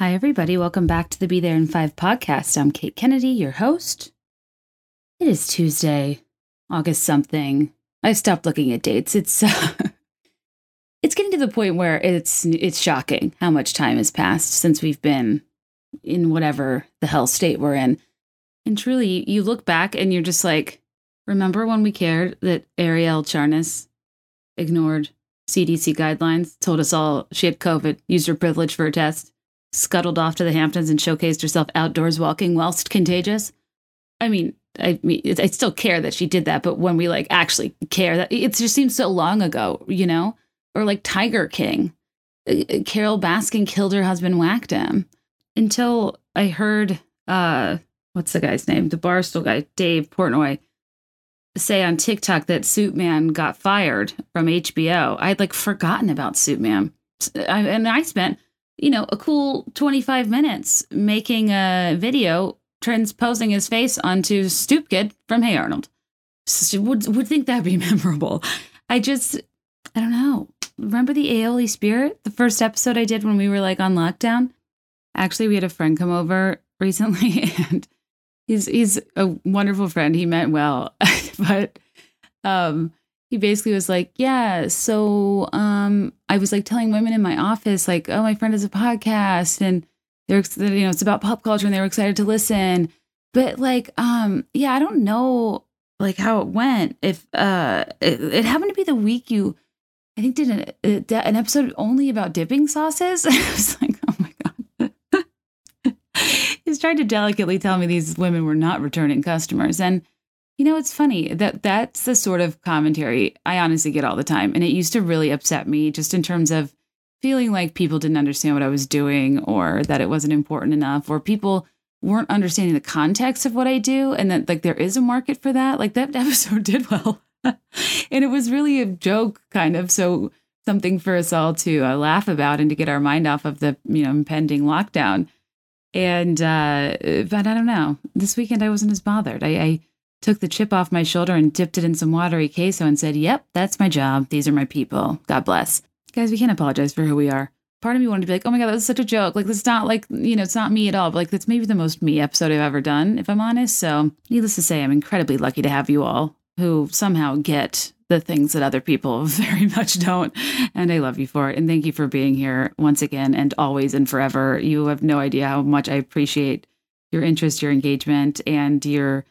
Hi, everybody. Welcome back to the Be There in Five podcast. I'm Kate Kennedy, your host. It is Tuesday, August something. I stopped looking at dates. It's uh, it's getting to the point where it's it's shocking how much time has passed since we've been in whatever the hell state we're in. And truly, you look back and you're just like, remember when we cared that Arielle Charnas ignored CDC guidelines, told us all she had COVID, used her privilege for a test? Scuttled off to the Hamptons and showcased herself outdoors walking whilst contagious. I mean, I mean, I still care that she did that, but when we like actually care, that it just seems so long ago, you know? Or like Tiger King, uh, uh, Baskin killed her husband, whacked him. Until I heard, uh, what's the guy's name? The Barstool guy, Dave Portnoy, say on TikTok that Soup Man got fired from HBO. I'd like forgotten about Soup Man, and I spent you know, a cool 25 minutes making a video transposing his face onto Stoop Kid from Hey Arnold. Would would think that'd be memorable. I just I don't know. Remember the Aioli Spirit, the first episode I did when we were like on lockdown? Actually, we had a friend come over recently and he's he's a wonderful friend. He meant well. but um he basically was like, "Yeah, so um, I was like telling women in my office, like, oh, my friend has a podcast, and they're you know it's about pop culture, and they were excited to listen, but like, um, yeah, I don't know like how it went. If uh, it, it happened to be the week you, I think, did an, an episode only about dipping sauces. I was like, oh my god." He's trying to delicately tell me these women were not returning customers, and you know, it's funny that that's the sort of commentary I honestly get all the time. And it used to really upset me just in terms of feeling like people didn't understand what I was doing or that it wasn't important enough or people weren't understanding the context of what I do and that like there is a market for that. Like that episode did well. and it was really a joke kind of. So something for us all to uh, laugh about and to get our mind off of the, you know, impending lockdown. And uh but I don't know. This weekend I wasn't as bothered. I, I took the chip off my shoulder and dipped it in some watery queso and said, Yep, that's my job. These are my people. God bless. Guys, we can't apologize for who we are. Part of me wanted to be like, oh my God, that was such a joke. Like, it's not like, you know, it's not me at all. But like, that's maybe the most me episode I've ever done, if I'm honest. So, needless to say, I'm incredibly lucky to have you all who somehow get the things that other people very much don't. And I love you for it. And thank you for being here once again and always and forever. You have no idea how much I appreciate your interest, your engagement, and your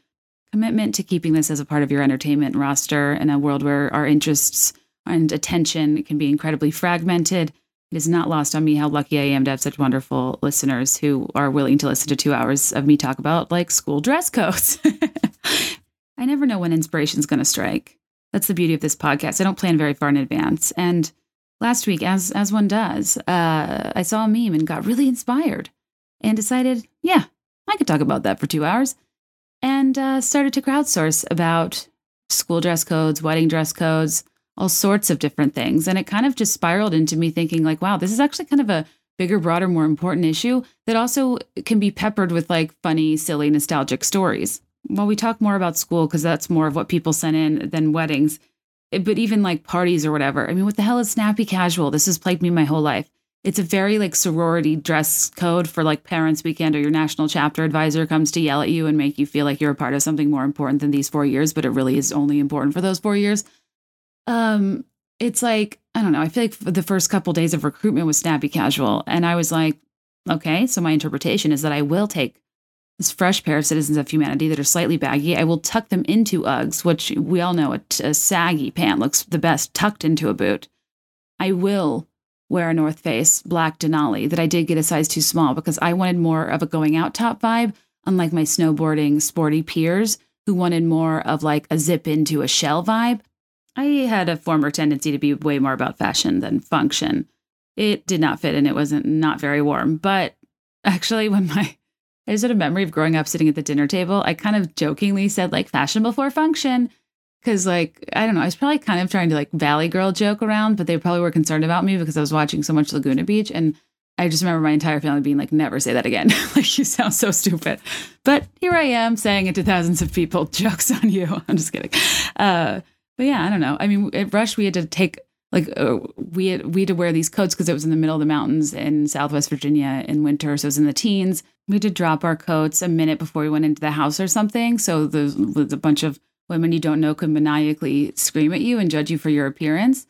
commitment to keeping this as a part of your entertainment roster in a world where our interests and attention can be incredibly fragmented. It is not lost on me how lucky I am to have such wonderful listeners who are willing to listen to two hours of me talk about like school dress codes. I never know when inspiration is going to strike. That's the beauty of this podcast. I don't plan very far in advance. And last week, as as one does, uh, I saw a meme and got really inspired and decided, yeah, I could talk about that for two hours and uh, started to crowdsource about school dress codes, wedding dress codes, all sorts of different things. And it kind of just spiraled into me thinking, like, wow, this is actually kind of a bigger, broader, more important issue that also can be peppered with like funny, silly, nostalgic stories. While we talk more about school, because that's more of what people sent in than weddings, but even like parties or whatever. I mean, what the hell is snappy casual? This has plagued me my whole life it's a very like sorority dress code for like parents weekend or your national chapter advisor comes to yell at you and make you feel like you're a part of something more important than these four years but it really is only important for those four years. Um it's like i don't know i feel like the first couple days of recruitment was snappy casual and i was like okay so my interpretation is that i will take this fresh pair of citizens of humanity that are slightly baggy. I will tuck them into uggs which we all know a, a saggy pant looks the best tucked into a boot. I will wear a North Face black Denali that I did get a size too small because I wanted more of a going out top vibe, unlike my snowboarding sporty peers who wanted more of like a zip into a shell vibe. I had a former tendency to be way more about fashion than function. It did not fit and it wasn't not very warm. But actually, when my I just had a memory of growing up sitting at the dinner table, I kind of jokingly said like fashion before function Cause like I don't know, I was probably kind of trying to like Valley Girl joke around, but they probably were concerned about me because I was watching so much Laguna Beach, and I just remember my entire family being like, "Never say that again! like you sound so stupid." But here I am saying it to thousands of people. Jokes on you. I'm just kidding. Uh, but yeah, I don't know. I mean, at Rush we had to take like uh, we had we had to wear these coats because it was in the middle of the mountains in Southwest Virginia in winter, so it was in the teens. We had to drop our coats a minute before we went into the house or something. So there was a bunch of women you don't know could maniacally scream at you and judge you for your appearance.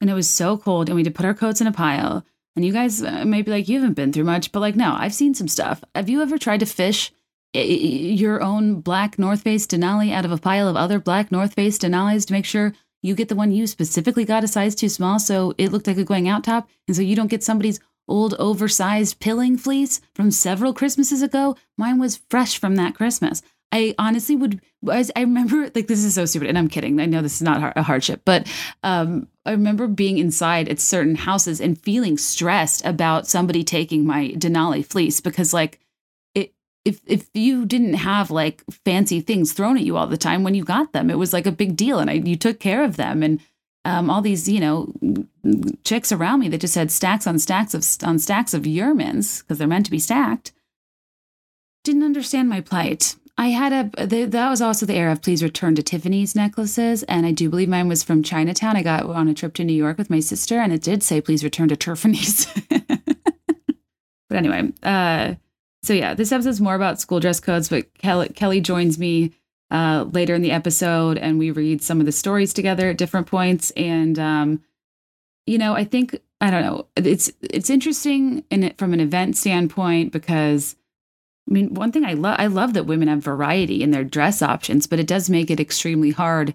And it was so cold, and we had to put our coats in a pile. And you guys uh, may be like, you haven't been through much, but like, no, I've seen some stuff. Have you ever tried to fish your own black North Face Denali out of a pile of other black North Face Denalis to make sure you get the one you specifically got a size too small so it looked like a going out top and so you don't get somebody's old oversized pilling fleece from several christmases ago mine was fresh from that christmas i honestly would i remember like this is so stupid and i'm kidding i know this is not a hardship but um, i remember being inside at certain houses and feeling stressed about somebody taking my denali fleece because like if if you didn't have like fancy things thrown at you all the time when you got them, it was like a big deal, and I, you took care of them. And um, all these, you know, chicks around me that just had stacks on stacks of on stacks of Yurmans because they're meant to be stacked. Didn't understand my plight. I had a the, that was also the era of please return to Tiffany's necklaces, and I do believe mine was from Chinatown. I got on a trip to New York with my sister, and it did say please return to Tiffany's. but anyway, uh, so yeah, this episode's more about school dress codes, but Kelly, Kelly joins me uh, later in the episode, and we read some of the stories together at different points. And um, you know, I think I don't know. It's it's interesting in it from an event standpoint because I mean, one thing I love I love that women have variety in their dress options, but it does make it extremely hard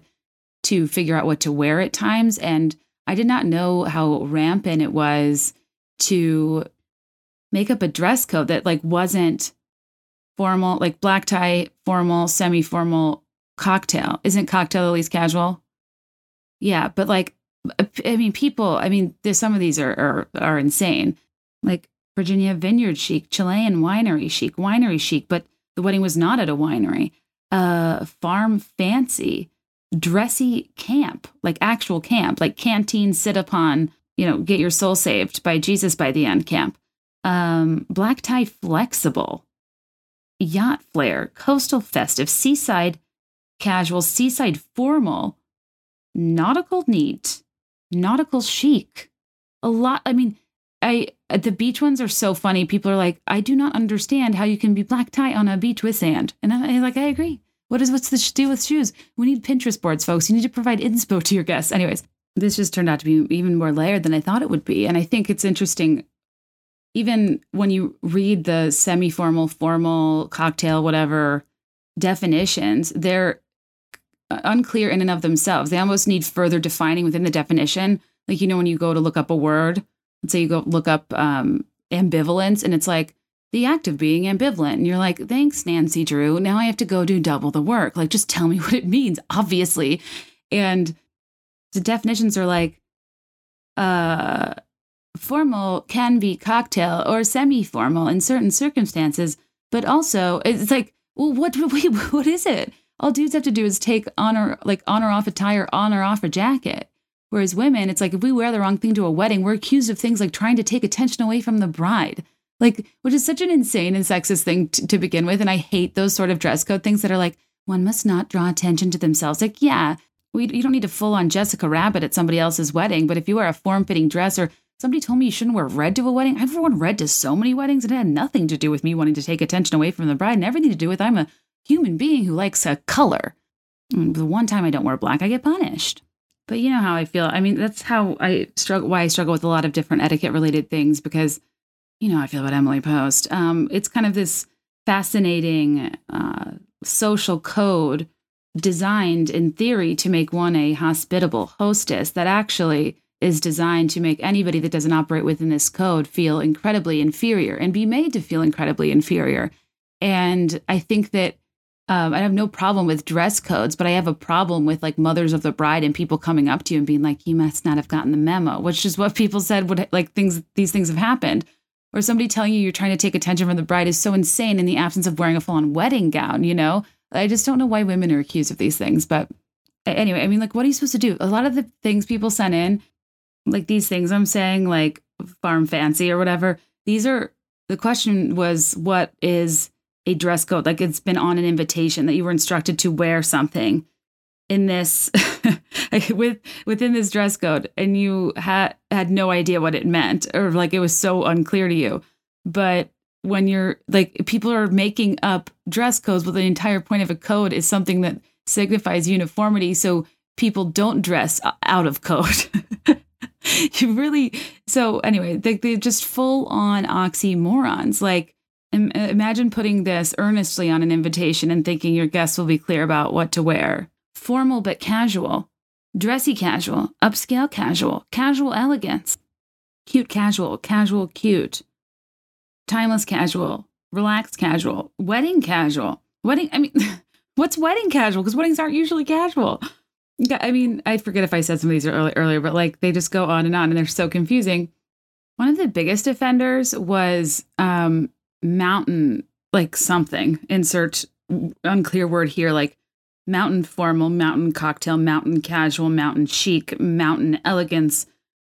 to figure out what to wear at times. And I did not know how rampant it was to make up a dress code that like wasn't formal, like black tie, formal, semi formal, cocktail. Isn't cocktail at least casual? Yeah, but like, I mean, people. I mean, there's some of these are are, are insane. Like Virginia Vineyard chic, Chilean winery chic, winery chic, but the wedding was not at a winery. Uh, farm fancy, dressy camp, like actual camp, like canteen sit upon, you know, get your soul saved by Jesus by the end camp um, black tie flexible, yacht flare, coastal festive, seaside casual, seaside formal, nautical neat, nautical chic. A lot. I mean, I the beach ones are so funny. People are like, I do not understand how you can be black tie on a beach with sand, and I, am like, I agree. What is what's the deal with shoes? We need Pinterest boards, folks. You need to provide inspo to your guests. Anyways, this just turned out to be even more layered than I thought it would be, and I think it's interesting even when you read the semi formal, formal, cocktail, whatever definitions, they're unclear in and of themselves. They almost need further defining within the definition. Like, you know, when you go to look up a word, say you go look up um, ambivalence, and it's like the act of being ambivalent. And you're like, thanks, Nancy Drew. Now I have to go do double the work. Like, just tell me what it means, obviously. And the definitions are like, uh, formal can be cocktail or semi-formal in certain circumstances, but also it's like, well, what wait, what is it? All dudes have to do is take on or like on or off a tie or on or off a jacket. Whereas women, it's like if we wear the wrong thing to a wedding, we're accused of things like trying to take attention away from the bride. Like, which is such an insane and sexist thing t- to begin with. And I hate those sort of dress code things that are like, one must not draw attention to themselves. Like, yeah, we, you don't need to full on Jessica Rabbit at somebody else's wedding, but if you wear a form fitting dress or Somebody told me you shouldn't wear red to a wedding. I've worn red to so many weddings, and it had nothing to do with me wanting to take attention away from the bride, and everything to do with I'm a human being who likes a color. And the one time I don't wear black, I get punished. But you know how I feel. I mean, that's how I struggle. Why I struggle with a lot of different etiquette related things because, you know, I feel about Emily Post. Um, it's kind of this fascinating uh, social code designed in theory to make one a hospitable hostess that actually is designed to make anybody that doesn't operate within this code feel incredibly inferior and be made to feel incredibly inferior. And I think that um, I have no problem with dress codes, but I have a problem with like mothers of the bride and people coming up to you and being like, "You must not have gotten the memo," which is what people said would like things. These things have happened, or somebody telling you you're trying to take attention from the bride is so insane in the absence of wearing a full-on wedding gown. You know, I just don't know why women are accused of these things. But anyway, I mean, like, what are you supposed to do? A lot of the things people sent in like these things I'm saying, like farm fancy or whatever, these are the question was what is a dress code? Like it's been on an invitation that you were instructed to wear something. in this with within this dress code and you had had no idea what it meant or like it was so unclear to you but when you're like people are making up dress codes but the entire point of a code is something that signifies uniformity so people don't dress out of code you really so anyway they, they're just full on oxymorons like imagine putting this earnestly on an invitation and thinking your guests will be clear about what to wear. Formal but casual, dressy casual, upscale casual, casual elegance, cute casual, casual cute, timeless casual, relaxed casual, wedding casual. Wedding, I mean, what's wedding casual? Because weddings aren't usually casual. I mean, I forget if I said some of these earlier, earlier, but like they just go on and on and they're so confusing. One of the biggest offenders was um, mountain, like something, insert unclear word here, like mountain formal, mountain cocktail, mountain casual, mountain chic, mountain elegance,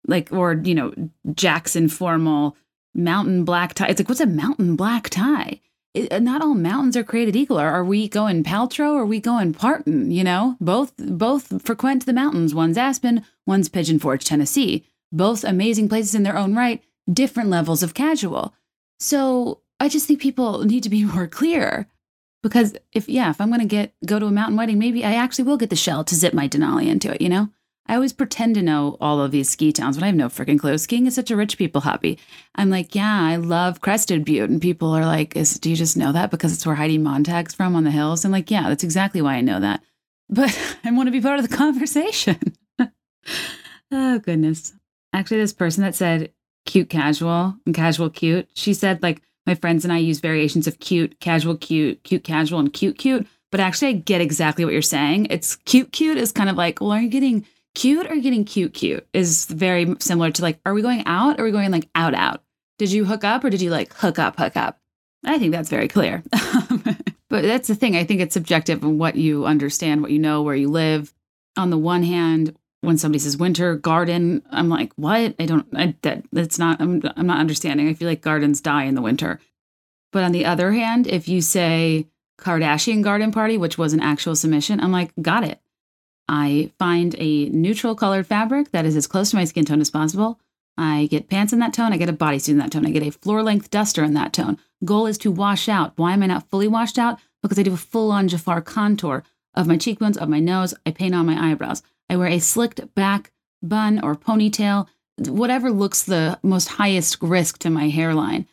like, or, you know, Jackson formal, mountain black tie. It's like, what's a mountain black tie? It, uh, not all mountains are created equal. Are, are we going Paltrow or are we going Parton? You know, both both frequent the mountains. One's Aspen, one's Pigeon Forge, Tennessee. Both amazing places in their own right, different levels of casual. So I just think people need to be more clear because if yeah, if I'm gonna get go to a mountain wedding, maybe I actually will get the shell to zip my Denali into it. You know, I always pretend to know all of these ski towns, but I have no freaking clue. Skiing is such a rich people hobby. I'm like, yeah, I love Crested Butte, and people are like, is do you just know that because it's where Heidi Montag's from on the hills? I'm like, yeah, that's exactly why I know that. But I want to be part of the conversation. oh goodness. Actually, this person that said cute casual and casual cute, she said like my friends and I use variations of cute, casual, cute, cute, casual, and cute, cute. But actually, I get exactly what you're saying. It's cute, cute is kind of like, well, are you getting cute or getting cute, cute? Is very similar to like, are we going out or are we going like out, out? Did you hook up or did you like hook up, hook up? I think that's very clear. but that's the thing. I think it's subjective in what you understand, what you know, where you live. On the one hand, when somebody says winter garden, I'm like, what? I don't. I, that that's not. I'm I'm not understanding. I feel like gardens die in the winter. But on the other hand, if you say Kardashian garden party, which was an actual submission, I'm like, got it. I find a neutral colored fabric that is as close to my skin tone as possible. I get pants in that tone. I get a bodysuit in that tone. I get a floor length duster in that tone. Goal is to wash out. Why am I not fully washed out? Because I do a full on Jafar contour of my cheekbones, of my nose. I paint on my eyebrows. I wear a slicked back bun or ponytail, whatever looks the most highest risk to my hairline.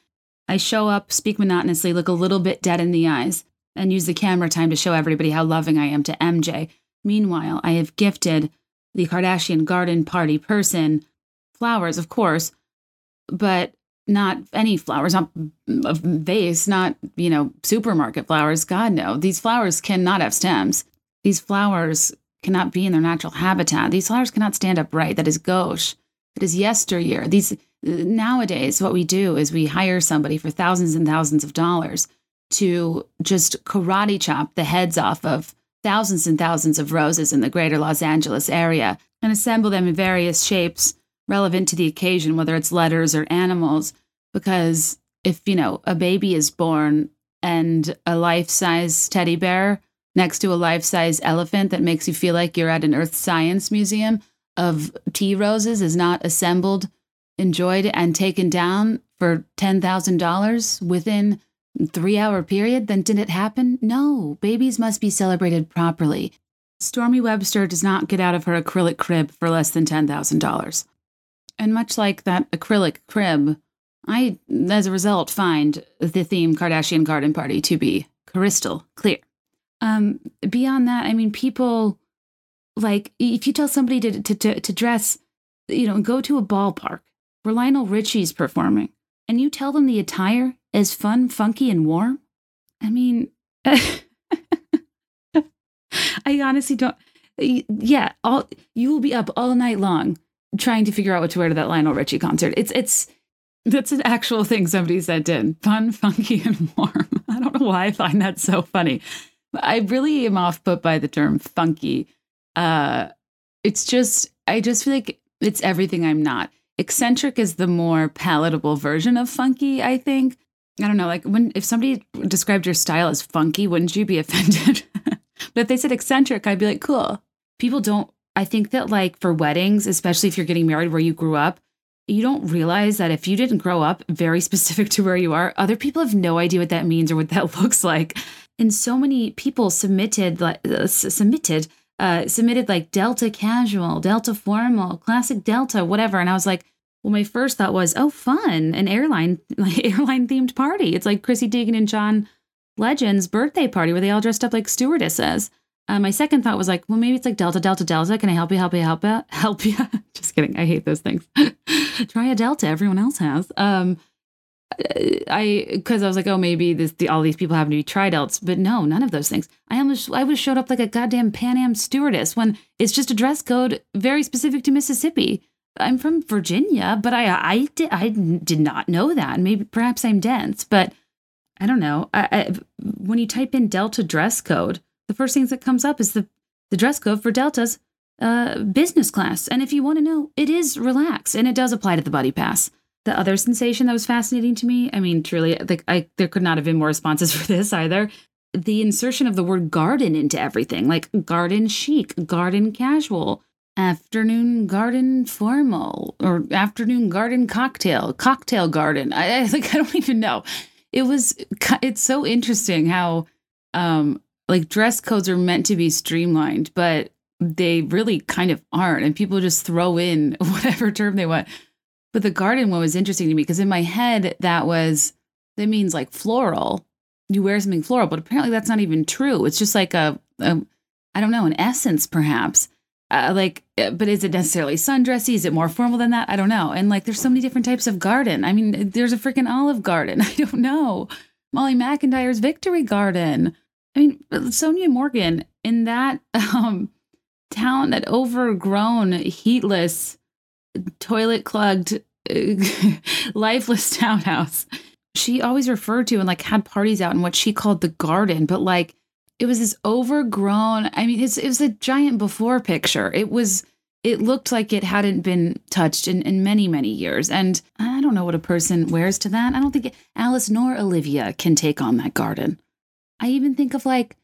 I show up, speak monotonously, look a little bit dead in the eyes, and use the camera time to show everybody how loving I am to MJ. Meanwhile, I have gifted the Kardashian garden party person flowers, of course, but not any flowers, not a vase, not, you know, supermarket flowers. God, no. These flowers cannot have stems. These flowers cannot be in their natural habitat. These flowers cannot stand upright. That is gauche. That is yesteryear. These nowadays, what we do is we hire somebody for thousands and thousands of dollars to just karate chop the heads off of thousands and thousands of roses in the greater Los Angeles area and assemble them in various shapes relevant to the occasion, whether it's letters or animals. Because if, you know, a baby is born and a life size teddy bear next to a life size elephant that makes you feel like you're at an earth science museum of tea roses is not assembled, enjoyed, and taken down for $10,000 within three hour period, then did it happen? No, babies must be celebrated properly. Stormi Webster does not get out of her acrylic crib for less than $10,000. And much like that acrylic crib, I, as a result, find the theme Kardashian Garden Party to be crystal clear. Um, beyond that, I mean, people like if you tell somebody to, to, to, to dress, you know, go to a ballpark where Lionel Richie's performing and you tell them the attire is fun, funky, and warm. I mean, I honestly don't. Yeah, all you will be up all night long trying to figure out what to wear to that Lionel Richie concert. It's it's that's an actual thing somebody said in fun, funky, and warm. I don't know why I find that so funny. I really am off put by the term funky. Uh, it's just, I just feel like it's everything I'm not. Eccentric is the more palatable version of funky, I think. I don't know, like when if somebody described your style as funky, wouldn't you be offended? but if they said eccentric, I'd be like, cool. people don't, I think that like for weddings, especially if you're getting married where you grew up, you don't realize that if you didn't grow up very specific to where you are, other people have no idea what that means or what that looks like. And so many people submitted, like, uh, submitted, uh, submitted like Delta casual, Delta formal, classic Delta, whatever. And I was like, well, my first thought was, oh, fun, an airline, like airline themed party. It's like Chrissy Teigen and John Legend's birthday party where they all dressed up like stewardesses. Uh, my second thought was like, well, maybe it's like Delta, Delta, Delta. Can I help you, help you, help you, help you? Just kidding. I hate those things. Try a Delta. Everyone else has. Um, I because I was like, oh, maybe this the, all these people happen to be tri-delts, but no, none of those things. I almost I was showed up like a goddamn Pan Am stewardess when it's just a dress code very specific to Mississippi. I'm from Virginia, but I I did I did not know that. Maybe perhaps I'm dense, but I don't know. I, I, when you type in Delta dress code, the first things that comes up is the the dress code for Delta's uh, business class. And if you want to know, it is relaxed and it does apply to the buddy pass. The other sensation that was fascinating to me, I mean, truly, like I there could not have been more responses for this either. The insertion of the word garden into everything, like garden chic, garden casual, afternoon garden formal, or afternoon garden cocktail, cocktail garden. I, I like I don't even know. It was it's so interesting how um like dress codes are meant to be streamlined, but they really kind of aren't, and people just throw in whatever term they want. But the garden one was interesting to me because in my head that was that means like floral. You wear something floral, but apparently that's not even true. It's just like a, a I don't know, an essence perhaps. Uh, like, uh, but is it necessarily sundressy? Is it more formal than that? I don't know. And like, there's so many different types of garden. I mean, there's a freaking Olive Garden. I don't know. Molly McIntire's Victory Garden. I mean, Sonja Morgan in that um, town, that overgrown, heatless, toilet clogged, lifeless townhouse. She always referred to and like had parties out in what she called the garden, but like it was this overgrown. I mean, it's it was a giant before picture. It was it looked like it hadn't been touched in, in many, many years. And I don't know what a person wears to that. I don't think Alice nor Olivia can take on that garden. I even think of like,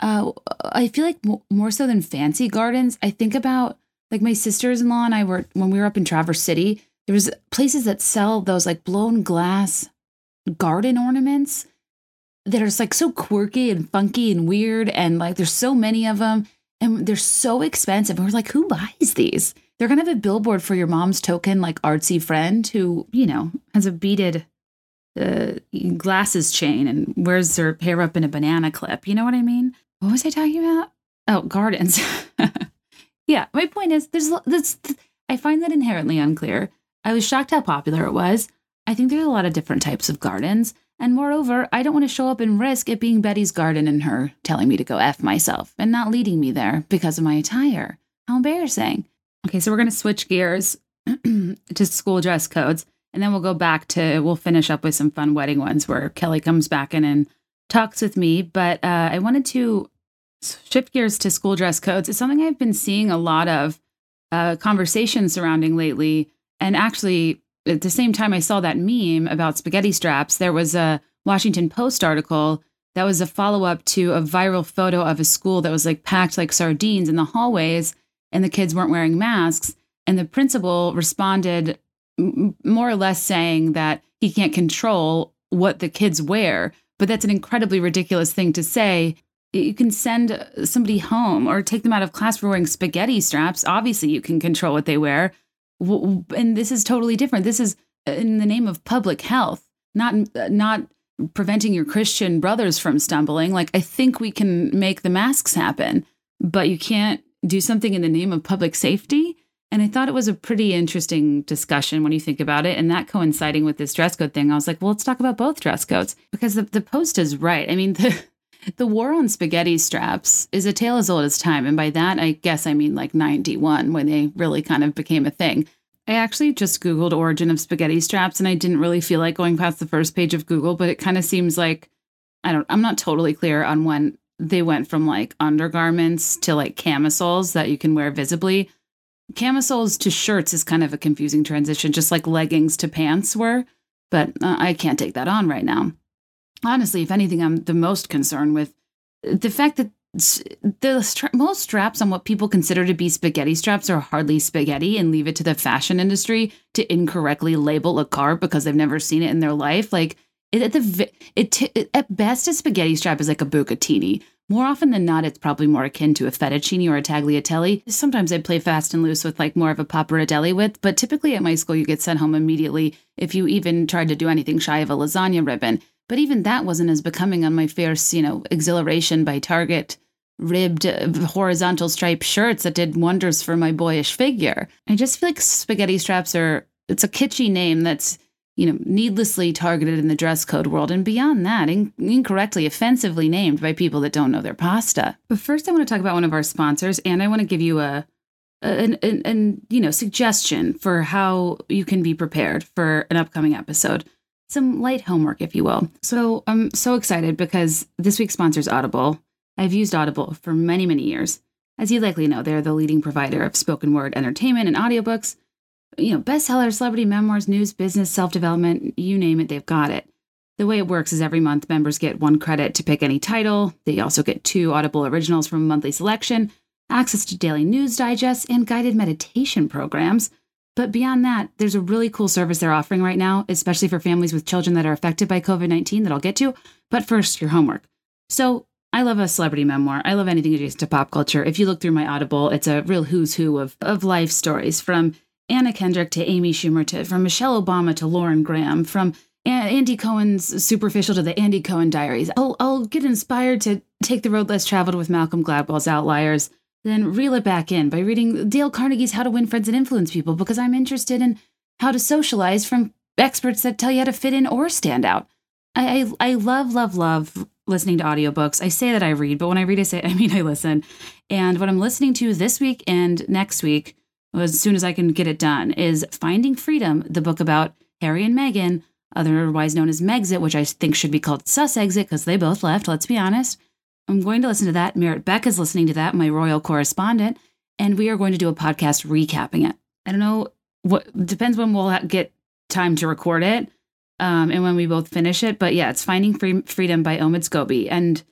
uh, I feel like more so than fancy gardens, I think about like my sisters-in-law and I were when we were up in Traverse City, there was places that sell those like blown glass garden ornaments that are just like so quirky and funky and weird and like there's so many of them and they're so expensive. And we're like, who buys these? They're kind of a billboard for your mom's token, like artsy friend who, you know, has a beaded uh, glasses chain and wears her hair up in a banana clip. You know what I mean? What was I talking about? Oh, gardens. yeah, my point is there's this I find that inherently unclear. I was shocked how popular it was. I think there's a lot of different types of gardens. And moreover, I don't want to show up and risk it being Betty's garden and her telling me to go F myself and not leading me there because of my attire. How embarrassing. Okay, so we're going to switch gears to school dress codes. And then we'll go back to, we'll finish up with some fun wedding ones where Kelly comes back in and talks with me. But uh, I wanted to shift gears to school dress codes. It's something I've been seeing a lot of uh, conversation surrounding lately. And actually, at the same time I saw that meme about spaghetti straps, there was a Washington Post article that was a follow up to a viral photo of a school that was like packed like sardines in the hallways and the kids weren't wearing masks. And the principal responded more or less saying that he can't control what the kids wear. But that's an incredibly ridiculous thing to say you can send somebody home or take them out of class for wearing spaghetti straps. Obviously, you can control what they wear. And this is totally different. This is uh, in the name of public health, not uh, not preventing your Christian brothers from stumbling. Like I think we can make the masks happen, but you can't do something in the name of public safety. And I thought it was a pretty interesting discussion when you think about it. And that coinciding with this dress code thing, I was like, well, let's talk about both dress codes because the, the post is right. I mean, the, the war on spaghetti straps is a tale as old as time. And by that, I guess I mean like 91 when they really kind of became a thing. I actually just Googled origin of spaghetti straps and I didn't really feel like going past the first page of Google, but it kind of seems like I don't, I'm not totally clear on when they went from like undergarments to like camisoles that you can wear visibly. Camisoles to shirts is kind of a confusing transition, just like leggings to pants were, but uh, I can't take that on right now honestly, if anything, I'm the most concerned with the fact that the stra- most straps on what people consider to be spaghetti straps are hardly spaghetti and leave it to the fashion industry to incorrectly label a car because they've never seen it in their life. Like it, at the it, it at best a spaghetti strap is like a bucatini. More often than not, it's probably more akin to a fettuccine or a tagliatelle. Sometimes I play fast and loose with like more of a pappardelle width, but typically at my school you get sent home immediately if you even tried to do anything shy of a lasagna ribbon. But even that wasn't as becoming on my fierce, you know, Xhilaration by Target ribbed uh, horizontal striped shirts that did wonders for my boyish figure. I just feel like spaghetti straps are it's a kitschy name that's you know needlessly targeted in the dress code world and beyond that in- incorrectly offensively named by people that don't know their pasta. But first I want to talk about one of our sponsors and I want to give you a an, an, an you know suggestion for how you can be prepared for an upcoming episode some light homework, if you will. So I'm so excited because this week's sponsor is Audible. I've used Audible for many, many years. As you likely know, they're the leading provider of spoken word entertainment and audiobooks. You know, bestsellers, celebrity memoirs, news, business, self development, you name it, they've got it. The way it works is every month members get one credit to pick any title. They also get two Audible originals from a monthly selection, access to daily news digests, and guided meditation programs. But beyond that, there's a really cool service they're offering right now, especially for families with children that are affected by COVID 19 that I'll get to. But first, your homework. So, I love a celebrity memoir. I love anything adjacent to pop culture. If you look through my Audible, it's a real who's who of, of life stories from Anna Kendrick to Amy Schumer to from Michelle Obama to Lauren Graham, from Andy Cohen's Superficial to the Andy Cohen Diaries. I'll, I'll get inspired to take the road less traveled with Malcolm Gladwell's Outliers then reel it back in by reading Dale Carnegie's How to Win Friends and Influence People because I'm interested in how to socialize from experts that tell you how to fit in or stand out. I, I, I love, love, love listening to audiobooks. I say that I read, but when I read, I say, I mean, I listen. And what I'm listening to this week and next week, as soon as I can get it done, is Finding Freedom, the book about Harry and Meghan, otherwise known as Megxit, which I think should be called Sus Exit because they both left, let's be honest. I'm going to listen to that. Merritt Beck is listening to that, my royal correspondent, and we are going to do a podcast recapping it. I don't know what depends when we'll get time to record it um, and when we both finish it. But yeah, it's Finding Free- Freedom by Omid Scobie. And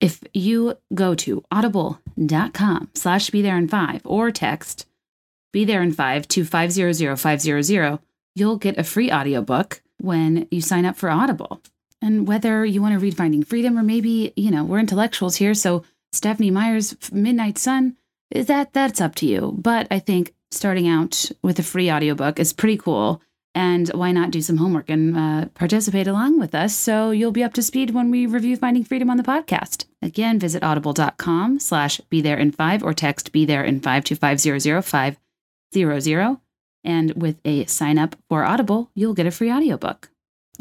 if you go to audible.com slash be there in five or text be there in five to 500 you'll get a free audiobook when you sign up for Audible. And whether you want to read Finding Freedom or maybe, you know, we're intellectuals here, so Stephenie Meyer's Midnight Sun, that that's up to you. But I think starting out with a free audiobook is pretty cool. And why not do some homework and uh, participate along with us so you'll be up to speed when we review Finding Freedom on the podcast. Again, visit audible.com slash be there in five or text be there in five to 500 And with a sign up for Audible, you'll get a free audiobook.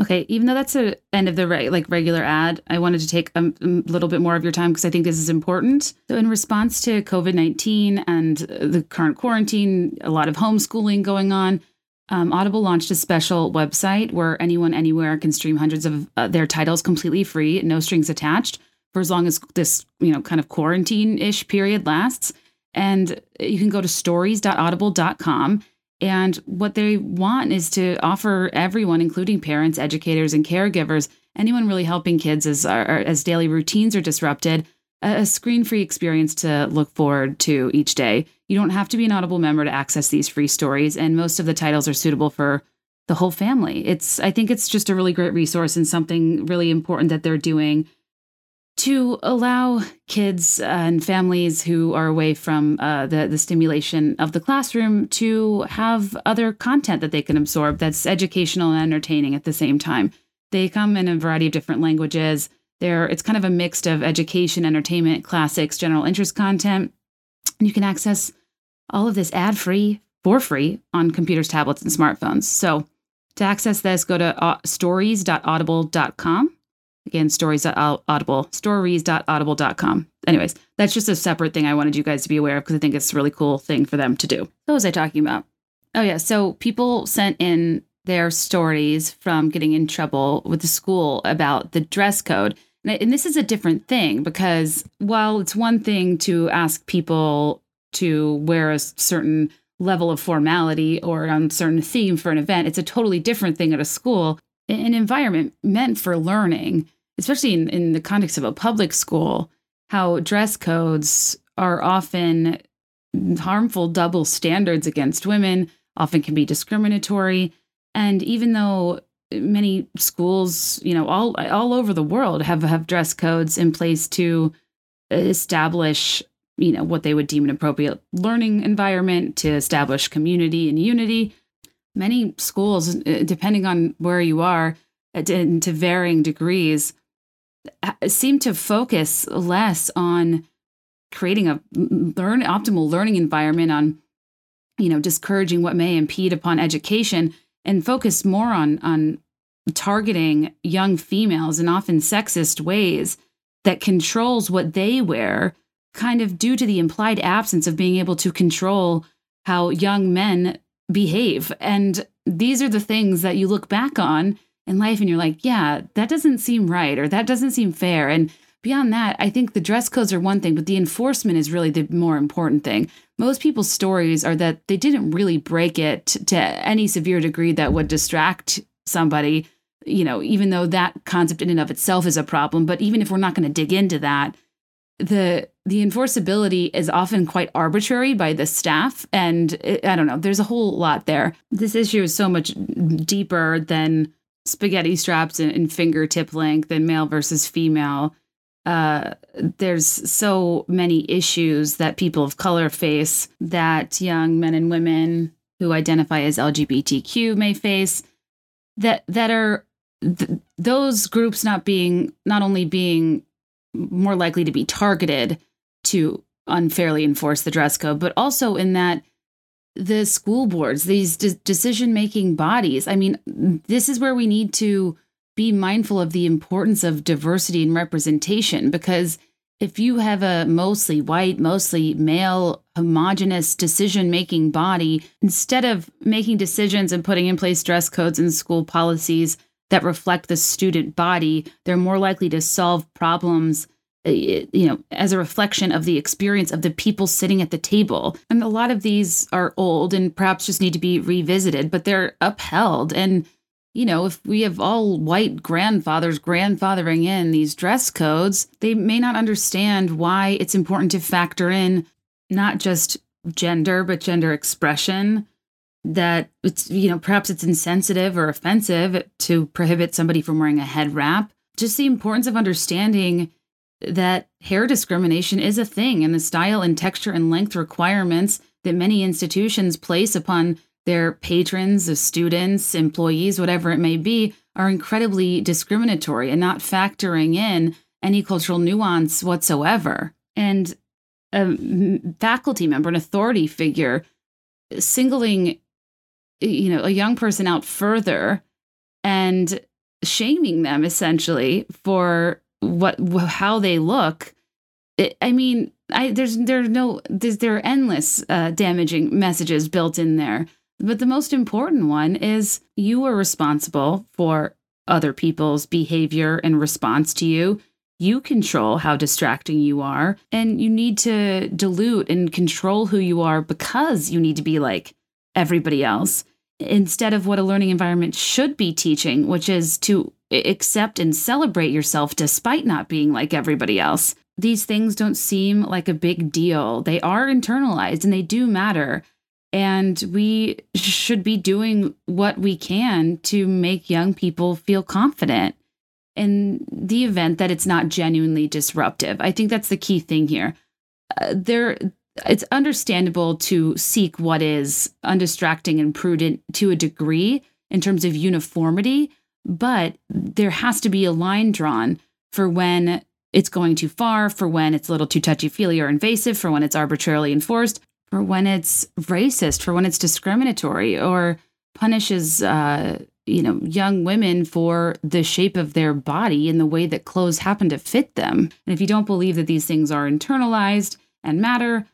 Okay, even though that's the end of the re- like regular ad, I wanted to take a, a little bit more of your time because I think this is important. So, in response to COVID nineteen and the current quarantine, a lot of homeschooling going on. Um, Audible launched a special website where anyone anywhere can stream hundreds of uh, their titles completely free, no strings attached, for as long as this you know kind of quarantine ish period lasts. And you can go to stories.audible.com and what they want is to offer everyone, including parents, educators, and caregivers, anyone really helping kids as, as daily routines are disrupted, a screen free experience to look forward to each day. You don't have to be an Audible member to access these free stories, and most of the titles are suitable for the whole family. It's I think it's just a really great resource and something really important that they're doing to allow kids and families who are away from uh, the, the stimulation of the classroom to have other content that they can absorb that's educational and entertaining at the same time. They come in a variety of different languages. There, it's kind of a mix of education, entertainment, classics, general interest content. And you can access all of this ad free for free on computers, tablets, and smartphones. So to access this, go to uh, stories.audible.com Again, stories.audible, stories.audible.com. Anyways, that's just a separate thing I wanted you guys to be aware of because I think it's a really cool thing for them to do. What was I talking about? Oh, yeah. So people sent in their stories from getting in trouble with the school about the dress code. And this is a different thing because while it's one thing to ask people to wear a certain level of formality or on certain theme for an event, it's a totally different thing at a school an environment meant for learning, especially in, in the context of a public school, how dress codes are often harmful double standards against women, often can be discriminatory. And even though many schools, you know, all all over the world have have dress codes in place to establish, you know, what they would deem an appropriate learning environment to establish community and unity. Many schools, uh, depending on where you are, uh, to varying degrees, Uh, seem to focus less on creating a learn optimal learning environment on you know discouraging what may impede upon education and focus more on on targeting young females in often sexist ways that controls what they wear kind of due to the implied absence of being able to control how young men behave. And these are the things that you look back on in life and you're like yeah that doesn't seem right or that doesn't seem fair and beyond that, I think the dress codes are one thing, but the enforcement is really the more important thing. Most people's stories are that they didn't really break it to any severe degree that would distract somebody, you know, even though that concept in and of itself is a problem. But even if we're not going to dig into that, the the enforceability is often quite arbitrary by the staff and it, i don't know there's a whole lot there this issue is so much deeper than spaghetti straps and, and fingertip length and male versus female uh, there's so many issues that people of color face that young men and women who identify as LGBTQ may face that that are th- those groups not being not only being more likely to be targeted to unfairly enforce the dress code, but also in that the school boards, these de- decision making bodies. I mean, this is where we need to be mindful of the importance of diversity and representation because if you have a mostly white, mostly male, homogenous decision making body, instead of making decisions and putting in place dress codes and school policies that reflect the student body, they're more likely to solve problems Uh, you know as a reflection of the experience of the people sitting at the table and a lot of these are old and perhaps just need to be revisited but they're upheld and you know, if we have all white grandfathers grandfathering in these dress codes, they may not understand why it's important to factor in not just gender, but gender expression. That it's, you know, perhaps it's insensitive or offensive to prohibit somebody from wearing a head wrap. Just the importance of understanding that hair discrimination is a thing and the style and texture and length requirements that many institutions place upon their patrons, students, employees, whatever it may be, are incredibly discriminatory and not factoring in any cultural nuance whatsoever. And a faculty member, an authority figure, singling you know a young person out further and shaming them essentially for what how they look it, i mean i there's there's no there's there are endless uh, damaging messages built in there but the most important one is you are responsible for other people's behavior and response to you. You control how distracting you are, and you need to dilute and control who you are because you need to be like everybody else instead of what a learning environment should be teaching, which is to accept and celebrate yourself despite not being like everybody else. These things don't seem like a big deal. They are internalized and they do matter. And we should be doing what we can to make young people feel confident in the event that it's not genuinely disruptive. I think that's the key thing here. Uh, there, it's understandable to seek what is undistracting and prudent to a degree in terms of uniformity, but there has to be a line drawn for when it's going too far, for when it's a little too touchy feely or invasive, for when it's arbitrarily enforced, for when it's racist, for when it's discriminatory, or punishes, uh, you know, young women for the shape of their body and the way that clothes happen to fit them. And if you don't believe that these things are internalized and matter,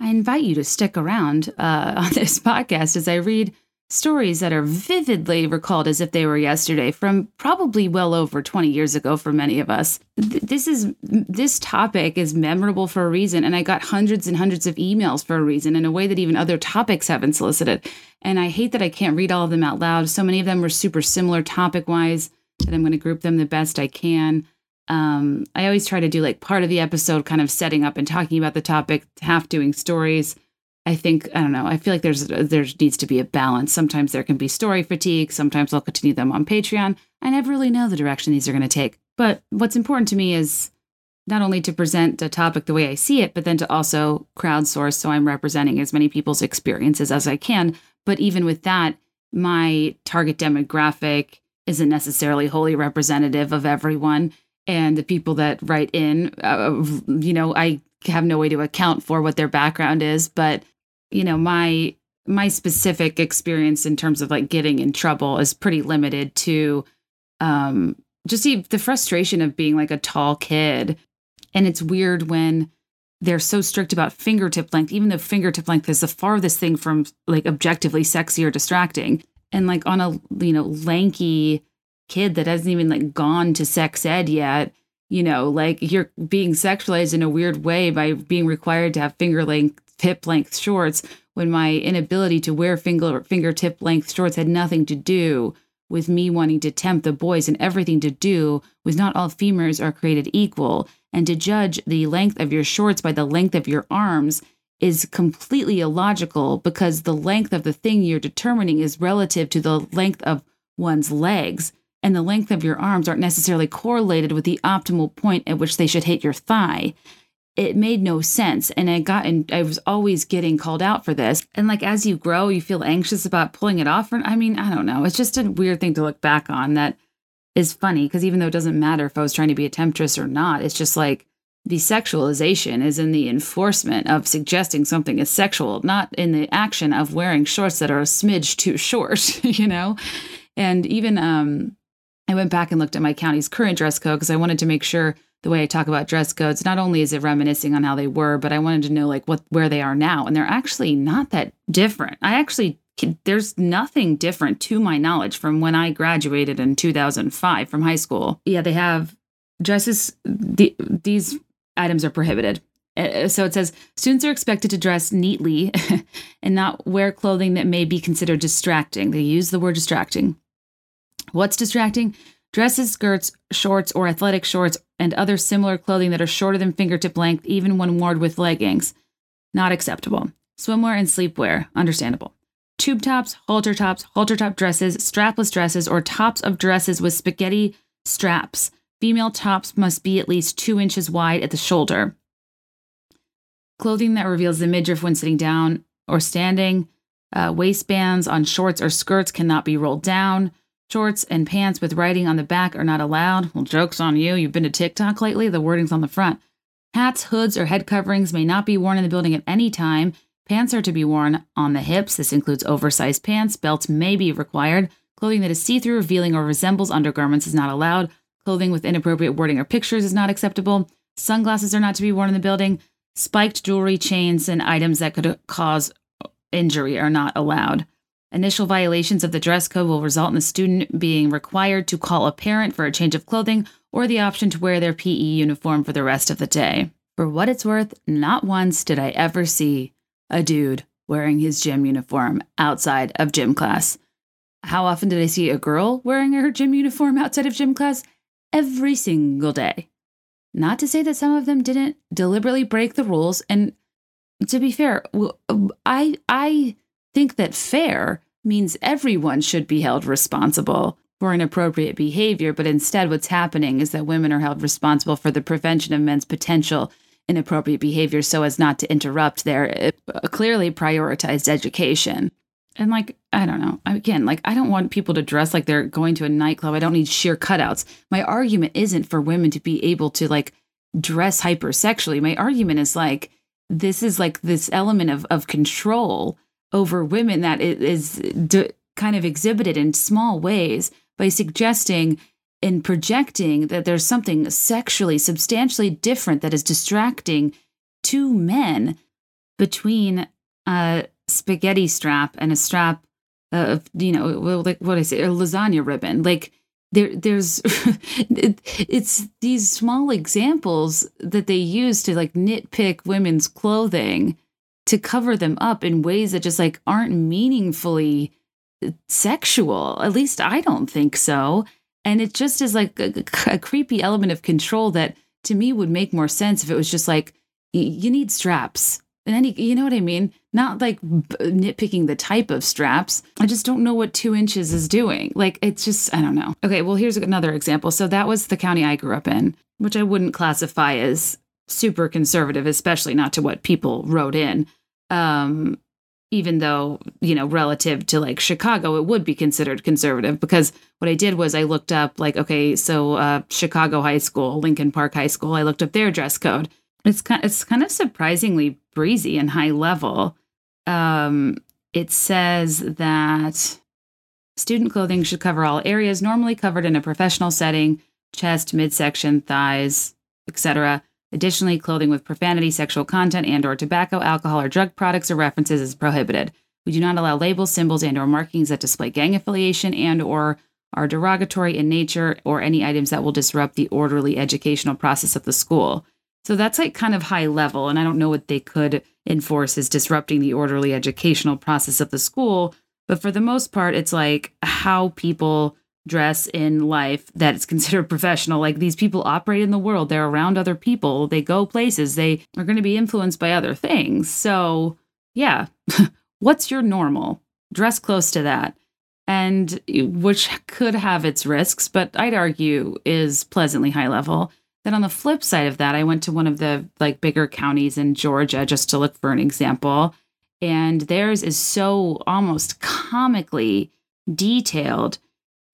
I invite you to stick around uh, on this podcast as I read stories that are vividly recalled as if they were yesterday from probably well over 20 years ago for many of us. This is this topic is memorable for a reason and i got hundreds and hundreds of emails for a reason in a way that even other topics haven't solicited. And i hate that i can't read all of them out loud. So many of them were super similar topic wise that i'm going to group them the best i can. Um, I always try to do like part of the episode kind of setting up and talking about the topic, half doing stories. I think I don't know. I feel like there's there needs to be a balance. Sometimes there can be story fatigue. Sometimes I'll continue them on Patreon. I never really know the direction these are going to take. But what's important to me is not only to present a topic the way I see it, but then to also crowdsource so I'm representing as many people's experiences as I can. But even with that, my target demographic isn't necessarily wholly representative of everyone. And the people that write in, uh, you know, I have no way to account for what their background is. But, you know, my my specific experience in terms of like getting in trouble is pretty limited to um just the frustration of being like a tall kid and it's weird when they're so strict about fingertip length, even though fingertip length is the farthest thing from like objectively sexy or distracting. And like on a, you know, lanky kid that hasn't even like gone to sex ed yet, you know, like you're being sexualized in a weird way by being required to have finger length, hip length shorts when my inability to wear finger fingertip length shorts had nothing to do with me wanting to tempt the boys and everything to do with not all femurs are created equal. And to judge the length of your shorts by the length of your arms is completely illogical because the length of the thing you're determining is relative to the length of one's legs. And the length of your arms aren't necessarily correlated with the optimal point at which they should hit your thigh it made no sense. And i got and i was always getting called out for this. And like as you grow you feel anxious about pulling it off. I mean i don't know. It's just a weird thing to look back on that is funny because even though it doesn't matter if i was trying to be a temptress or not it's just like the sexualization is in the enforcement of suggesting something is sexual not in the action of wearing shorts that are a smidge too short you know? And even um i went back and looked at my county's current dress code because i wanted to make sure the way I talk about dress codes, not only is it reminiscing on how they were, but I wanted to know like what where they are now, and they're actually not that different. I actually there's nothing different to my knowledge from when I graduated in 2005 from high school. Yeah, they have dresses. The, these items are prohibited. Uh, so it says students are expected to dress neatly and not wear clothing that may be considered distracting. They use the word distracting. What's distracting? Dresses, skirts, shorts, or athletic shorts, and other similar clothing that are shorter than fingertip length, even when worn with leggings. Not acceptable. Swimwear and sleepwear, understandable. Tube tops, halter tops, halter top dresses, strapless dresses, or tops of dresses with spaghetti straps. Female tops must be at least two inches wide at the shoulder. Clothing that reveals the midriff when sitting down or standing. Uh, waistbands on shorts or skirts cannot be rolled down. Shorts and pants with writing on the back are not allowed. Well, joke's on you. You've been to TikTok lately? The wording's on the front. Hats, hoods, or head coverings may not be worn in the building at any time. Pants are to be worn on the hips. This includes oversized pants. Belts may be required. Clothing that is see through, revealing, or resembles undergarments is not allowed. Clothing with inappropriate wording or pictures is not acceptable. Sunglasses are not to be worn in the building. Spiked jewelry, chains, and items that could cause injury are not allowed. Initial violations of the dress code will result in the student being required to call a parent for a change of clothing or the option to wear their PE uniform for the rest of the day. For what it's worth, not once did I ever see a dude wearing his gym uniform outside of gym class. How often did I see a girl wearing her gym uniform outside of gym class? Every single day. Not to say that some of them didn't deliberately break the rules, and to be fair, I I think that fair means everyone should be held responsible for inappropriate behavior, but instead, what's happening is that women are held responsible for the prevention of men's potential inappropriate behavior so as not to interrupt their uh, clearly prioritized education. And like, I don't know. Again, like, I don't want people to dress like they're going to a nightclub. I don't need sheer cutouts. My argument isn't for women to be able to like dress hypersexually. My argument is like, this is like this element of, of control over women that is d- kind of exhibited in small ways by suggesting and projecting that there's something sexually substantially different that is distracting to men between a spaghetti strap and a strap of you know like what I say a lasagna ribbon. Like there there's it's these small examples that they use to like nitpick women's clothing to cover them up in ways that just like aren't meaningfully uh, sexual. At least I don't think so. And it just is like a, a creepy element of control that to me would make more sense if it was just like, you need straps. And any, you know what I mean? Not like nitpicking the type of straps. I just don't know what two inches is doing. Like, it's just, I don't know. Okay, well, here's another example. So, that was the county I grew up in, which I wouldn't classify as super conservative, especially not to what people wrote in. Um, even though, you know, relative to like Chicago, it would be considered conservative because what I did was I looked up, like, okay, so uh, Chicago High School, Lincoln Park High School, I looked up their dress code. It's kind, it's kind of surprisingly breezy and high level. Um, it says that student clothing should cover all areas normally covered in a professional setting chest, midsection, thighs, etc. Additionally, clothing with profanity, sexual content, and or tobacco, alcohol, or drug products or references is prohibited. We do not allow labels, symbols, and or markings that display gang affiliation and or are derogatory in nature or any items that will disrupt the orderly educational process of the school. So that's like kind of high level, and I don't know what they could enforce as disrupting the orderly educational process of the school. But for the most part, it's like how people dress in life that is considered professional. Like these people operate in the world, they're around other people, they go places, they are going to be influenced by other things. So, yeah, what's your normal? Dress close to that. And which could have its risks, but I'd argue is pleasantly high level. Then on the flip side of that, I went to one of the like bigger counties in Georgia just to look for an example. And theirs is so almost comically detailed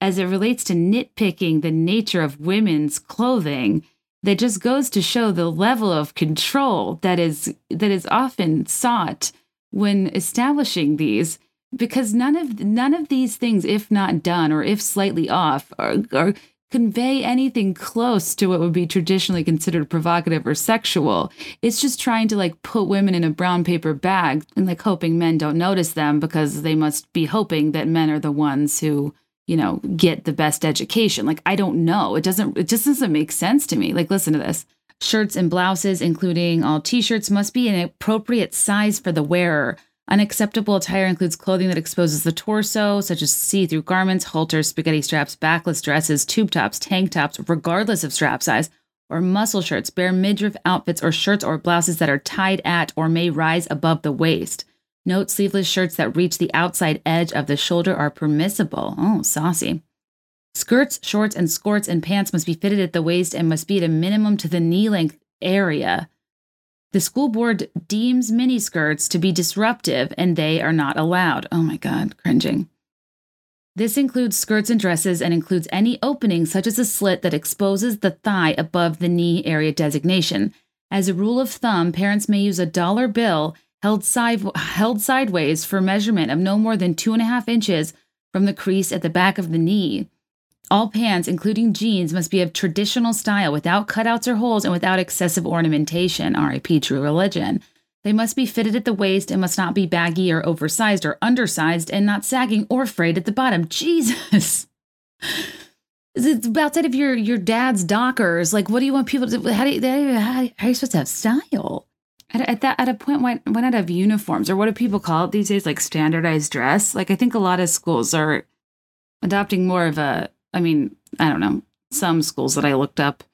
as it relates to nitpicking the nature of women's clothing that just goes to show the level of control that is that is often sought when establishing these because none of none of these things if not done or if slightly off are, are convey anything close to what would be traditionally considered provocative or sexual. It's just trying to like put women in a brown paper bag and like hoping men don't notice them because they must be hoping that men are the ones who you know, get the best education. Like, I don't know. It doesn't, it just doesn't make sense to me. Like, listen to this. Shirts and blouses, including all t shirts, must be an appropriate size for the wearer. Unacceptable attire includes clothing that exposes the torso, such as see through garments, halters, spaghetti straps, backless dresses, tube tops, tank tops, regardless of strap size, or muscle shirts, bare midriff outfits, or shirts or blouses that are tied at or may rise above the waist. Note sleeveless shirts that reach the outside edge of the shoulder are permissible. Oh, saucy. Skirts, shorts, and skirts and pants must be fitted at the waist and must be at a minimum to the knee length area. The school board deems miniskirts to be disruptive and they are not allowed. Oh my God, cringing. This includes skirts and dresses and includes any opening, such as a slit that exposes the thigh above the knee area designation. As a rule of thumb, parents may use a dollar bill held, side, held sideways for measurement of no more than two and a half inches from the crease at the back of the knee. All pants, including jeans, must be of traditional style without cutouts or holes and without excessive ornamentation. RIP True Religion. They must be fitted at the waist and must not be baggy or oversized or undersized and not sagging or frayed at the bottom. Jesus. It's outside of your your dad's dockers. Like, what do you want people to? How do you, how, how are you supposed to have style? At, at that at a point when when I'd have uniforms or what do people call it these days like standardized dress? Like i think a lot of schools are adopting more of a i mean i don't know some schools that i looked up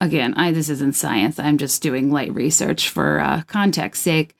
again i this isn't science i'm just doing light research for uh, context sake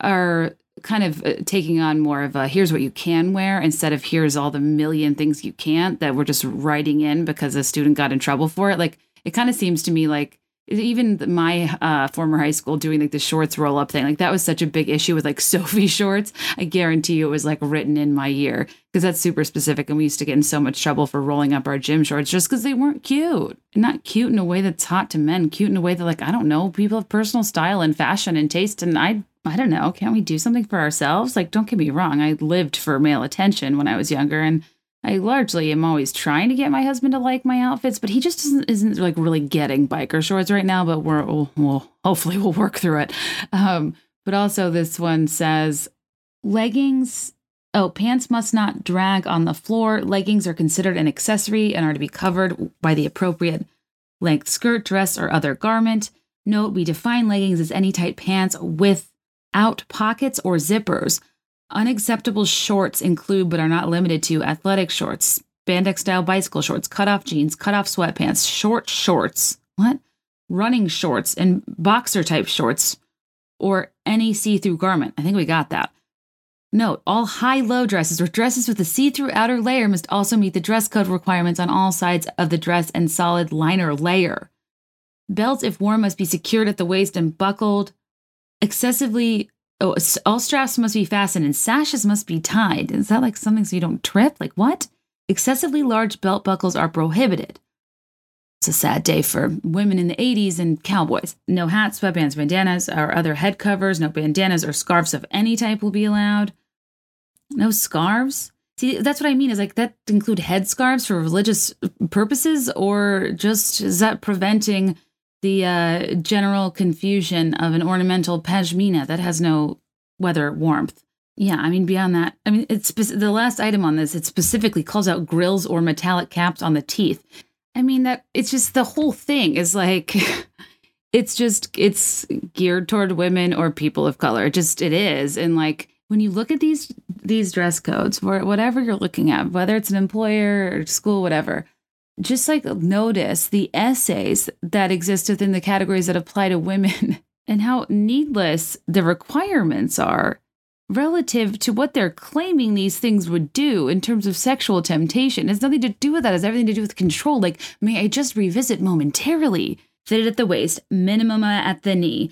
are kind of uh, taking on more of a here's what you can wear instead of here's all the million things you can't that we're just writing in because a student got in trouble for it. Like it kind of seems to me like even my uh, former high school doing like the shorts roll up thing like that was such a big issue with like Soffe shorts. I guarantee you it was like written in my year because that's super specific and we used to get in so much trouble for rolling up our gym shorts just because they weren't cute. Not cute in a way that's hot to men cute in a way that like i don't know people have personal style and fashion and taste and i i don't know. Can't we do something for ourselves? Like don't get me wrong i lived for male attention when i was younger and I largely am always trying to get my husband to like my outfits, but he just isn't, isn't like really getting biker shorts right now. But we're we'll, we'll hopefully we'll work through it. Um, but also this one says leggings. Oh, pants must not drag on the floor. Leggings are considered an accessory and are to be covered by the appropriate length skirt, dress, or other garment. Note: We define leggings as any tight pants without pockets or zippers Unacceptable shorts include, but are not limited to, athletic shorts, spandex style bicycle shorts, cut off jeans, cut off sweatpants, short shorts, what? Running shorts, and boxer type shorts, or any see through garment. I think we got that. Note, all high low dresses or dresses with a see through outer layer must also meet the dress code requirements on all sides of the dress and solid liner layer. Belts, if worn, must be secured at the waist and buckled. Excessively, oh, all straps must be fastened and sashes must be tied. Is that like something so you don't trip? Like what? Excessively large belt buckles are prohibited. It's a sad day for women in the 80s and cowboys. No hats, sweatbands, bandanas, or other head covers. No bandanas or scarves of any type will be allowed no scarves. See, that's what I mean. Is like that include headscarves for religious purposes, or just is that preventing the uh, general confusion of an ornamental pashmina that has no weather warmth? Yeah, I mean beyond that, I mean it's the last item on this. It specifically calls out grills or metallic caps on the teeth. I mean that it's just the whole thing is like. it's just it's geared toward women or people of color. It just it is, and like when you look at these these dress codes for whatever you're looking at, whether it's an employer or school, whatever, just like notice the essays that exist within the categories that apply to women and how needless the requirements are relative to what they're claiming these things would do in terms of sexual temptation. It has nothing to do with that. It has everything to do with control. Like, may I just revisit momentarily? Fitted at the waist, minimum uh, at the knee.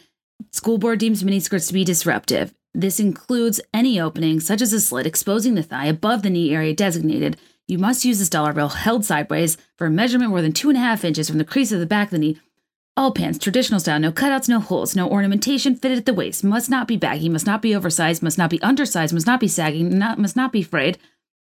School board deems miniskirts to be disruptive. This includes any opening, such as a slit exposing the thigh above the knee area designated. You must use this dollar bill held sideways for a measurement more than two and a half inches from the crease of the back of the knee. All pants, traditional style, no cutouts, no holes, no ornamentation, fitted at the waist, must not be baggy, must not be oversized, must not be undersized, must not be sagging, not, must not be frayed,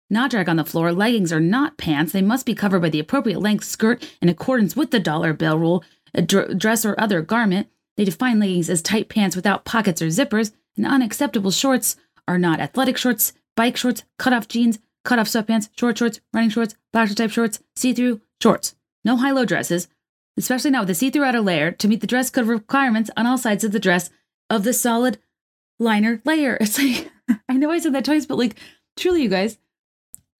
not drag on the floor. Leggings are not pants. They must be covered by the appropriate length skirt in accordance with the dollar bill rule, a dr- dress or other garment. They define leggings as tight pants without pockets or zippers and unacceptable shorts are not athletic shorts, bike shorts, cut-off jeans, cut-off sweatpants, short shorts, running shorts, boxer type shorts, see-through shorts. No high-low dresses, especially not with a see-through outer layer to meet the dress code requirements on all sides of the dress of the solid liner layer. It's like I know I said that twice, but like truly, you guys,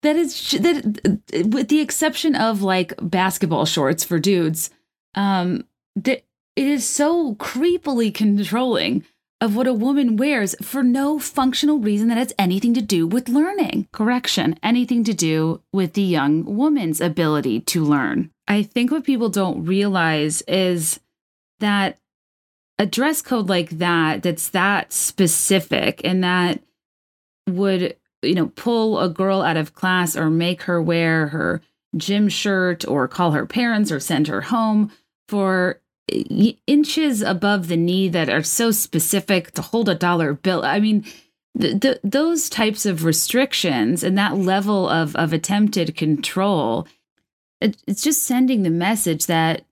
that is that with the exception of like basketball shorts for dudes, um, that it is so creepily controlling of what a woman wears for no functional reason that has anything to do with learning. Correction, anything to do with the young woman's ability to learn. I think what people don't realize is that a dress code like that, that's that specific and that would, you know, pull a girl out of class or make her wear her gym shirt or call her parents or send her home for inches above the knee that are so specific to hold a dollar bill. I mean, the, the, those types of restrictions and that level of, of attempted control, it, it's just sending the message that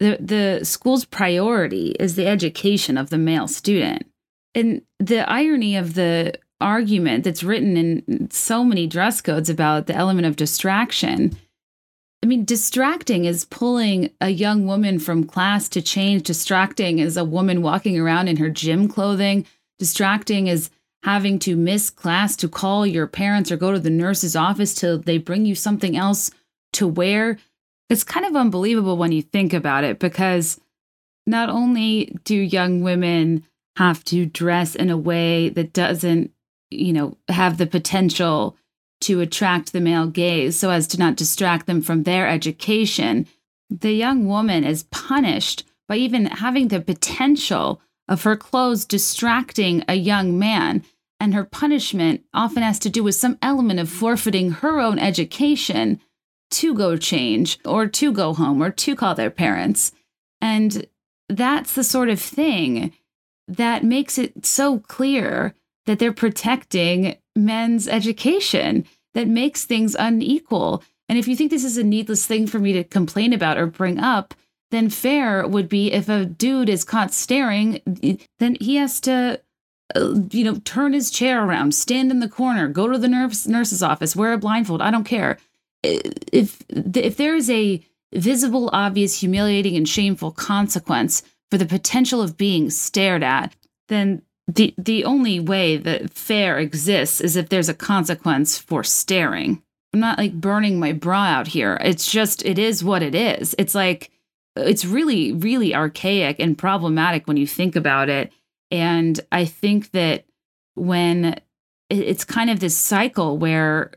the, the school's priority is the education of the male student. And the irony of the argument that's written in so many dress codes about the element of distraction I mean, distracting is pulling a young woman from class to change. Distracting is a woman walking around in her gym clothing. Distracting is having to miss class to call your parents or go to the nurse's office till they bring you something else to wear. It's kind of unbelievable when you think about it because not only do young women have to dress in a way that doesn't, you know, have the potential to attract the male gaze so as to not distract them from their education, the young woman is punished by even having the potential of her clothes distracting a young man. And her punishment often has to do with some element of forfeiting her own education to go change or to go home or to call their parents. And that's the sort of thing that makes it so clear that they're protecting men's education that makes things unequal. And if you think this is a needless thing for me to complain about or bring up, then fair would be if a dude is caught staring, then he has to, uh, you know, turn his chair around, stand in the corner, go to the nurse nurse's office, wear a blindfold. I don't care. If if there is a visible, obvious, humiliating, and shameful consequence for the potential of being stared at, then the the only way that fair exists is if there's a consequence for staring. I'm not like burning my bra out here. It's just, it is what it is. It's like, it's really, really archaic and problematic when you think about it. And I think that when it's kind of this cycle where,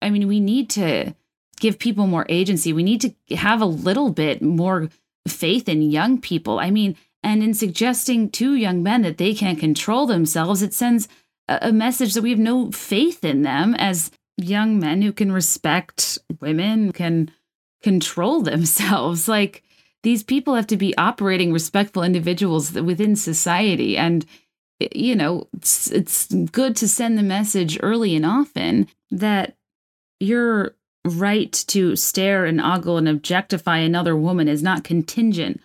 I mean, we need to give people more agency. We need to have a little bit more faith in young people. I mean, and in suggesting to young men that they can't control themselves, it sends a message that we have no faith in them as young men who can respect women, can control themselves. Like these people have to be operating respectful individuals within society. And, you know, it's, it's good to send the message early and often that your right to stare and ogle and objectify another woman is not contingent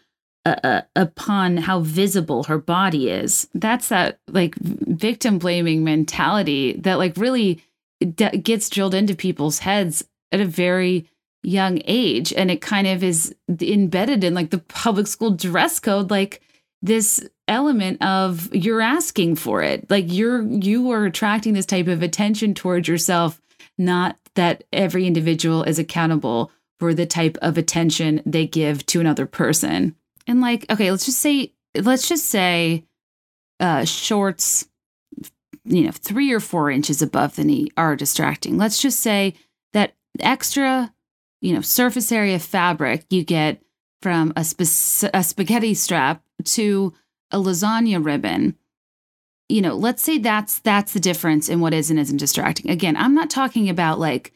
uh, uh, upon how visible her body is. That's that like victim blaming mentality that like really d- gets drilled into people's heads at a very young age. And it kind of is embedded in like the public school dress code like this element of you're asking for it. Like you're you are attracting this type of attention towards yourself not that every individual is accountable for the type of attention they give to another person and like okay let's just say let's just say uh shorts you know 3 or 4 inches above the knee are distracting. Let's just say that extra you know surface area fabric you get from a, sp- a spaghetti strap to a lasagna ribbon. You know let's say that's that's the difference in what is and isn't distracting. Again i'm not talking about like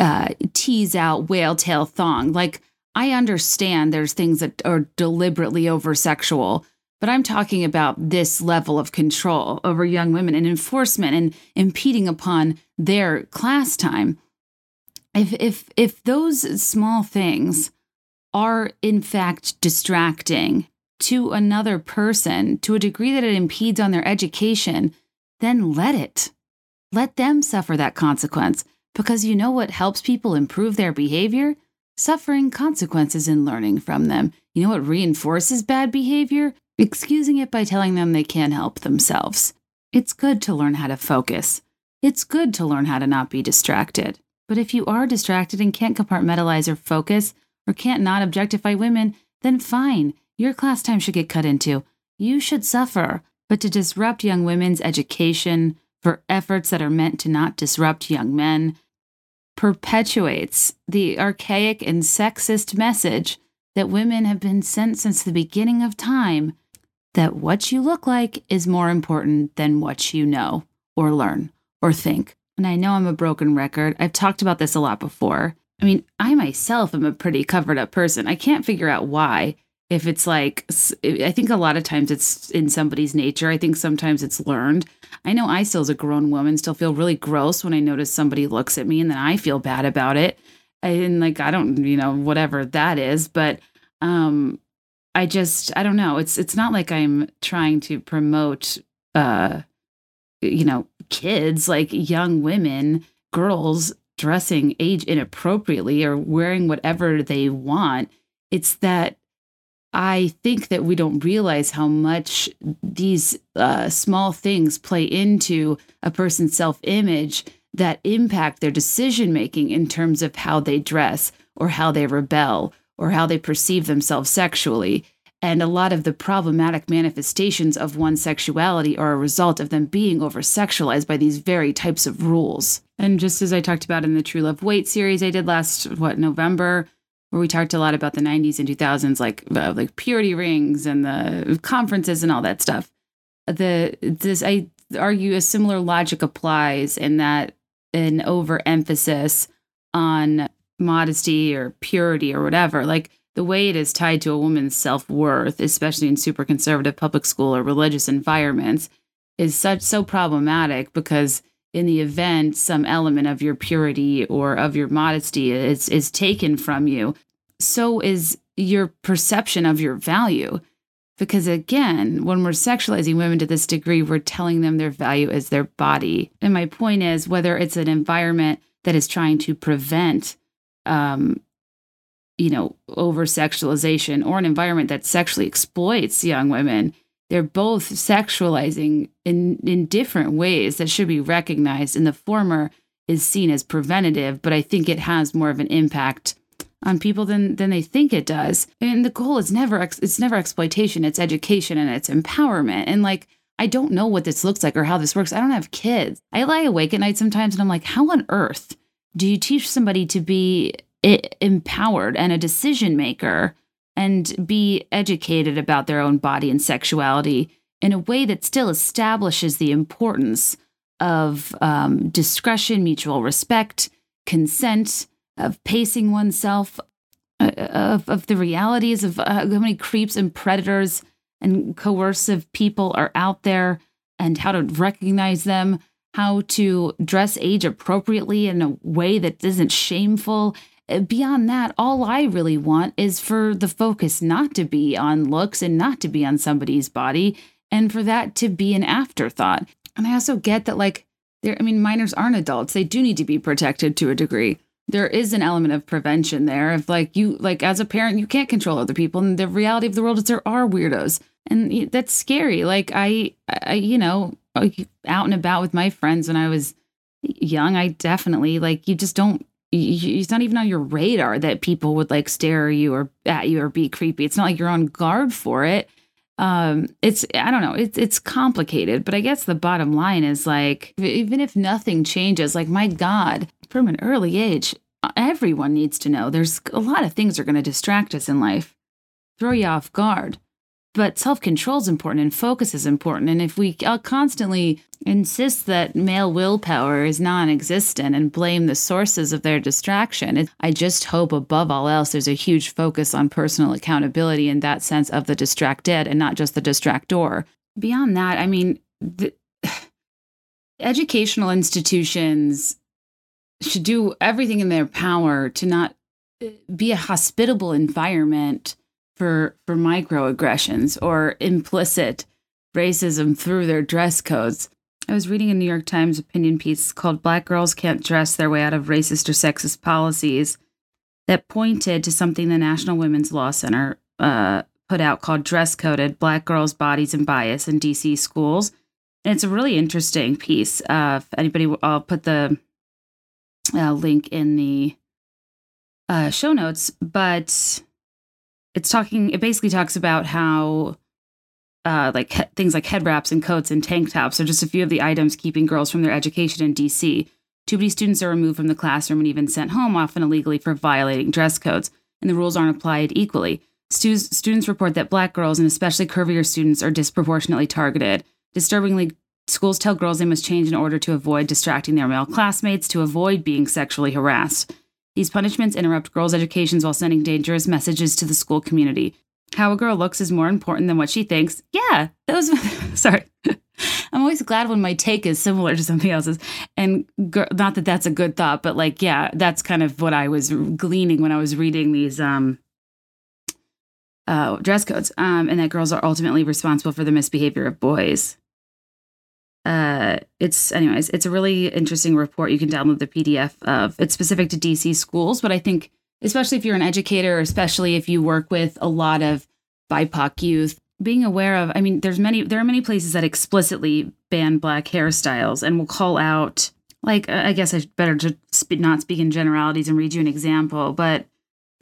uh tease out whale tail thong. Like I understand there's things that are deliberately over sexual, but I'm talking about this level of control over young women and enforcement and impeding upon their class time. If if if those small things are in fact distracting to another person to a degree that it impedes on their education, then let it. Let them suffer that consequence because you know what helps people improve their behavior? Suffering consequences and learning from them. You know what reinforces bad behavior? Excusing it by telling them they can't help themselves. It's good to learn how to focus. It's good to learn how to not be distracted. But if you are distracted and can't compartmentalize or focus, or can't not objectify women, then fine, your class time should get cut into. You should suffer. But to disrupt young women's education for efforts that are meant to not disrupt young men, perpetuates the archaic and sexist message that women have been sent since the beginning of time that what you look like is more important than what you know or learn or think. And I know I'm a broken record. I've talked about this a lot before. I mean, I myself am a pretty covered up person. I can't figure out why if it's like i think a lot of times it's in somebody's nature. I think sometimes it's learned. I know i still as a grown woman still feel really gross when i notice somebody looks at me and then i feel bad about it. And like i don't you know whatever that is but um i just i don't know. It's it's not like i'm trying to promote uh you know kids like young women girls dressing age inappropriately or wearing whatever they want. It's that I think that we don't realize how much these uh, small things play into a person's self image that impact their decision making in terms of how they dress or how they rebel or how they perceive themselves sexually. And a lot of the problematic manifestations of one's sexuality are a result of them being over sexualized by these very types of rules. And just as I talked about in the True Love Waits series I did last, what, November, where we talked a lot about the 90s and 2000s like uh, like purity rings and the conferences and all that stuff. The this i argue a similar logic applies in that an overemphasis on modesty or purity or whatever like the way it is tied to a woman's self-worth especially in super conservative public school or religious environments is such so problematic because in the event some element of your purity or of your modesty is is taken from you so is your perception of your value. Because again when we're sexualizing women to this degree we're telling them their value is their body. And my point is whether it's an environment that is trying to prevent um you know over sexualization or an environment that sexually exploits young women they're both sexualizing in in different ways that should be recognized And the former is seen as preventative, but I think it has more of an impact on people than than they think it does. And the goal is never ex- it's never exploitation, it's education and it's empowerment. And like I don't know what this looks like or how this works. I don't have kids. I lie awake at night sometimes and I'm like, how on earth do you teach somebody to be eh, empowered and a decision maker and be educated about their own body and sexuality in a way that still establishes the importance of um, discretion, mutual respect, consent, of pacing oneself, uh, of, of the realities of uh, how many creeps and predators and coercive people are out there and how to recognize them, how to dress age appropriately in a way that isn't shameful. Beyond that, all I really want is for the focus not to be on looks and not to be on somebody's body, and for that to be an afterthought. And I also get that, like, there, I mean, minors aren't adults. They do need to be protected to a degree. There is an element of prevention there. If, like, you, like, as a parent, you can't control other people. And the reality of the world is there are weirdos. And that's scary. Like, I, I, you know, out and about with my friends when I was young, I definitely, like, you just don't it's not even on your radar that people would like stare at you or at you or be creepy. It's not like you're on guard for it. Um it's i don't know. It's it's complicated. But i guess the bottom line is like even if nothing changes like my god from an early age everyone needs to know there's a lot of things are going to distract us in life. Throw you off guard but self control is important and focus is important. And if we uh, constantly insist that male willpower is non existent and blame the sources of their distraction, it, I just hope above all else there's a huge focus on personal accountability in that sense of the distracted and not just the distractor. Beyond that, I mean, the, educational institutions should do everything in their power to not uh, be a hospitable environment for for microaggressions or implicit racism through their dress codes. I was reading a New York Times opinion piece called Black Girls Can't Dress Their Way Out of Racist or Sexist Policies that pointed to something the National Women's Law Center uh, put out called Dress Coded Black Girls' Bodies and Bias in DC Schools. And it's a really interesting piece. Uh, if anybody, I'll put the uh, link in the uh, show notes. But it's talking it basically talks about how uh, like he- things like head wraps and coats and tank tops are just a few of the items keeping girls from their education in DC. Too many students are removed from the classroom and even sent home, often illegally, for violating dress codes, and the rules aren't applied equally. Stu- students report that black girls, and especially curvier students, are disproportionately targeted. Disturbingly, schools tell girls they must change in order to avoid distracting their male classmates, to avoid being sexually harassed. These punishments interrupt girls' educations while sending dangerous messages to the school community. How a girl looks is more important than what she thinks. Yeah, was sorry. I'm always glad when my take is similar to something else's. And not that that's a good thought, but like, yeah, that's kind of what I was gleaning when I was reading these um, uh, dress codes. Um, and that girls are ultimately responsible for the misbehavior of boys uh it's anyways it's a really interesting report. You can download the pdf of it's specific to dc schools but i think especially if you're an educator especially if you work with a lot of bipoc youth being aware of i mean there's many there are many places that explicitly ban black hairstyles and will call out like i guess i better just not speak in generalities and read you an example but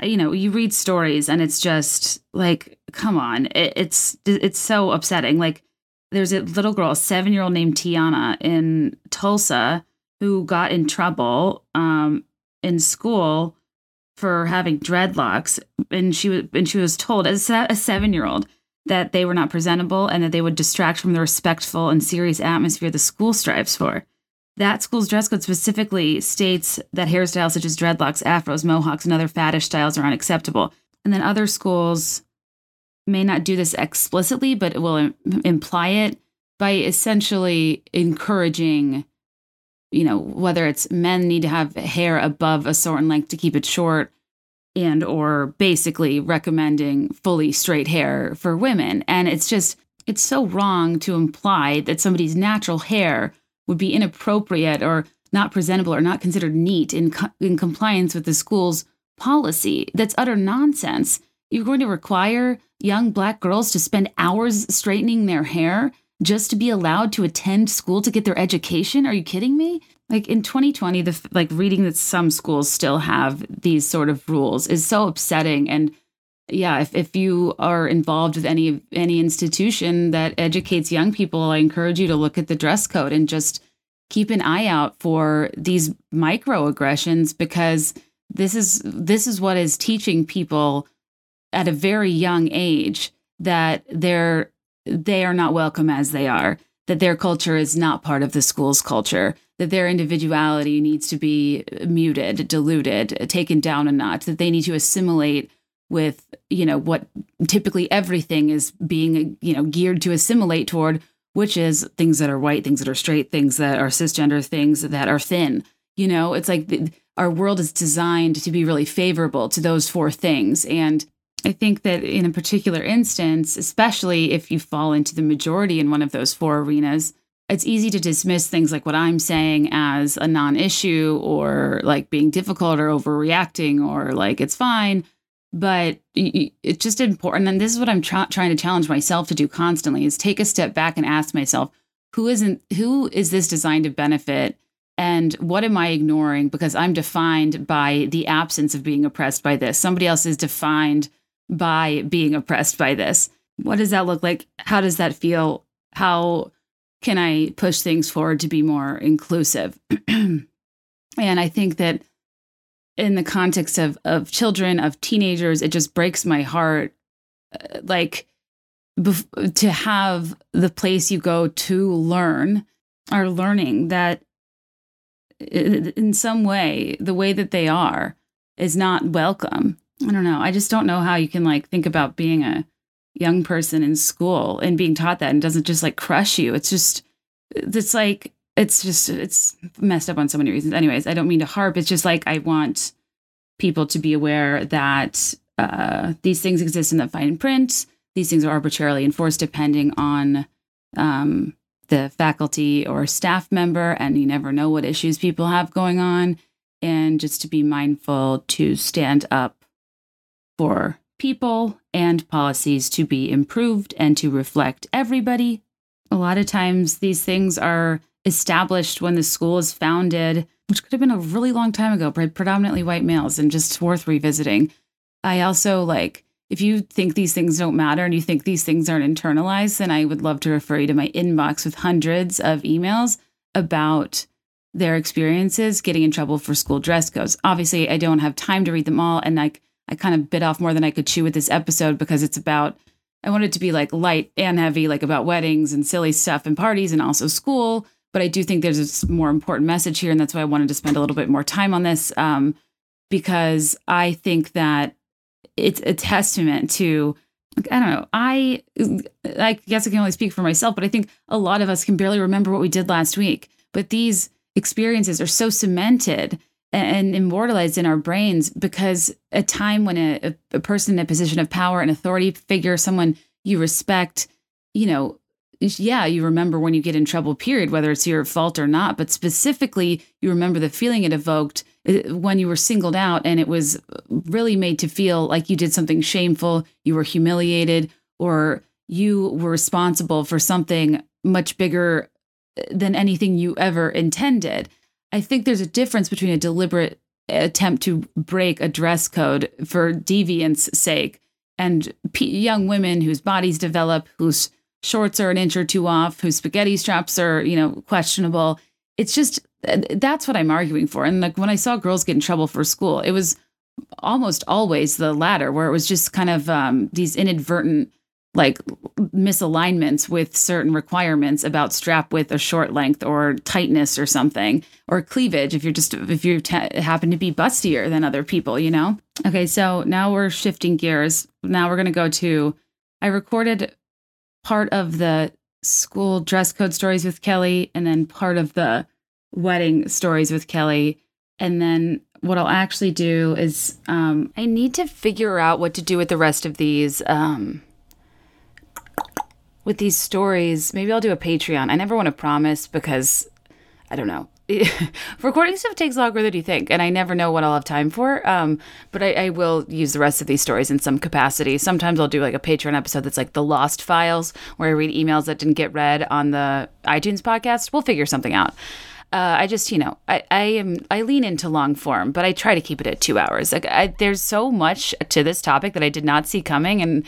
you know you read stories and it's just like come on it, it's it's so upsetting. Like there's a little girl, a seven year old named Tiana in Tulsa, who got in trouble um, in school for having dreadlocks, and she was and she was told as a seven year old that they were not presentable and that they would distract from the respectful and serious atmosphere the school strives for. That school's dress code specifically states that hairstyles such as dreadlocks, afros, mohawks, and other faddish styles are unacceptable. And then other schools may not do this explicitly, but it will Im- imply it by essentially encouraging, you know, whether it's men need to have hair above a certain length to keep it short and or basically recommending fully straight hair for women. And it's just it's so wrong to imply that somebody's natural hair would be inappropriate or not presentable or not considered neat in, co- in compliance with the school's policy. That's utter nonsense. You're going to require young black girls to spend hours straightening their hair just to be allowed to attend school to get their education? Are you kidding me? like in 2020 the like reading that some schools still have these sort of rules is so upsetting and yeah if, if you are involved with any any institution that educates young people i encourage you to look at the dress code and just keep an eye out for these microaggressions because this is this is what is teaching people at a very young age that they're they are not welcome as they are that their culture is not part of the school's culture that their individuality needs to be muted, diluted, taken down a notch, that they need to assimilate with, you know, what typically everything is being, you know, geared to assimilate toward, which is things that are white, things that are straight, things that are cisgender, things that are thin. You know, it's like the, our world is designed to be really favorable to those four things. And I think that in a particular instance, especially if you fall into the majority in one of those four arenas, it's easy to dismiss things like what I'm saying as a non issue or like being difficult or overreacting or like it's fine. But it's just important. And this is what I'm tra- trying to challenge myself to do constantly is take a step back and ask myself, who isn't, who is this designed to benefit? And what am I ignoring? Because I'm defined by the absence of being oppressed by this. Somebody else is defined by being oppressed by this. What does that look like? How does that feel? How can I push things forward to be more inclusive? and I think that in the context of of children, of teenagers, it just breaks my heart uh, like bef- to have the place you go to learn are learning that in some way the way that they are is not welcome. I don't know. I just don't know how you can like think about being a young person in school and being taught that and doesn't just like crush you. It's just, it's like, it's just, it's messed up on so many reasons. Anyways, I don't mean to harp. It's just like, I want people to be aware that uh, these things exist in the fine print. These things are arbitrarily enforced depending on um, the faculty or staff member, and you never know what issues people have going on. And just to be mindful to stand up for people and policies to be improved and to reflect everybody. A lot of times, these things are established when the school is founded, which could have been a really long time ago by predominantly white males and just worth revisiting. I also like, if you think these things don't matter and you think these things aren't internalized, then I would love to refer you to my inbox with hundreds of emails about their experiences getting in trouble for school dress codes. Obviously, I don't have time to read them all. And like, I kind of bit off more than I could chew with this episode because it's about I wanted to be like light and heavy, like about weddings and silly stuff and parties and also school. But I do think there's a more important message here, and that's why I wanted to spend a little bit more time on this um, because I think that it's a testament to I don't know. I I guess I can only speak for myself, but I think a lot of us can barely remember what we did last week. But these experiences are so cemented and immortalized in our brains because a time when a, a person in a position of power and authority figure, someone you respect, you know, yeah, you remember when you get in trouble, period, whether it's your fault or not. But specifically, you remember the feeling it evoked uh, when you were singled out and it was really made to feel like you did something shameful, you were humiliated, or you were responsible for something much bigger uh, than anything you ever intended. I think there's a difference between a deliberate attempt to break a dress code for deviance sake and p- young women whose bodies develop, whose shorts are an inch or two off, whose spaghetti straps are, you know, questionable. It's just that's what I'm arguing for. And like when I saw girls get in trouble for school, it was almost always the latter, where it was just kind of um, these inadvertent like misalignments with certain requirements about strap width or short length or tightness or something or cleavage if you're just if you t- happen to be bustier than other people you know? Okay so now we're shifting gears. Now we're going to go to i recorded part of the school dress code stories with kelly and then part of the wedding stories with kelly. And then what I'll actually do is um, I need to figure out what to do with the rest of these um, with these stories, maybe I'll do a Patreon. I never want to promise because I don't know. Recording stuff takes longer than you think, and I never know what I'll have time for. Um, but I, I, will use the rest of these stories in some capacity. Sometimes I'll do like a Patreon episode that's like the lost files, where I read emails that didn't get read on the iTunes podcast. We'll figure something out. Uh, I just, you know, I, I am I lean into long form, but I try to keep it at two hours. Like I, there's so much to this topic that I did not see coming, and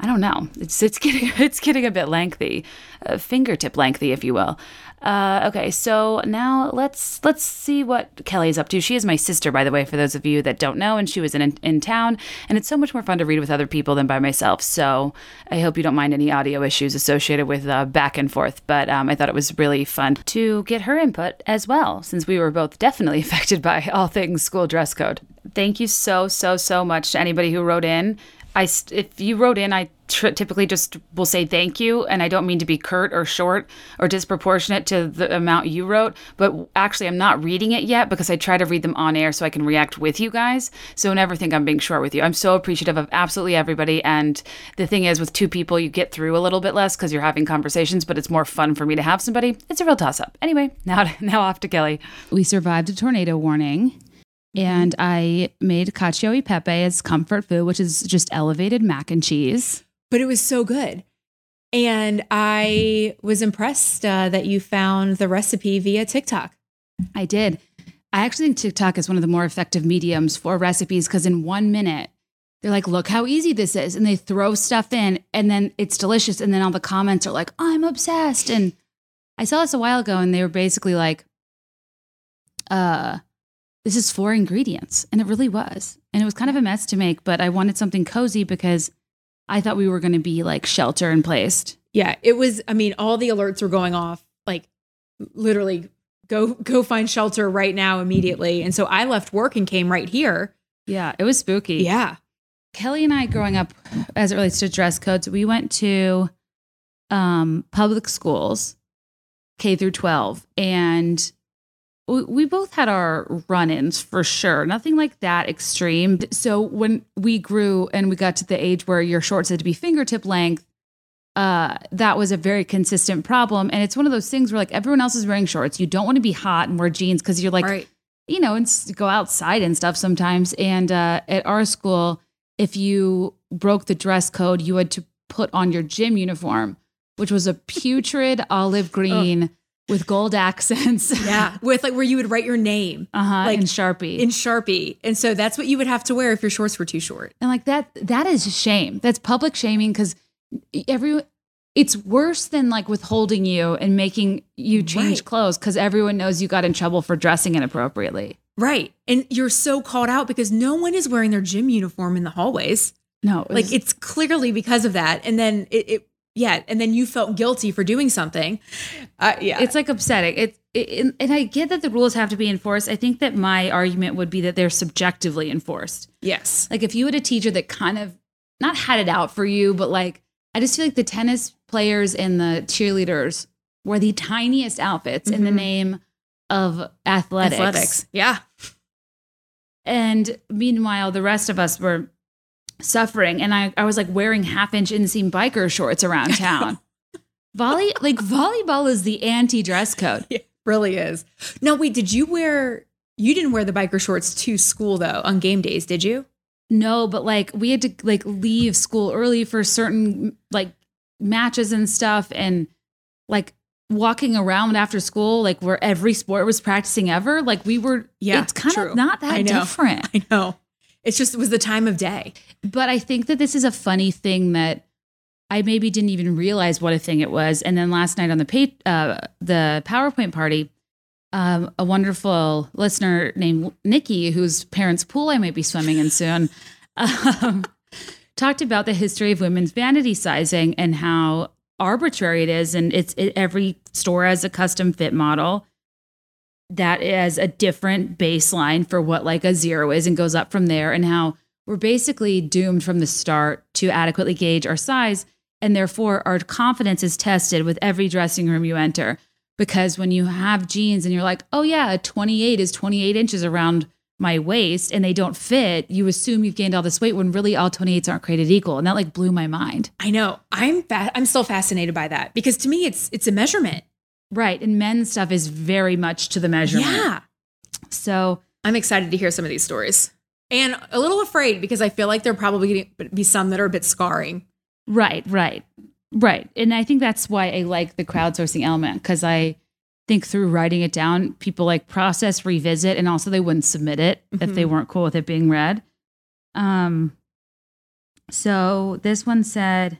I don't know. It's it's getting it's getting a bit lengthy, uh, fingertip lengthy, if you will. Uh, okay, so now let's let's see what Kelly is up to. She is my sister, by the way, for those of you that don't know, and she was in in town. And it's so much more fun to read with other people than by myself. So I hope you don't mind any audio issues associated with uh, back and forth. But um, I thought it was really fun to get her input as well, since we were both definitely affected by all things school dress code. Thank you so so so much to anybody who wrote in. I if you wrote in, I typically just will say thank you, and I don't mean to be curt or short or disproportionate to the amount you wrote, but actually I'm not reading it yet because I try to read them on air so I can react with you guys. So never think I'm being short with you. I'm so appreciative of absolutely everybody, and the thing is, with two people, you get through a little bit less because you're having conversations, but it's more fun for me to have somebody. It's a real toss up. Anyway, now now off to Kelly. We survived a tornado warning and I made cacio e pepe as comfort food, which is just elevated mac and cheese. But it was so good. And I was impressed uh, that you found the recipe via TikTok. I did. I actually think TikTok is one of the more effective mediums for recipes because in one minute, they're like, look how easy this is. And they throw stuff in and then it's delicious. And then all the comments are like, I'm obsessed. And I saw this a while ago and they were basically like, uh, this is four ingredients. And it really was. And it was kind of a mess to make, but I wanted something cozy because I thought we were going to be like shelter in placed. Yeah, it was. I mean, all the alerts were going off like literally go go find shelter right now immediately. And so I left work and came right here. Yeah, it was spooky. Yeah. Kelly and I growing up as it relates to dress codes, we went to um public schools K through 12 and we both had our run-ins for sure. Nothing like that extreme. So when we grew and we got to the age where your shorts had to be fingertip length uh, that was a very consistent problem. And it's one of those things where like everyone else is wearing shorts. You don't want to be hot and wear jeans because you're like right. you know and go outside and stuff sometimes. And uh, at our school if you broke the dress code you had to put on your gym uniform which was a putrid olive green with gold accents. yeah, with like where you would write your name, uh huh, like in Sharpie, in Sharpie, and so that's what you would have to wear if your shorts were too short. And like that, that is shame. That's public shaming because every it's worse than like withholding you and making you change right. clothes because everyone knows you got in trouble for dressing inappropriately. Right, and you're so called out because no one is wearing their gym uniform in the hallways. No, it was, like it's clearly because of that, and then it, it yeah and then you felt guilty for doing something. Uh, yeah. It's like upsetting. It, it, and i get that the rules have to be enforced. I think that my argument would be that they're subjectively enforced. Yes. Like if you had a teacher that kind of not had it out for you but like i just feel like the tennis players and the cheerleaders wore the tiniest outfits mm-hmm. in the mm-hmm. name of athletics. Athletics. Yeah. And meanwhile the rest of us were suffering and I, I was like wearing half inch inseam biker shorts around town. Volley like volleyball is the anti dress code. It really is. No, wait, did you wear you didn't wear the biker shorts to school though on game days, did you? No, but like we had to like leave school early for certain like matches and stuff and like walking around after school like where every sport was practicing ever like we were yeah it's kind true. of not that different i know it's just it was the time of day. But I think that this is a funny thing that I maybe didn't even realize what a thing it was. And then last night on the pay, uh, the PowerPoint party, um, a wonderful listener named Nikki, whose parents' pool I might be swimming in soon, um, talked about the history of women's vanity sizing and how arbitrary it is, and it's it, every store has a custom fit model that is a different baseline for what like a zero is and goes up from there and how we're basically doomed from the start to adequately gauge our size. And therefore our confidence is tested with every dressing room you enter. Because when you have jeans and you're like oh yeah a 28 is 28 inches around my waist and they don't fit you assume you've gained all this weight when really all 28s aren't created equal. And that like blew my mind. I know. I'm fa- i'm still fascinated by that because to me it's it's a measurement Right. And men's stuff is very much to the measurement. Yeah. So I'm excited to hear some of these stories and a little afraid because I feel like there probably going to be some that are a bit scarring. Right, right, right. And I think that's why I like the crowdsourcing element because I, think through writing it down. People like process, revisit, and also they wouldn't submit it if they Mhm. weren't cool with it being read. Um, so this one said,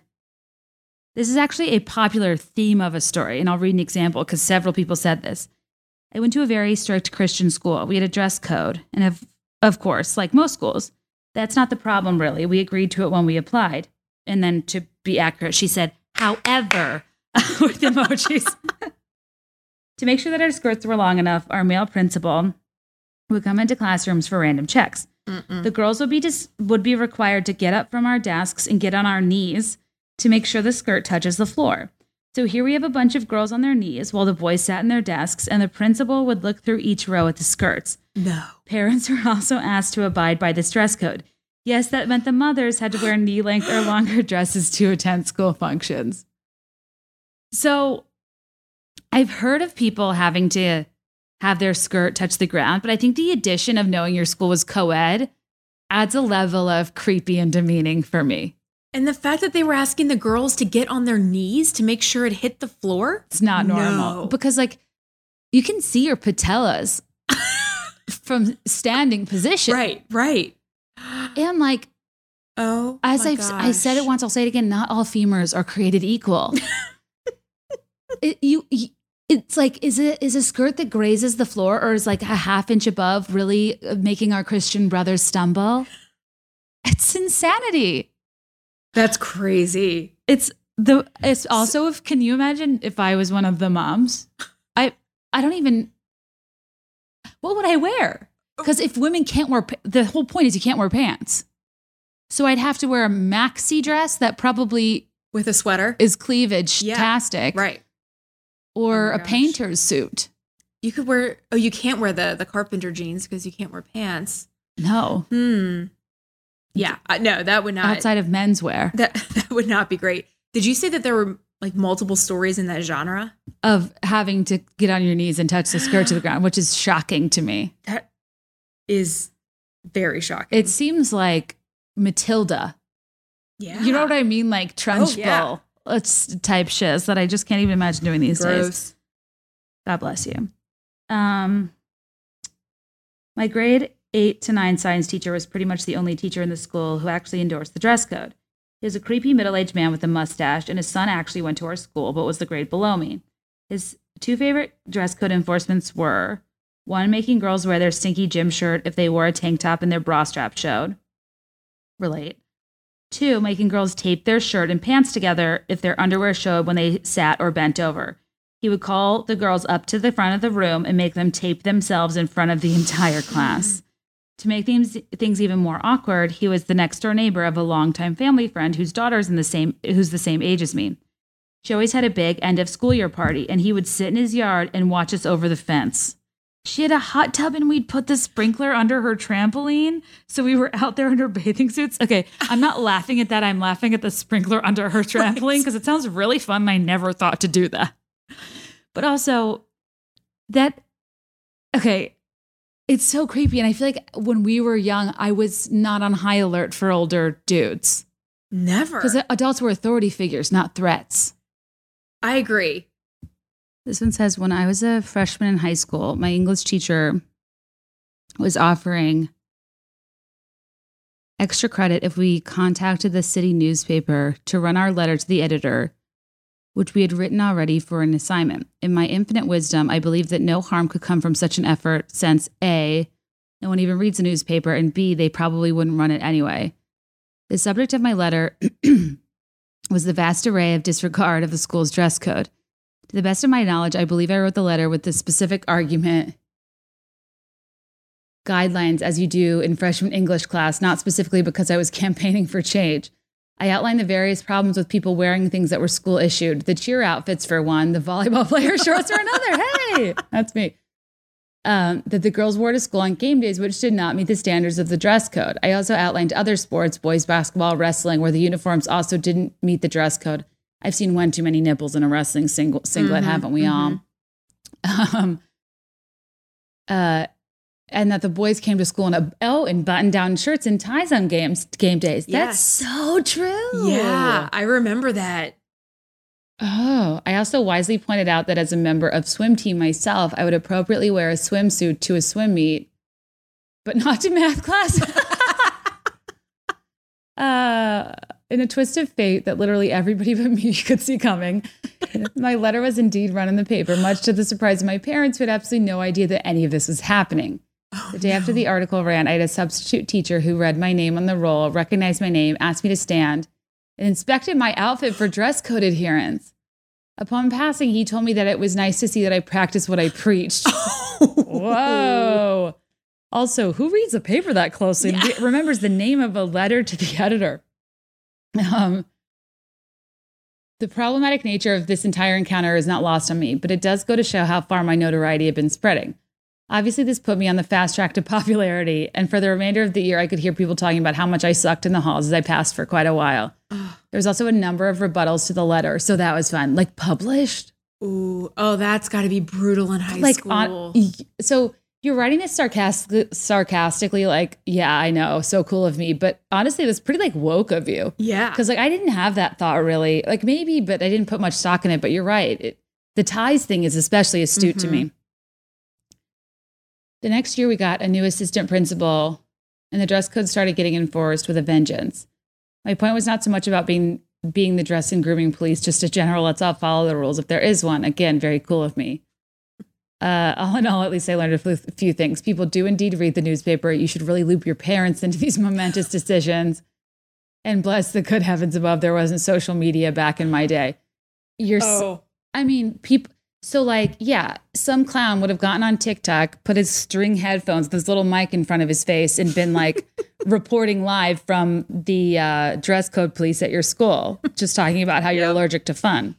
this is actually a popular theme of a story, and I'll read an example because several people said this. I went to a very strict Christian school. We had a dress code, and of, of course, like most schools, that's not the problem really. We agreed to it when we applied. And then to be accurate, she said, however, with emojis. to make sure that our skirts were long enough, our male principal would come into classrooms for random checks. Mm-mm. The girls would be dis- would be required to get up from our desks and get on our knees to make sure the skirt touches the floor. So here we have a bunch of girls on their knees while the boys sat in their desks, and the principal would look through each row at the skirts. No. Parents were also asked to abide by this dress code. Yes, that meant the mothers had to wear knee length or longer dresses to attend school functions. So I've heard of people having to have their skirt touch the ground, but I think the addition of knowing your school was co ed adds a level of creepy and demeaning for me. And the fact that they were asking the girls to get on their knees to make sure it hit the floor. It's not normal No. because, like, you can see your patellas from standing position. Right, right. And, like, Oh, As I've I said it once, I'll say it again. Not all femurs are created equal. it, you, you, it's like is it is a skirt that grazes the floor, or is like a half inch above really uh, making our Christian brothers stumble? It's insanity. That's crazy. It's the. It's also if can you imagine if I was one of the moms? I I don't even. What would I wear? Because if women can't wear, the whole point is you can't wear pants. So I'd have to wear a maxi dress that probably With a sweater. is cleavage Yeah, tastic, Right. or Oh a gosh. painter's suit. You could wear oh, you can't wear the the carpenter jeans because you can't wear pants. No, Hmm. Yeah. No, that would not outside of menswear that that would not be great. Did you say that there were like multiple stories in that genre? of having to get on your knees and touch the skirt to the ground, which is shocking to me. That is very shocking. It seems like Matilda. yeah. You know what I mean? Like Trunchbull. yeah. It's type shiz that I just can't even imagine doing these days. God bless you. Um, my grade eight to nine science teacher was pretty much the only teacher in the school who actually endorsed the dress code. He was a creepy middle aged man with a mustache, and his son actually went to our school, but was the grade below me. His two favorite dress code enforcements were one, making girls wear their stinky gym shirt if they wore a tank top and their bra strap showed. Relate. Two, making girls tape their shirt and pants together if their underwear showed when they sat or bent over. He would call the girls up to the front of the room and make them tape themselves in front of the entire class. To make things things even more awkward, he was the next door neighbor of a longtime family friend whose daughter's in the same who's the same age as me. She always had a big end of school year party, and he would sit in his yard and watch us over the fence. She had a hot tub, and we'd put the sprinkler under her trampoline, so we were out there in our bathing suits. Okay, I'm not laughing at that. I'm laughing at the sprinkler under her trampoline because it sounds really fun. And I never thought to do that, but also that okay it's so creepy and i feel like when we were young i was not on high alert for older dudes Never. because adults were authority figures not threats I agree. this one says when i was a freshman in high school my english teacher was offering extra credit if we contacted the city newspaper to run our letter to the editor which we had written already for an assignment. In my infinite wisdom, I believed that no harm could come from such an effort since A, no one even reads a newspaper, and B, they probably wouldn't run it anyway. The subject of my letter was the vast array of disregard of the school's dress code. To the best of my knowledge, I believe I wrote the letter with the specific argument guidelines as you do in freshman English class, not specifically because I was campaigning for change. I outlined the various problems with people wearing things that were school issued. The cheer outfits for one, the volleyball player shorts for another. Hey, that's me. Um, that the girls wore to school on game days, which did not meet the standards of the dress code. I also outlined other sports, boys basketball, wrestling, where the uniforms also didn't meet the dress code. I've seen one too many nipples in a wrestling single, singlet, Mhm, haven't we all? Um, uh, and that the boys came to school in a oh in button down shirts and ties on games game days. That's so true. Yeah, I remember that. Oh, I also wisely pointed out that as a member of swim team myself, I would appropriately wear a swimsuit to a swim meet, but not to math class. uh, in a twist of fate that literally everybody but me could see coming, my letter was indeed run in the paper, much to the surprise of my parents, who had absolutely no idea that any of this was happening. Oh, The day after the article ran, I had a substitute teacher who read my name on the roll, recognized my name, asked me to stand, and inspected my outfit for dress code adherence. Upon passing, he told me that it was nice to see that I practiced what I preached. Whoa. Also, who reads a paper that closely and remembers the name of a letter to the editor? Um, the problematic nature of this entire encounter is not lost on me, but it does go to show how far my notoriety had been spreading. Obviously, this put me on the fast track to popularity, and for the remainder of the year, I could hear people talking about how much I sucked in the halls as I passed for quite a while. There was also a number of rebuttals to the letter, so that was fun. Like published, Ooh, oh, that's got to be brutal in high like school. on. So you're writing this sarcastically, sarcastically, like, yeah, I know, so cool of me, but honestly, that's pretty like woke of you. yeah. Because like I didn't have that thought really. Like maybe, but I didn't put much stock in it. But you're right. It, the ties thing is especially astute to Mhm. me. The next year, we got a new assistant principal, and the dress code started getting enforced with a vengeance. My point was not so much about being being the dress and grooming police, just a general let's all follow the rules if there is one. Again, very cool of me. Uh, all in all, at least I learned a few- few things. People do indeed read the newspaper. You should really loop your parents into these momentous decisions. And bless the good heavens above, there wasn't social media back in my day. You're, oh, I mean, people. So, like, yeah, some clown would have gotten on TikTok, put his string headphones, this little mic in front of his face, and been like reporting live from the uh, dress code police at your school, just talking about how you're Yep. allergic to fun.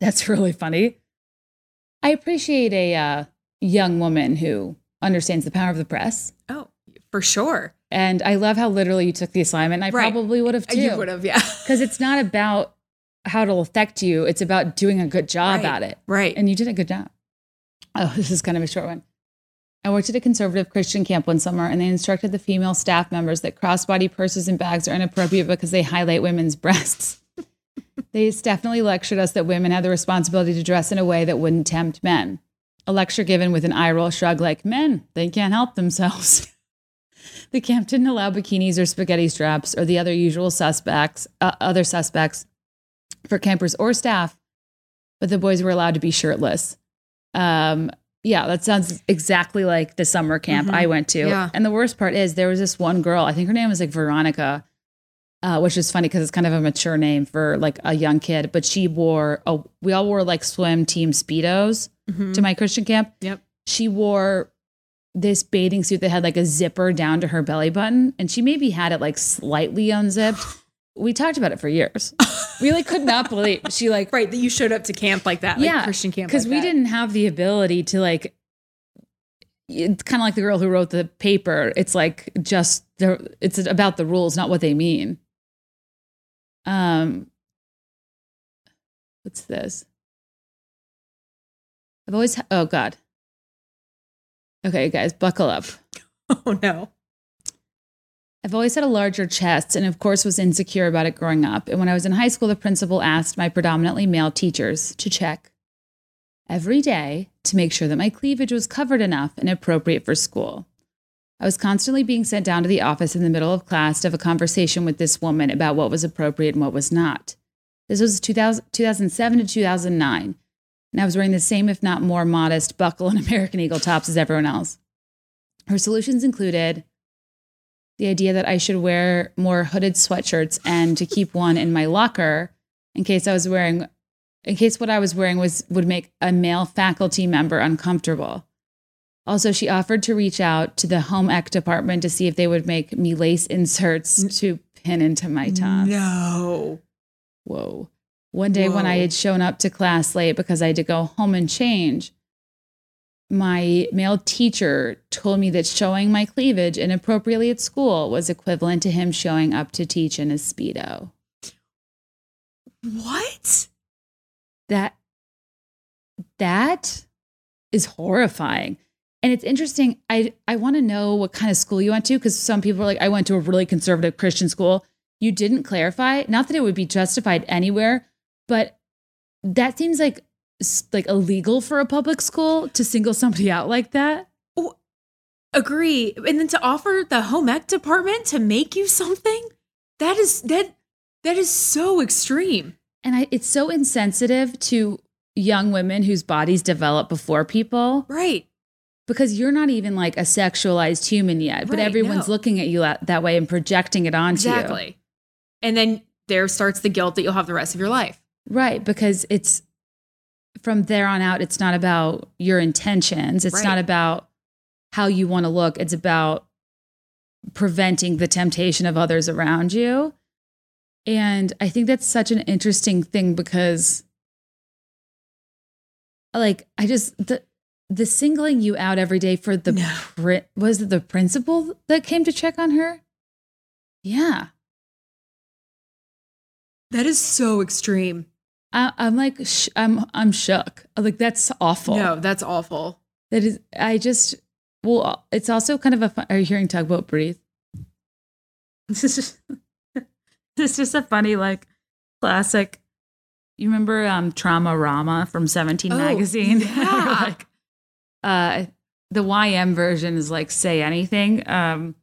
That's really funny. I appreciate a uh, young woman who understands the power of the press. oh, for sure. And I love how literally you took the assignment. And I Right. probably would have too. You would have, yeah. Because it's not about how it'll affect you, it's about doing a good job Right. at it. Right. And you did a good job. Oh, this is kind of a short one. I worked at a conservative Christian camp one summer, and they instructed the female staff members that crossbody purses and bags are inappropriate because they highlight women's breasts. they definitely lectured us that women had the responsibility to dress in a way that wouldn't tempt men. A lecture given with an eye roll shrug, like, men, they can't help themselves. the camp didn't allow bikinis or spaghetti straps or the other usual suspects, uh, other suspects for campers or staff, but the boys were allowed to be shirtless. Um, yeah, that sounds exactly like the summer camp Mhm. I went to. Yeah. And the worst part is there was this one girl, I think her name was like Veronica, uh, which is funny because it's kind of a mature name for like a young kid, but she wore, a, we all wore like swim team Speedos Mhm. to my Christian camp. Yep. She wore this bathing suit that had like a zipper down to her belly button, and she maybe had it like slightly unzipped. We talked about it for years. We like could not believe she like Right. That you showed up to camp like that, like Yeah, Christian camp. because like we that. didn't have the ability to like. It's kind of like the girl who wrote the paper. It's like just the it's about the rules, not what they mean. Um, what's this? I've always oh god. Okay, guys, buckle up. Oh, no. I've always had a larger chest and, of course, was insecure about it growing up. And when I was in high school, the principal asked my predominantly male teachers to check every day to make sure that my cleavage was covered enough and appropriate for school. I was constantly being sent down to the office in the middle of class to have a conversation with this woman about what was appropriate and what was not. This was 2000, 2007 to 2009. And I was wearing the same, if not more modest, buckle and American Eagle tops as everyone else. Her solutions included the idea that I should wear more hooded sweatshirts and to keep one in my locker in case I was wearing in case what I was wearing was would make a male faculty member uncomfortable. Also, she offered to reach out to the home ec department to see if they would make me lace inserts to pin into my top. No. Whoa. One day when I had shown up to class late because I had to go home and change, my male teacher told me that showing my cleavage inappropriately at school was equivalent to him showing up to teach in a Speedo. What? That that is horrifying. And it's interesting. I I want to know what kind of school you went to because some people are like, I went to a really conservative Christian school. You didn't clarify. Not that it would be justified anywhere, but that seems like like illegal for a public school to single somebody out like that. Oh, Agree. And then to offer the home ec department to make you something, that is that that is so extreme. And I, it's so insensitive to young women whose bodies develop before people Right. because you're not even like a sexualized human yet, but everyone's no. looking at you that, that way and projecting it onto you. Exactly. And then there starts the guilt that you'll have the rest of your life. Right, because it's from there on out, it's not about your intentions. It's Right. not about how you want to look. It's about preventing the temptation of others around you. And I think that's such an interesting thing because like I just the the singling you out every day for the No. pri- was it the principal that came to check on her? Yeah. That is so extreme. I, I'm like sh- I'm I'm shook. Like that's awful. No, that's awful. That is. I just. Well, it's also kind of a. fun- Are you hearing tugboat breathe? This is just. This is just a funny like classic. You remember um Traumarama from Seventeen Oh, magazine? yeah. like, uh, the YM version is like say anything. Um,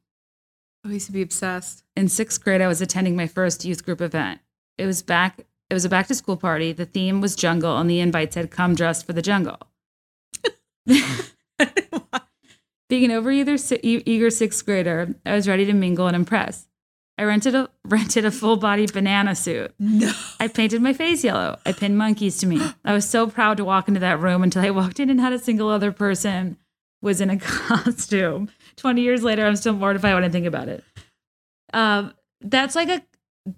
I used to be obsessed. in sixth grade, I was attending my first youth group event. It was back. It was a back to school party. The theme was jungle, and the invite said, "Come dressed for the jungle." Being an e- eager sixth grader, I was ready to mingle and impress. I rented a rented a full body banana suit. no. I painted my face yellow. I pinned monkeys to me. I was so proud to walk into that room until I walked in and had a single other person was in a costume. 20 years later, I'm still mortified when I think about it. Um, that's like a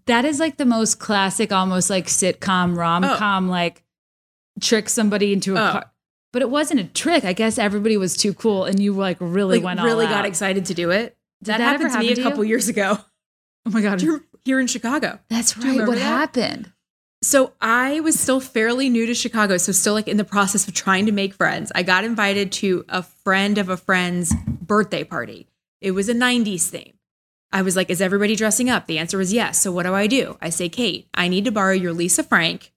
that is like the most classic, almost like sitcom, rom com, oh. like trick somebody into a Oh. car. But it wasn't a trick. I guess everybody was too cool and you like really Like went all really got excited to do it. Did that, that happened to me a to you? couple years ago. Oh my god. you, Here in Chicago. That's right. What that? happened? So I was still fairly new to Chicago, so still like in the process of trying to make friends. I got invited to a friend of a friend's birthday party. It was a 90s theme. I was like, is everybody dressing up? The answer was yes. So what do I do? I say, Kate, I need to borrow your Lisa Frank,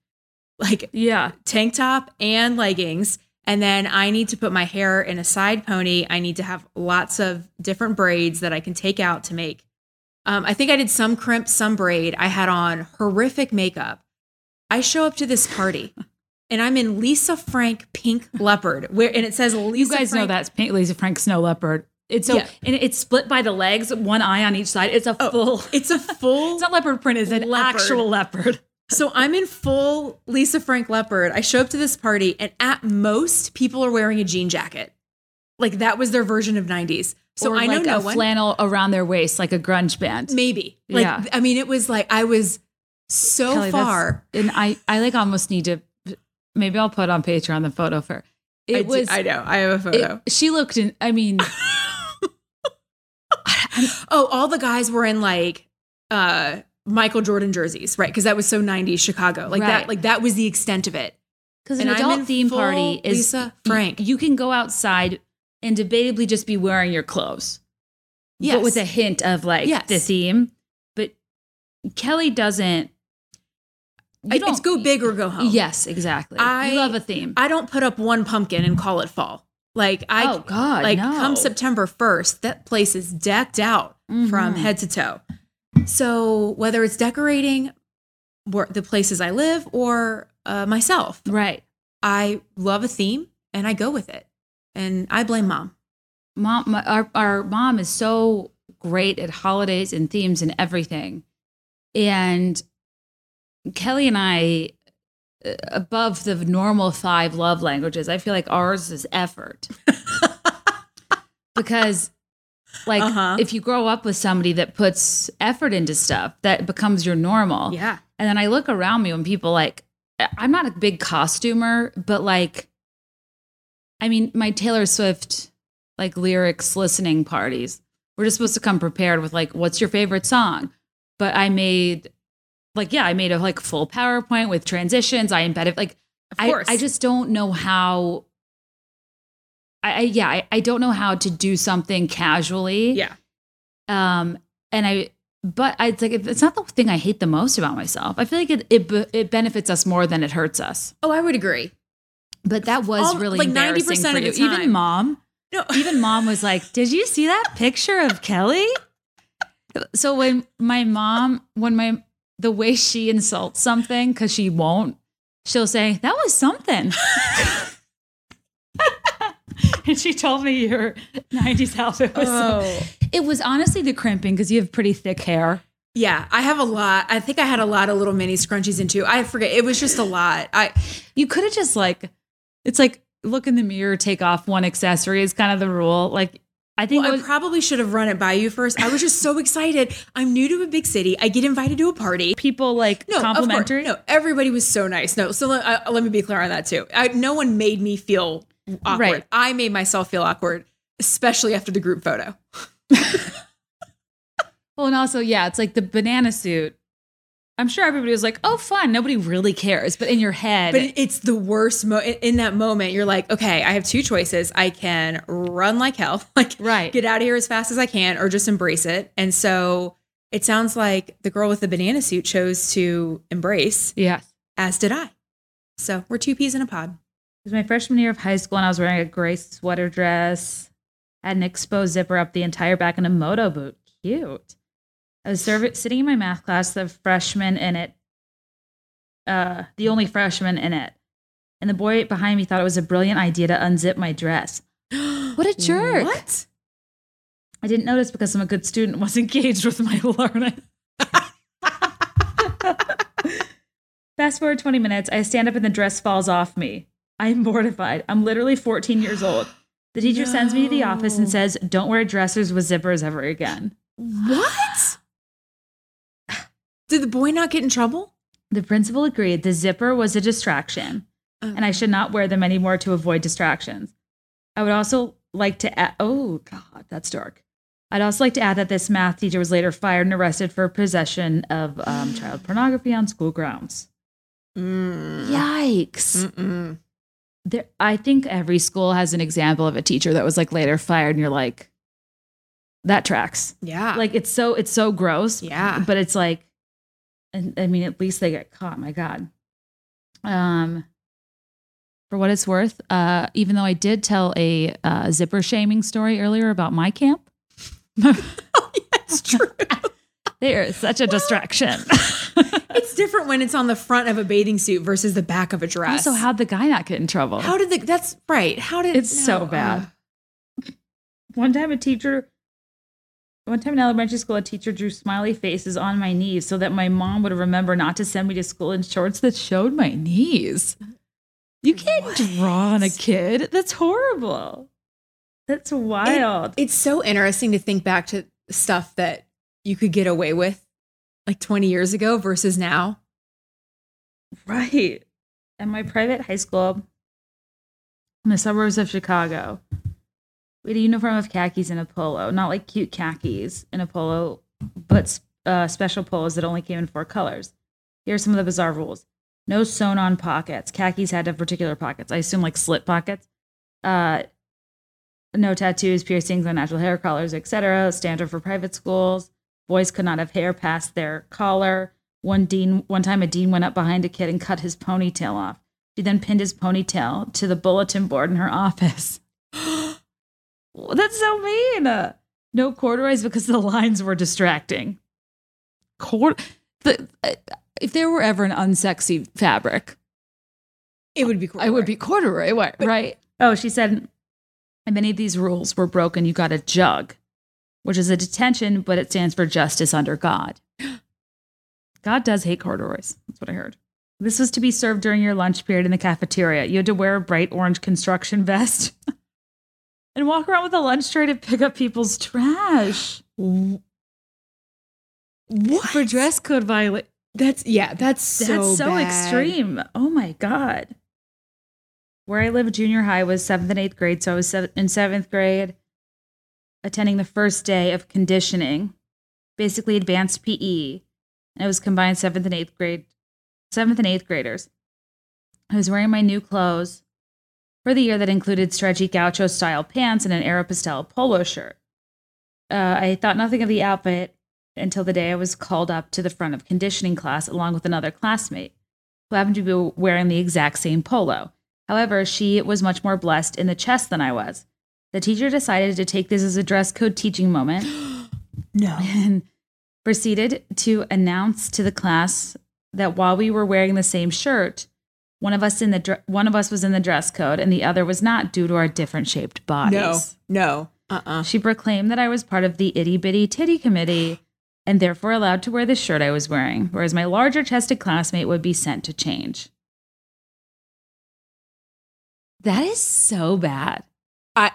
like Yeah. tank top and leggings. And then I need to put my hair in a side pony. I need to have lots of different braids that I can take out to make. Um, I think I did some crimp, some braid. I had on horrific makeup. I show up to this party and I'm in Lisa Frank pink leopard, where and it says Lisa You guys know that's Pink Lisa Frank Snow Leopard. It's so Yeah. and it's split by the legs, one eye on each side. It's a Oh, full. It's a full It's not leopard print. It's an Leopard. actual leopard. So I'm in full Lisa Frank leopard. I show up to this party, and at most, people are wearing a jean jacket. Like that was their version of 90s. So Or I know like no a one. flannel around their waist, like a grunge band. Maybe. Like Yeah. I mean, it was like I was so Kelly, far. and I, I like almost need to. Maybe I'll put on Patreon the photo for. It I do- was. I know. I have a it- photo. she looked in. I mean, oh, all the guys were in like uh Michael Jordan jerseys, right? Because that was so 90s Chicago. Like Right. that, like that was the extent of it. because an And adult theme party is Lisa Frank. You, can go outside and debatably just be wearing your clothes. Yes. but with a hint of like Yes. the theme. But Kelly doesn't. It's go big or go home. Yes, exactly. I- you love a theme. I don't put up one pumpkin and call it fall. Like I oh God, like no. come September 1st, that place is decked out from Mhm. head to toe. So whether it's decorating where the places I live or uh, myself, right, I love a theme and I go with it. And I blame mom. mom. My, our our mom is so great at holidays and themes and everything, and Kelly and I. Above the normal five love languages, I feel like ours is effort. because like Uh-huh. if you grow up with somebody that puts effort into stuff that becomes your normal Yeah. and then i look around me when people like i'm not a big costumer but like i mean my taylor swift like lyrics listening parties we're just supposed to come prepared with like what's your favorite song but i made like yeah i made a like full powerpoint with transitions i embedded like Of I, course. I just don't know how. I, I yeah, I, I don't know how to do something casually. Yeah. Um, and I but I, it's like it's not the thing I hate the most about myself. I feel like it it, it benefits us more than it hurts us. Oh, I would agree. But that was All- really like 90% of you. time. Even mom, No, even mom was like, "Did you see that picture of Kelly?" So when my mom, when my the way she insults something because she won't, she'll say, "That was something." and she told me your '90s outfit was. Oh. It was honestly the crimping because you have pretty thick hair. Yeah, I have a lot. I think I had a lot of little mini scrunchies into. I forget. It was just a lot. I You could have just like, it's like look in the mirror, take off one accessory is kind of the rule. Like I think well, it I probably should have run it by you first. I was just so excited. I'm new to a big city. I get invited to a party. people like No, complimentary. No, everybody was so nice. No, so let, uh, let me be clear on that too. I, no one made me feel awkward. Right. I made myself feel awkward, especially after the group photo. Well, and also, yeah, it's like the banana suit. I'm sure everybody was like, "Oh, fun." Nobody really cares, but in your head, But it's the worst. Mo- in in that moment, you're like, okay, I have two choices. I can run like hell, like right? get out of here as fast as I can, or just embrace it. And so it sounds like the girl with the banana suit chose to embrace, yes. as did I. So we're two peas in a pod. It was my freshman year of high school, and I was wearing a gray sweater dress, had an exposed zipper up the entire back, and a moto boot. Cute. I was serv- sitting in my math class, the freshman in it, uh, the only freshman in it, and the boy behind me thought it was a brilliant idea to unzip my dress. What a jerk! What? I didn't notice because I'm a good student, was engaged with my learning. Fast forward 20 minutes, I stand up and the dress falls off me. I'm mortified. I'm literally 14 years old. The teacher sends me to the office and says, Don't wear dresses with zippers ever again. What? Did the boy not get in trouble? The principal agreed the zipper was a distraction and I should not wear them anymore to avoid distractions. I would also like to add, oh God, that's dark. I'd also like to add that this math teacher was later fired and arrested for possession of um, child pornography on school grounds. Mm. Yikes. Mm-mm. There, I think every school has an example of a teacher that was like later fired and you're like, that tracks. Yeah. Like it's so, it's so gross. yeah. but it's like and i mean at least they get caught my god um for what it's worth uh even though i did tell a uh, zipper shaming story earlier about my camp oh, yeah, it's true. they are such a distraction it's different when it's on the front of a bathing suit versus the back of a dress. also how'd the guy not get in trouble How did the? That's right. How did? It's so bad. uh, one time a teacher one time in elementary school a teacher drew smiley faces on my knees so that my mom would remember not to send me to school in shorts that showed my knees. You can't draw on a kid. That's horrible. That's wild. it's so interesting to think back to stuff that you could get away with like 20 years ago versus now. right. At my private high school in the suburbs of chicago we had a uniform of khakis and a polo. Not like cute khakis and a polo but uh, special polos that only came in four colors. Here are some of the bizarre rules. No sewn on pockets. Khakis had to have particular pockets. I assume like slit pockets. Uh, no tattoos piercings unnatural hair colors etc standard for private schools. Boys could not have hair past their collar. One dean one time a dean went up behind a kid and cut his ponytail off. She then pinned his ponytail to the bulletin board in her office that's so mean Uh, no corduroys because the lines were distracting Cord- the, uh, if there were ever an unsexy fabric It would be cool. I would be corduroy, what, right? Oh, she said, if any of these rules were broken, you got a jug, which is a detention, but it stands for justice under God. God does hate corduroys. That's what I heard. This was to be served during your lunch period in the cafeteria. You had to wear a bright orange construction vest and walk around with a lunch tray to pick up people's trash What? for dress code violation. That's yeah. That's so That's so extreme. Oh my God. Where I lived, junior high was seventh and eighth grade. So I was sev- in seventh grade, attending the first day of conditioning, basically advanced PE. And it was combined seventh and eighth grade, seventh and eighth graders. I was wearing my new clothes for the year that included stretchy gaucho style pants and an Aeropostale polo shirt. Uh, I thought nothing of the outfit until the day I was called up to the front of conditioning class along with another classmate who happened to be wearing the exact same polo. However, she was much more blessed in the chest than I was. The teacher decided to take this as a dress code teaching moment No. and proceeded to announce to the class that while we were wearing the same shirt, one of us in the dr- one of us was in the dress code and the other was not due to our different shaped bodies. No. No. Uh-uh. She proclaimed that I was part of the itty bitty titty committee and therefore allowed to wear the shirt I was wearing, whereas my larger chested classmate would be sent to change. That is so bad. I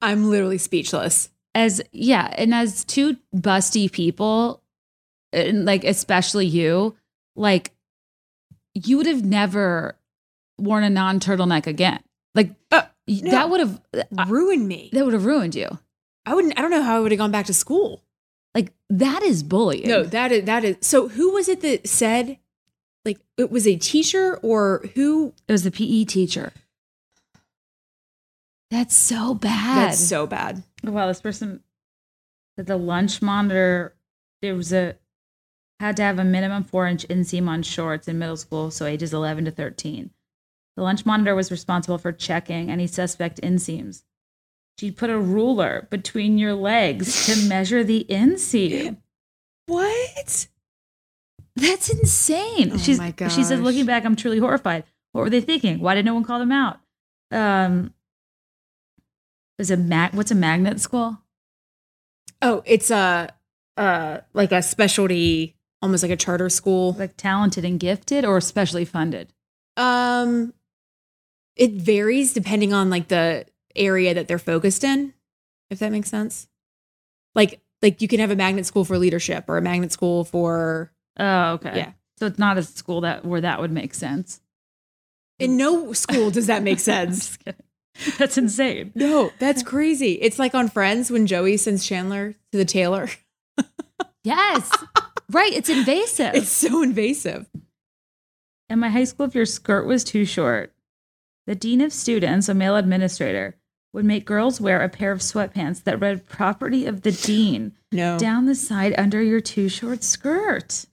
I'm literally speechless. As yeah, and as two busty people, and like especially you, like you would have never worn a non turtleneck again. Like Uh, no. that would have Ruined me. that would have ruined you. I wouldn't I don't know how I would have gone back to school. Like that is bullying. No, that is that is so who was it that said like it was a teacher or who It was the PE teacher. That's so bad. that's so bad. well, this person said the lunch monitor there was a had to have a minimum four inch inseam on shorts in middle school, so ages eleven to thirteen. The lunch monitor was responsible for checking any suspect inseams. She'd put a ruler between your legs to measure the inseam. What? That's insane. Oh She's, my She said, looking back, I'm truly horrified. What were they thinking? Why did no one call them out? Um, is a mag? What's a magnet school? Oh, it's a uh like a specialty almost like a charter school. Like talented and gifted, or especially funded? Um it varies depending on like the area that they're focused in, if that makes sense. Like like you can have a magnet school for leadership or a magnet school for Oh, okay. Yeah. So it's not a school that where that would make sense. in no school does that make sense. That's insane. No, that's crazy. It's like on Friends when Joey sends Chandler to the tailor. Yes. right. It's invasive. It's so invasive. In my high school, if your skirt was too short, the dean of students, a male administrator, would make girls wear a pair of sweatpants that read property of the dean No. down the side under your too short skirt.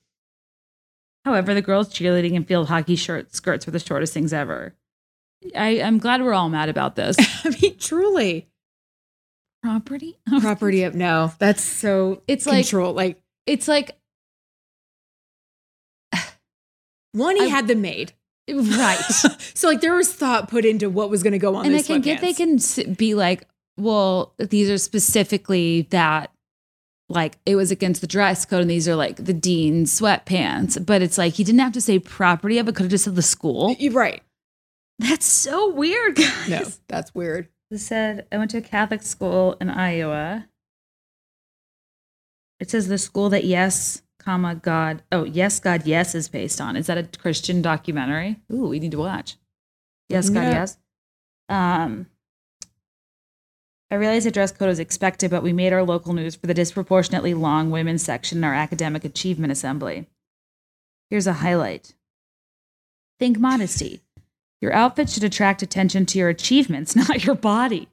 However, the girls' cheerleading and field hockey shirt skirts were the shortest things ever. I, I'm glad we're all mad about this. I mean, truly. Property? Property of no. That's so It's like control. Like it's like one, he I- had them made. Right. so like there was thought put into what was going to go on and I those can get they can be like, well, these are specifically that like it was against the dress code and these are like the dean's sweatpants. But it's like he didn't have to say property of it, could have just said the school. You're right. That's so weird, guys. No, that's weird. It said I went to a Catholic school in Iowa. It says the school that yes, comma God. Oh, yes, God, yes is based on. Is that a Christian documentary? Ooh, we need to watch. Yes, God, yes. Um, I realize the dress code was expected, but we made our local news for the disproportionately long women's section in our academic achievement assembly. Here's a highlight. Think modesty. Your outfit should attract attention to your achievements, not your body.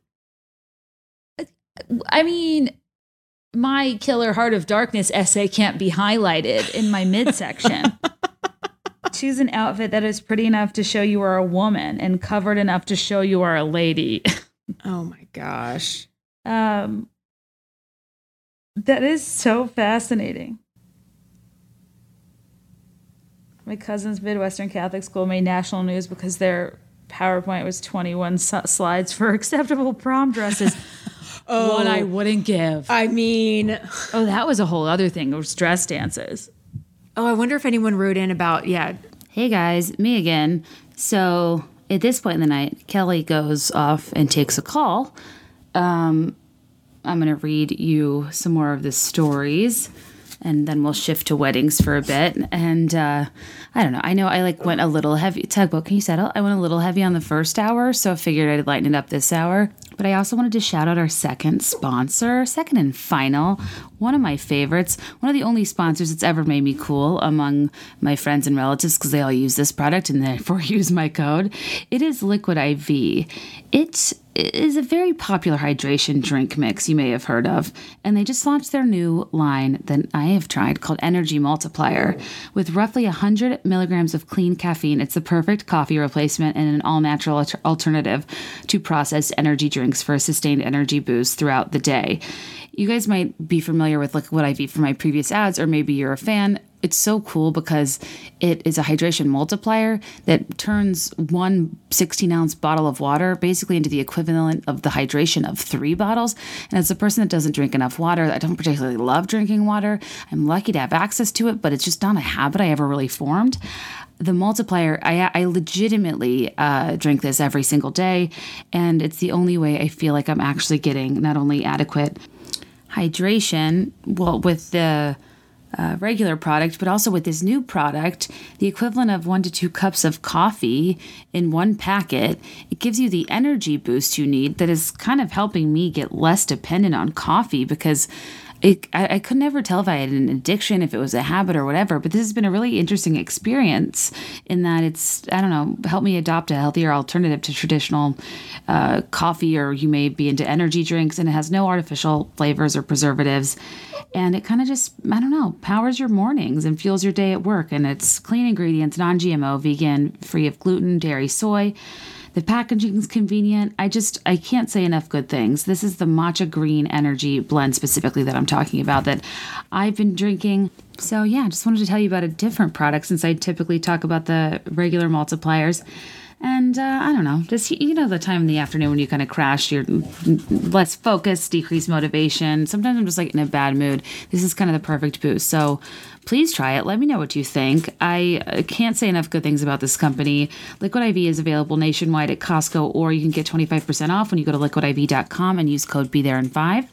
I mean, my Killer Heart of Darkness essay can't be highlighted in my midsection. Choose an outfit that is pretty enough to show you are a woman and covered enough to show you are a lady. Oh my gosh. Um, that is so fascinating. My cousin's Midwestern Catholic school made national news because their PowerPoint was 21 slides for acceptable prom dresses. Oh, One I wouldn't give. I mean, oh, that was a whole other thing. It was dress dances. oh, I wonder if anyone wrote in about yeah. Hey guys, me again. So at this point in the night, Kelly goes off and takes a call. Um, I'm going to read you some more of the stories and then we'll shift to weddings for a bit. And uh, I don't know. I know I like went a little heavy. Tugboat, can you settle? I went a little heavy on the first hour, so I figured I'd lighten it up this hour. But I also wanted to shout out our second sponsor, second and final, one of my favorites, one of the only sponsors that's ever made me cool among my friends and relatives because they all use this product and therefore use my code. It is Liquid IV. It is a very popular hydration drink mix you may have heard of. And they just launched their new line that I have tried called Energy Multiplier. With roughly 100 milligrams of clean caffeine, it's the perfect coffee replacement and an all natural alternative to processed energy drinks for a sustained energy boost throughout the day. You guys might be familiar with like what I've eaten from my previous ads, or maybe you're a fan it's so cool because it is a hydration multiplier that turns one 16 ounce bottle of water basically into the equivalent of the hydration of three bottles. And as a person that doesn't drink enough water, I don't particularly love drinking water. I'm lucky to have access to it, but it's just not a habit I ever really formed the multiplier i, I legitimately uh, drink this every single day and it's the only way i feel like i'm actually getting not only adequate hydration well with the uh, regular product, but also with this new product, the equivalent of one to two cups of coffee in one packet, it gives you the energy boost you need that is kind of helping me get less dependent on coffee because it, I, I could never tell if I had an addiction, if it was a habit or whatever. But this has been a really interesting experience in that it's, I don't know, helped me adopt a healthier alternative to traditional uh, coffee, or you may be into energy drinks, and it has no artificial flavors or preservatives. And it kind of just, I don't know, powers your mornings and fuels your day at work. And it's clean ingredients, non GMO, vegan, free of gluten, dairy, soy. The packaging is convenient. I just I can't say enough good things. This is the matcha green energy blend specifically that I'm talking about that I've been drinking. So yeah, I just wanted to tell you about a different product since I typically talk about the regular multipliers. And uh, I don't know, just you know, the time in the afternoon when you kind of crash, you're less focused, decreased motivation. Sometimes I'm just like in a bad mood. This is kind of the perfect boost. So please try it. Let me know what you think. I uh, can't say enough good things about this company. Liquid IV is available nationwide at Costco, or you can get 25% off when you go to liquidiv.com and use code BeThereIn5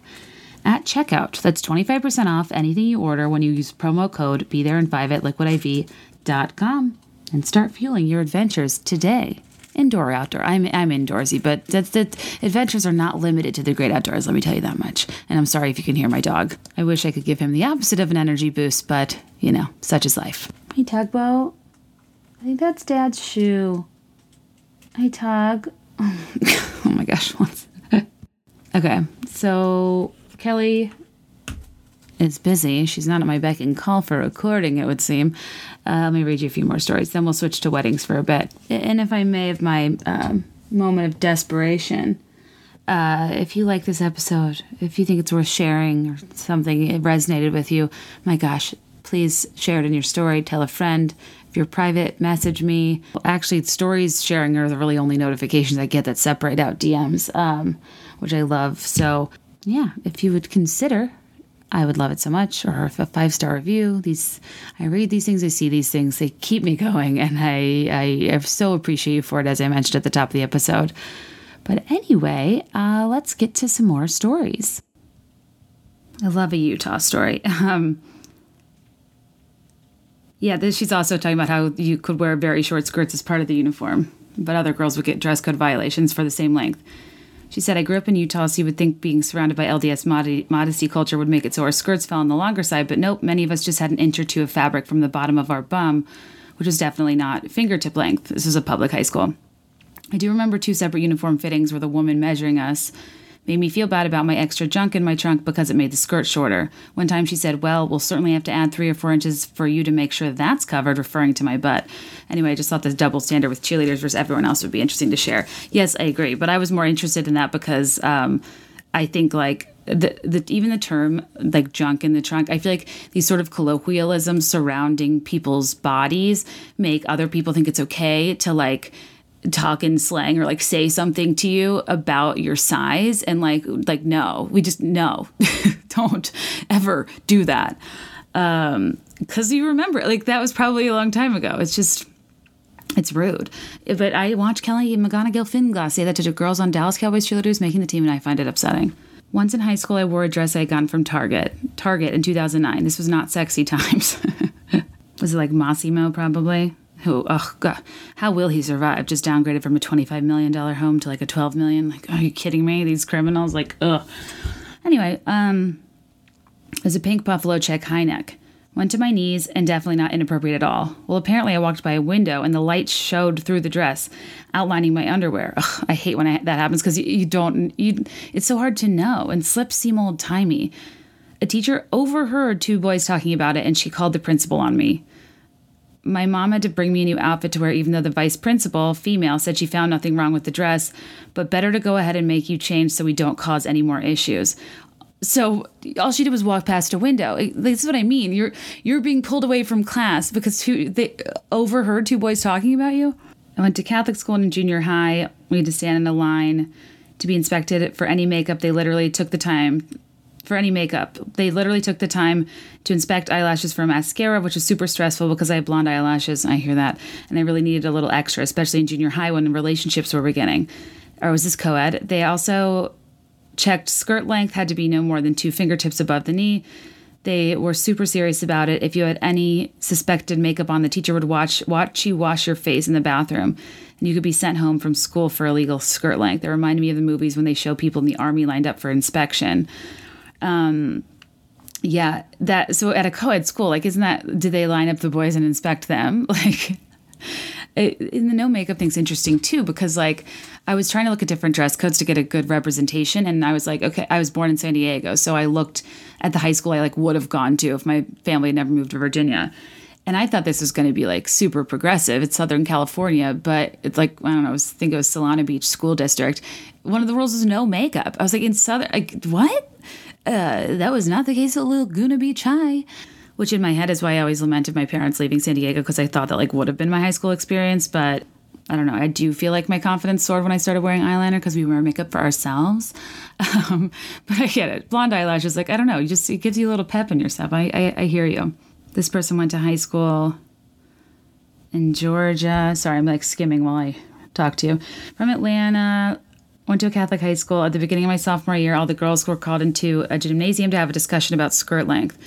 at checkout. That's 25% off anything you order when you use promo code BeThereIn5 at liquidiv.com and start fueling your adventures today. Indoor or outdoor. I'm I'm indoorsy, but that that adventures are not limited to the great outdoors. Let me tell you that much. And I'm sorry if you can hear my dog. I wish I could give him the opposite of an energy boost, but you know, such is life. Hey Tugboat, I think that's Dad's shoe. Hey Tug. oh my gosh. okay, so Kelly is busy. She's not at my beck and call for recording, it would seem. Uh, let me read you a few more stories. Then we'll switch to weddings for a bit. And if I may, of my um, moment of desperation, uh, if you like this episode, if you think it's worth sharing or something it resonated with you, my gosh, please share it in your story. Tell a friend. If you're private, message me. Actually, stories sharing are the really only notifications I get that separate out DMs, um, which I love. So, yeah, if you would consider I would love it so much. Or a five star review. These, I read these things, I see these things, they keep me going, and I, I, I so appreciate you for it, as I mentioned at the top of the episode. But anyway, uh, let's get to some more stories. I love a Utah story. Um, yeah, this, she's also talking about how you could wear very short skirts as part of the uniform, but other girls would get dress code violations for the same length. She said, I grew up in Utah, so you would think being surrounded by LDS mod- modesty culture would make it so our skirts fell on the longer side, but nope, many of us just had an inch or two of fabric from the bottom of our bum, which was definitely not fingertip length. This was a public high school. I do remember two separate uniform fittings where the woman measuring us made me feel bad about my extra junk in my trunk because it made the skirt shorter. One time she said, Well, we'll certainly have to add three or four inches for you to make sure that's covered, referring to my butt. Anyway, I just thought this double standard with cheerleaders versus everyone else would be interesting to share. Yes, I agree, but I was more interested in that because um, I think like the, the even the term like junk in the trunk i feel like these sort of colloquialisms surrounding people's bodies make other people think it's okay to like talk in slang or like say something to you about your size and like like no we just no don't ever do that. Um because you remember like that was probably a long time ago. It's just it's rude. But i watched Kelli McGonagill Finglass say that to girls on dallas cowboys cheerleaders making the team and i find it upsetting. Once in high school i wore a dress i had gotten from target target in 2009 this was not sexy times. Was it like Mossimo probably who oh god how will he survive just downgraded from a 25 million dollar home to like a 12 million like are you kidding me these criminals like ugh anyway um there's a pink buffalo check high neck Went to my knees and definitely not inappropriate at all. Well, apparently I walked by a window and the light showed through the dress, outlining my underwear. Ugh, I hate when I, that happens because you, you, don't, you, it's so hard to know and slips seem old timey. A teacher overheard two boys talking about it and she called the principal on me. My mom had to bring me a new outfit to wear, even though the vice principal, female, said she found nothing wrong with the dress, but better to go ahead and make you change so we don't cause any more issues. So all she did was walk past a window. This is what I mean. You're you're being pulled away from class because two they overheard two boys talking about you. I went to Catholic school in junior high. We had to stand in a line to be inspected for any makeup. They literally took the time for any makeup. They literally took the time to inspect eyelashes for mascara, which was super stressful because I have blonde eyelashes. I hear that, and I really needed a little extra, especially in junior high when relationships were beginning. Or was this co-ed? They also checked skirt length had to be no more than two fingertips above the knee. They were super serious about it. If you had any suspected makeup on, the teacher would watch watch you wash your face in the bathroom, and you could be sent home from school for illegal skirt length. It reminded me of the movies when they show people in the army lined up for inspection. Um, yeah, that so at a co-ed school, like, isn't that? Do they line up the boys and inspect them? Like, in the no makeup thing's interesting too because like I was trying to look at different dress codes to get a good representation, and I was like, okay, I was born in San Diego, so I looked at the high school I like would have gone to if my family had never moved to Virginia. And I thought this was going to be like super progressive. It's Southern California, but it's like I don't know. I was think it was Solana Beach School District. One of the rules was no makeup. I was like in Southern, like what? Uh, that was not the case at Laguna Beach High which in my head is why I always lamented my parents leaving San Diego because I thought that like would have been my high school experience. But I don't know. I do feel like my confidence soared when I started wearing eyeliner because we wear makeup for ourselves. Um, but I get it. Blonde eyelashes, like I don't know, you just it gives you a little pep in your step. I, I I hear you. This person went to high school in Georgia. Sorry, I'm like skimming while I talk to you. From Atlanta, went to a Catholic high school. At the beginning of my sophomore year, all the girls were called into a gymnasium to have a discussion about skirt length.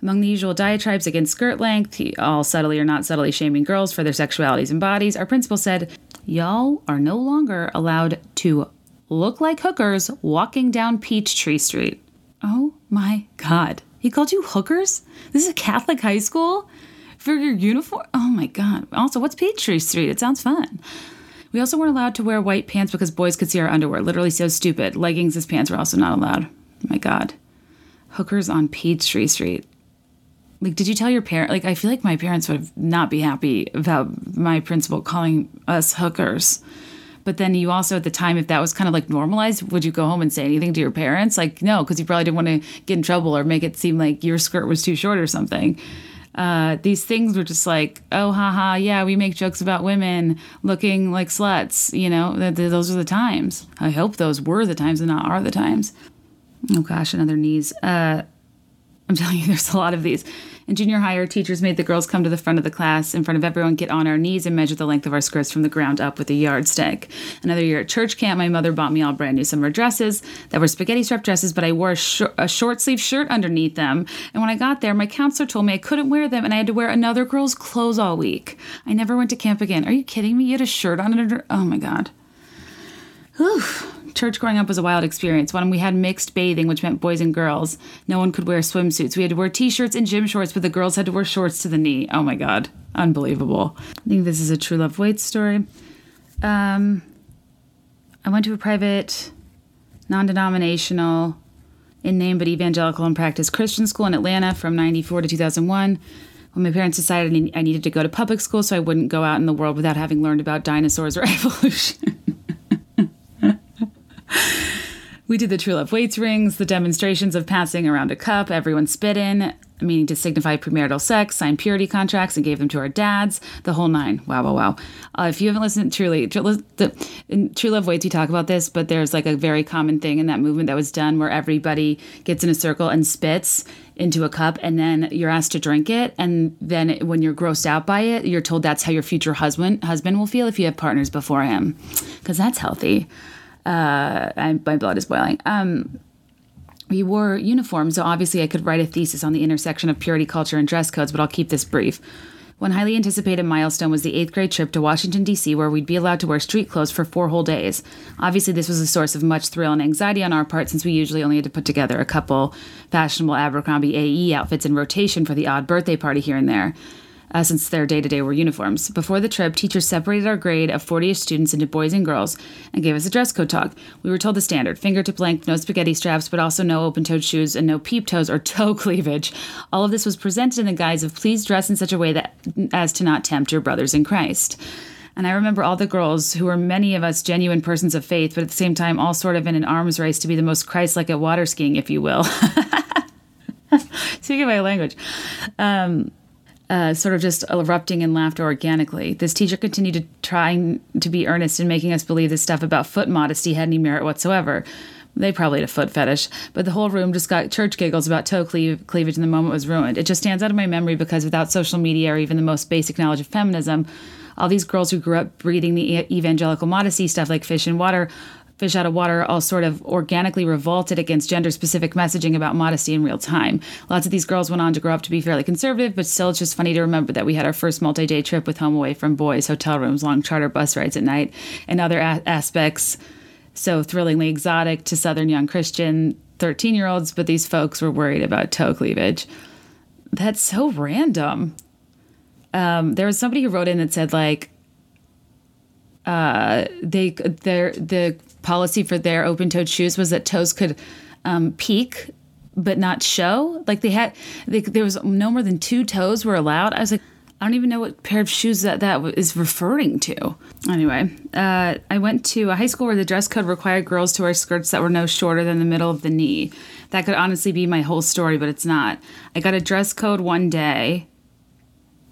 Among the usual diatribes against skirt length, all subtly or not subtly shaming girls for their sexualities and bodies, our principal said, Y'all are no longer allowed to look like hookers walking down Peachtree Street. Oh my God. He called you hookers? This is a Catholic high school? For your uniform? Oh my God. Also, what's Peachtree Street? It sounds fun. We also weren't allowed to wear white pants because boys could see our underwear. Literally so stupid. Leggings as pants were also not allowed. My God. Hookers on Peachtree Street like did you tell your parent like i feel like my parents would not be happy about my principal calling us hookers but then you also at the time if that was kind of like normalized would you go home and say anything to your parents like no because you probably didn't want to get in trouble or make it seem like your skirt was too short or something uh, these things were just like oh haha yeah we make jokes about women looking like sluts you know th- th- those are the times. I hope those were the times and not are the times. Oh gosh another knees. Uh, i'm telling you there's a lot of these in junior high, our teachers made the girls come to the front of the class in front of everyone, get on our knees, and measure the length of our skirts from the ground up with a yardstick. Another year at church camp, my mother bought me all brand new summer dresses that were spaghetti strap dresses, but I wore a, sh- a short sleeve shirt underneath them. And when I got there, my counselor told me I couldn't wear them and I had to wear another girl's clothes all week. I never went to camp again. Are you kidding me? You had a shirt on under. Oh my God. Whew church growing up was a wild experience. When we had mixed bathing, which meant boys and girls, no one could wear swimsuits. We had to wear t shirts and gym shorts, but the girls had to wear shorts to the knee. Oh my God. Unbelievable. I think this is a true love waits story. Um, I went to a private, non denominational, in name but evangelical in practice Christian school in Atlanta from 94 to 2001 when my parents decided I needed to go to public school so I wouldn't go out in the world without having learned about dinosaurs or evolution. We did the true love waits rings, the demonstrations of passing around a cup, everyone spit in, meaning to signify premarital sex, signed purity contracts, and gave them to our dads. The whole nine. Wow, wow, wow. Uh, if you haven't listened truly, in True Love Waits, we talk about this, but there's like a very common thing in that movement that was done where everybody gets in a circle and spits into a cup and then you're asked to drink it and then when you're grossed out by it you're told that's how your future husband husband will feel if you have partners before him because that's healthy uh, and my blood is boiling. Um, we wore uniforms, so obviously I could write a thesis on the intersection of purity culture and dress codes, but I'll keep this brief. One highly anticipated milestone was the eighth grade trip to Washington, D.C., where we'd be allowed to wear street clothes for four whole days. Obviously, this was a source of much thrill and anxiety on our part since we usually only had to put together a couple fashionable Abercrombie AE outfits in rotation for the odd birthday party here and there uh, since their day to day were uniforms. Before the trip, teachers separated our grade of 40 ish students into boys and girls and gave us a dress code talk. We were told the standard fingertip length, no spaghetti straps, but also no open toed shoes and no peep toes or toe cleavage. All of this was presented in the guise of please dress in such a way that as to not tempt your brothers in Christ. And I remember all the girls who were many of us genuine persons of faith, but at the same time all sort of in an arms race to be the most Christ like at water skiing, if you will. Speaking my language. Um, uh, sort of just erupting in laughter organically. This teacher continued to trying to be earnest in making us believe this stuff about foot modesty had any merit whatsoever. They probably had a foot fetish, but the whole room just got church giggles about toe cleave- cleavage, and the moment was ruined. It just stands out of my memory because without social media or even the most basic knowledge of feminism, all these girls who grew up reading the evangelical modesty stuff like fish and water Fish Out of Water all sort of organically revolted against gender specific messaging about modesty in real time. Lots of these girls went on to grow up to be fairly conservative, but still, it's just funny to remember that we had our first multi day trip with home away from boys, hotel rooms, long charter bus rides at night, and other a- aspects so thrillingly exotic to Southern young Christian 13 year olds, but these folks were worried about toe cleavage. That's so random. Um, there was somebody who wrote in that said, like, uh, they their the policy for their open-toed shoes was that toes could um, peak but not show. Like they had, they, there was no more than two toes were allowed. I was like, I don't even know what pair of shoes that that is referring to. Anyway, uh, I went to a high school where the dress code required girls to wear skirts that were no shorter than the middle of the knee. That could honestly be my whole story, but it's not. I got a dress code one day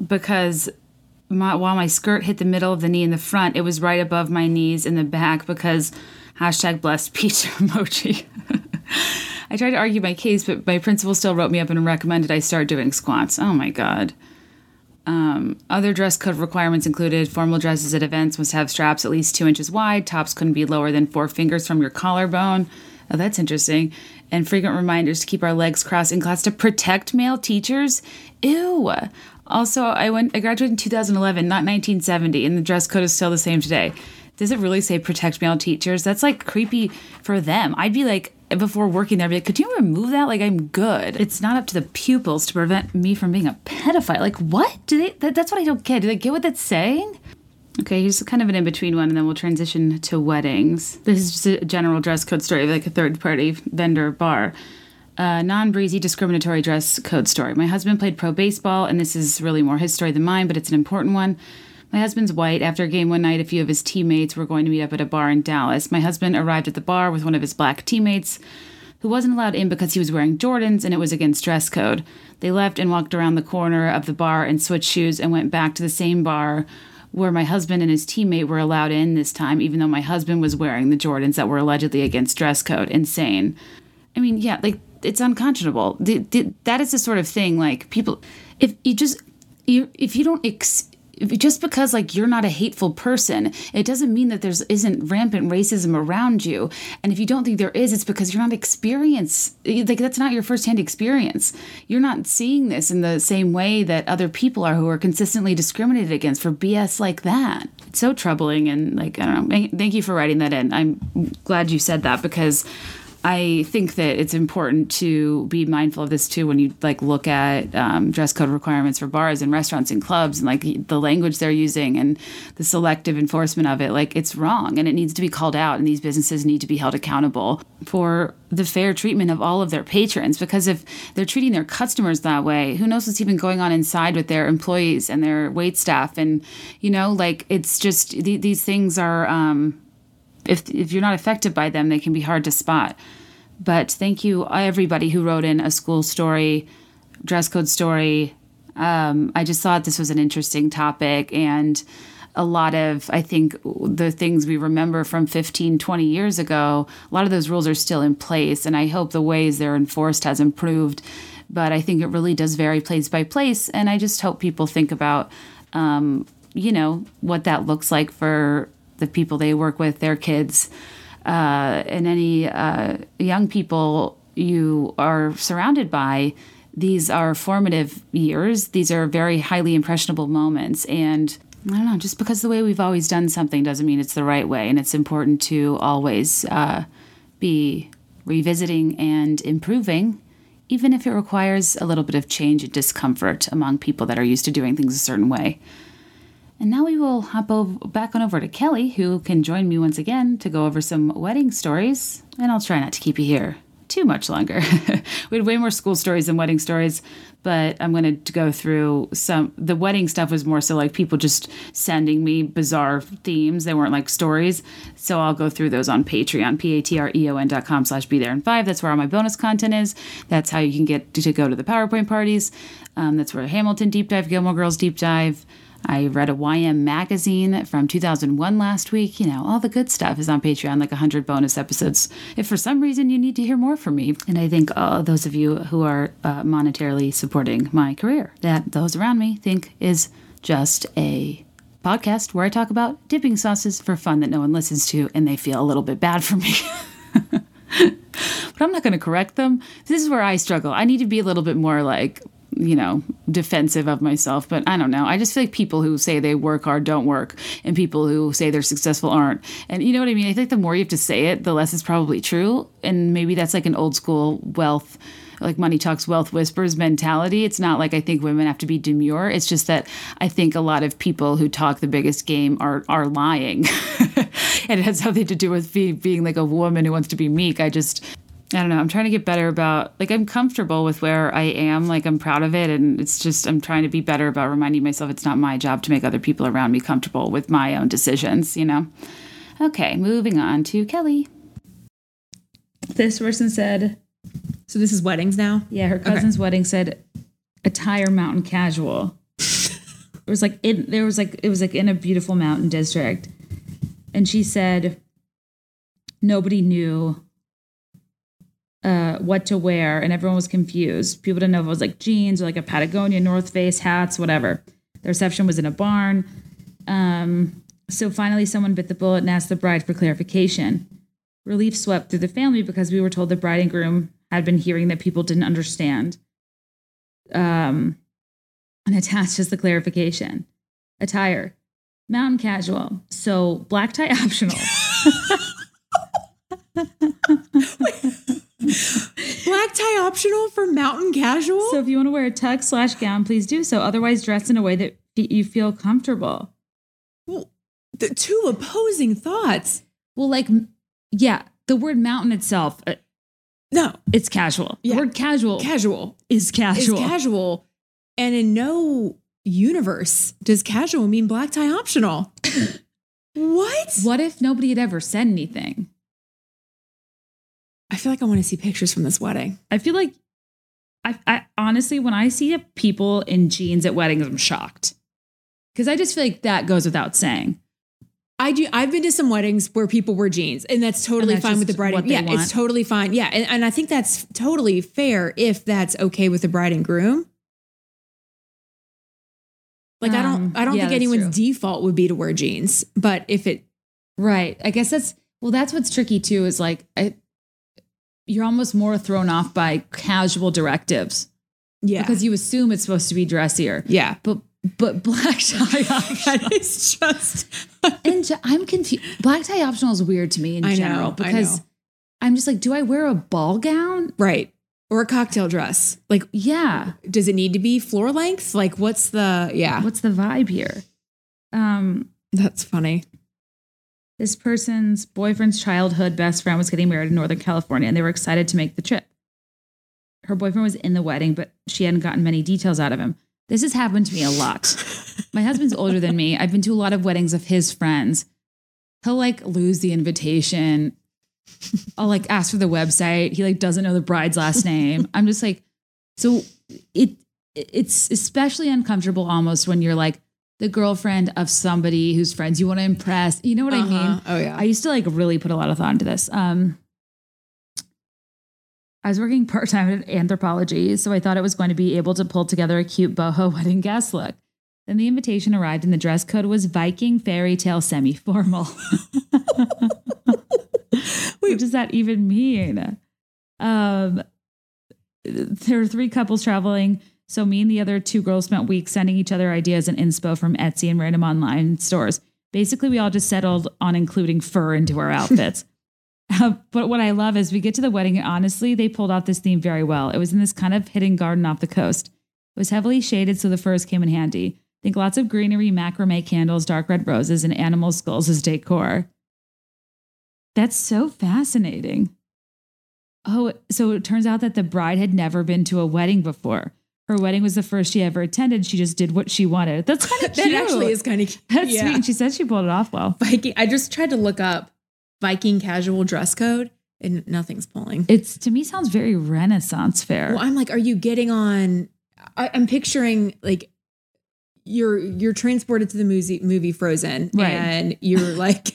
because my, while my skirt hit the middle of the knee in the front, it was right above my knees in the back because hashtag blessed pizza emoji. I tried to argue my case, but my principal still wrote me up and recommended I start doing squats. Oh my god. Um, other dress code requirements included formal dresses at events must have straps at least two inches wide, tops couldn't be lower than four fingers from your collarbone. Oh, that's interesting. And frequent reminders to keep our legs crossed in class to protect male teachers. Ew. Also, I went I graduated in 2011, not 1970, and the dress code is still the same today does it really say protect male teachers? That's like creepy for them. I'd be like, before working there, I'd be like, could you remove that? Like, I'm good. It's not up to the pupils to prevent me from being a pedophile. Like, what? Do they? That, that's what I don't get. Do they get what that's saying? Okay, here's kind of an in between one, and then we'll transition to weddings. This is just a general dress code story, like a third party vendor bar. Uh, non breezy discriminatory dress code story. My husband played pro baseball, and this is really more his story than mine, but it's an important one. My husband's white. After a game one night, a few of his teammates were going to meet up at a bar in Dallas. My husband arrived at the bar with one of his black teammates who wasn't allowed in because he was wearing Jordans and it was against dress code. They left and walked around the corner of the bar and switched shoes and went back to the same bar where my husband and his teammate were allowed in this time, even though my husband was wearing the Jordans that were allegedly against dress code. Insane. I mean, yeah, like it's unconscionable. The, the, that is the sort of thing like people, if you just, you, if you don't ex- just because like you're not a hateful person it doesn't mean that there's isn't rampant racism around you. And if you don't think there is it's because you're not experienced like that's not your firsthand experience. You're not seeing this in the same way that other people are who are consistently discriminated against for bs like that. It's so troubling and like i don't know. Thank you for writing that in. I'm glad you said that because I think that it's important to be mindful of this too when you like look at um, dress code requirements for bars and restaurants and clubs and like the language they're using and the selective enforcement of it. Like it's wrong and it needs to be called out, and these businesses need to be held accountable for the fair treatment of all of their patrons. Because if they're treating their customers that way, who knows what's even going on inside with their employees and their wait staff? And you know, like it's just th- these things are. Um, if if you're not affected by them, they can be hard to spot. But thank you everybody who wrote in a school story, dress code story. Um, I just thought this was an interesting topic and a lot of i think the things we remember from 15 20 years ago a lot of those rules are still in place and i hope the ways they're enforced has improved but i think it really does vary place by place and i just hope people think about um, you know what that looks like for the people they work with, their kids, uh, and any uh, young people you are surrounded by. these are formative years. These are very highly impressionable moments. And I don't know, just because the way we've always done something doesn't mean it's the right way. And it's important to always uh, be revisiting and improving, even if it requires a little bit of change and discomfort among people that are used to doing things a certain way. And now we will hop over, back on over to Kelly, who can join me once again to go over some wedding stories. And I'll try not to keep you here too much longer. we had way more school stories than wedding stories, but I'm going to go through some. The wedding stuff was more so like people just sending me bizarre themes. They weren't like stories. So I'll go through those on Patreon, P-A-T-R-E-O-N dot com slash be there in five. That's where all my bonus content is. That's how you can get to go to the PowerPoint parties. Um, that's where Hamilton deep dive, Gilmore Girls deep dive. I read a YM magazine from 2001 last week. You know, all the good stuff is on Patreon, like 100 bonus episodes. If for some reason you need to hear more from me, and I think uh, those of you who are uh, monetarily supporting my career, that those around me think is just a podcast where I talk about dipping sauces for fun that no one listens to and they feel a little bit bad for me. but I'm not going to correct them. This is where I struggle. I need to be a little bit more like you know, defensive of myself, but I don't know. I just feel like people who say they work hard don't work, and people who say they're successful aren't. And you know what I mean? I think the more you have to say it, the less it's probably true. And maybe that's like an old school wealth, like money talks, wealth whispers mentality. It's not like I think women have to be demure. It's just that I think a lot of people who talk the biggest game are are lying, and it has something to do with being, being like a woman who wants to be meek. I just I don't know. I'm trying to get better about like I'm comfortable with where I am. Like I'm proud of it and it's just I'm trying to be better about reminding myself it's not my job to make other people around me comfortable with my own decisions, you know. Okay, moving on to Kelly. This person said So this is weddings now? Yeah, her cousin's okay. wedding said attire mountain casual. it was like it there was like it was like in a beautiful mountain district. And she said nobody knew uh, what to wear, and everyone was confused. People didn't know if it was like jeans or like a Patagonia, North Face, hats, whatever. The reception was in a barn. Um, so finally, someone bit the bullet and asked the bride for clarification. Relief swept through the family because we were told the bride and groom had been hearing that people didn't understand. Um, and attached is the clarification. Attire, mountain casual, so black tie optional. Optional for mountain casual. So if you want to wear a tux slash gown, please do so. Otherwise, dress in a way that you feel comfortable. Well, the two opposing thoughts. Well, like, yeah, the word mountain itself. Uh, no, it's casual. Yeah. The word casual. Casual is casual. Is casual, and in no universe does casual mean black tie optional. what? What if nobody had ever said anything? I feel like I want to see pictures from this wedding. I feel like I, I honestly, when I see people in jeans at weddings, I'm shocked because I just feel like that goes without saying. I do. I've been to some weddings where people wear jeans, and that's totally and that's fine with the bride. And, yeah, want. it's totally fine. Yeah, and, and I think that's totally fair if that's okay with the bride and groom. Like um, I don't, I don't yeah, think anyone's true. default would be to wear jeans, but if it, right, I guess that's well, that's what's tricky too. Is like I, you're almost more thrown off by casual directives. Yeah. Because you assume it's supposed to be dressier. Yeah. But but black tie that is just and I'm confused. Black tie optional is weird to me in I general know, because I'm just like, do I wear a ball gown? Right. Or a cocktail dress. Like, yeah. Does it need to be floor length? Like what's the yeah. What's the vibe here? Um That's funny this person's boyfriend's childhood best friend was getting married in Northern California and they were excited to make the trip. Her boyfriend was in the wedding, but she hadn't gotten many details out of him. This has happened to me a lot. My husband's older than me. I've been to a lot of weddings of his friends. He'll like lose the invitation. I'll like ask for the website. He like doesn't know the bride's last name. I'm just like, so it it's especially uncomfortable almost when you're like, the girlfriend of somebody whose friends you want to impress. You know what uh-huh. I mean? Oh yeah. I used to like really put a lot of thought into this. Um, I was working part time at Anthropologie, so I thought I was going to be able to pull together a cute boho wedding guest look. Then the invitation arrived, and the dress code was Viking fairy tale semi formal. what does that even mean? Um, there are three couples traveling. So me and the other two girls spent weeks sending each other ideas and inspo from Etsy and random online stores. Basically, we all just settled on including fur into our outfits. Uh, but what I love is we get to the wedding, and honestly, they pulled off this theme very well. It was in this kind of hidden garden off the coast. It was heavily shaded, so the furs came in handy. I Think lots of greenery, macrame candles, dark red roses, and animal skulls as decor. That's so fascinating. Oh, so it turns out that the bride had never been to a wedding before. Her wedding was the first she ever attended. She just did what she wanted. That's kind of that cute. actually is kind of cute. That's yeah. sweet. And she said she pulled it off well. Viking. I just tried to look up Viking casual dress code, and nothing's pulling. It's to me sounds very Renaissance fair. Well, I'm like, are you getting on? I, I'm picturing like you're you're transported to the movie movie Frozen, Right. and you're like,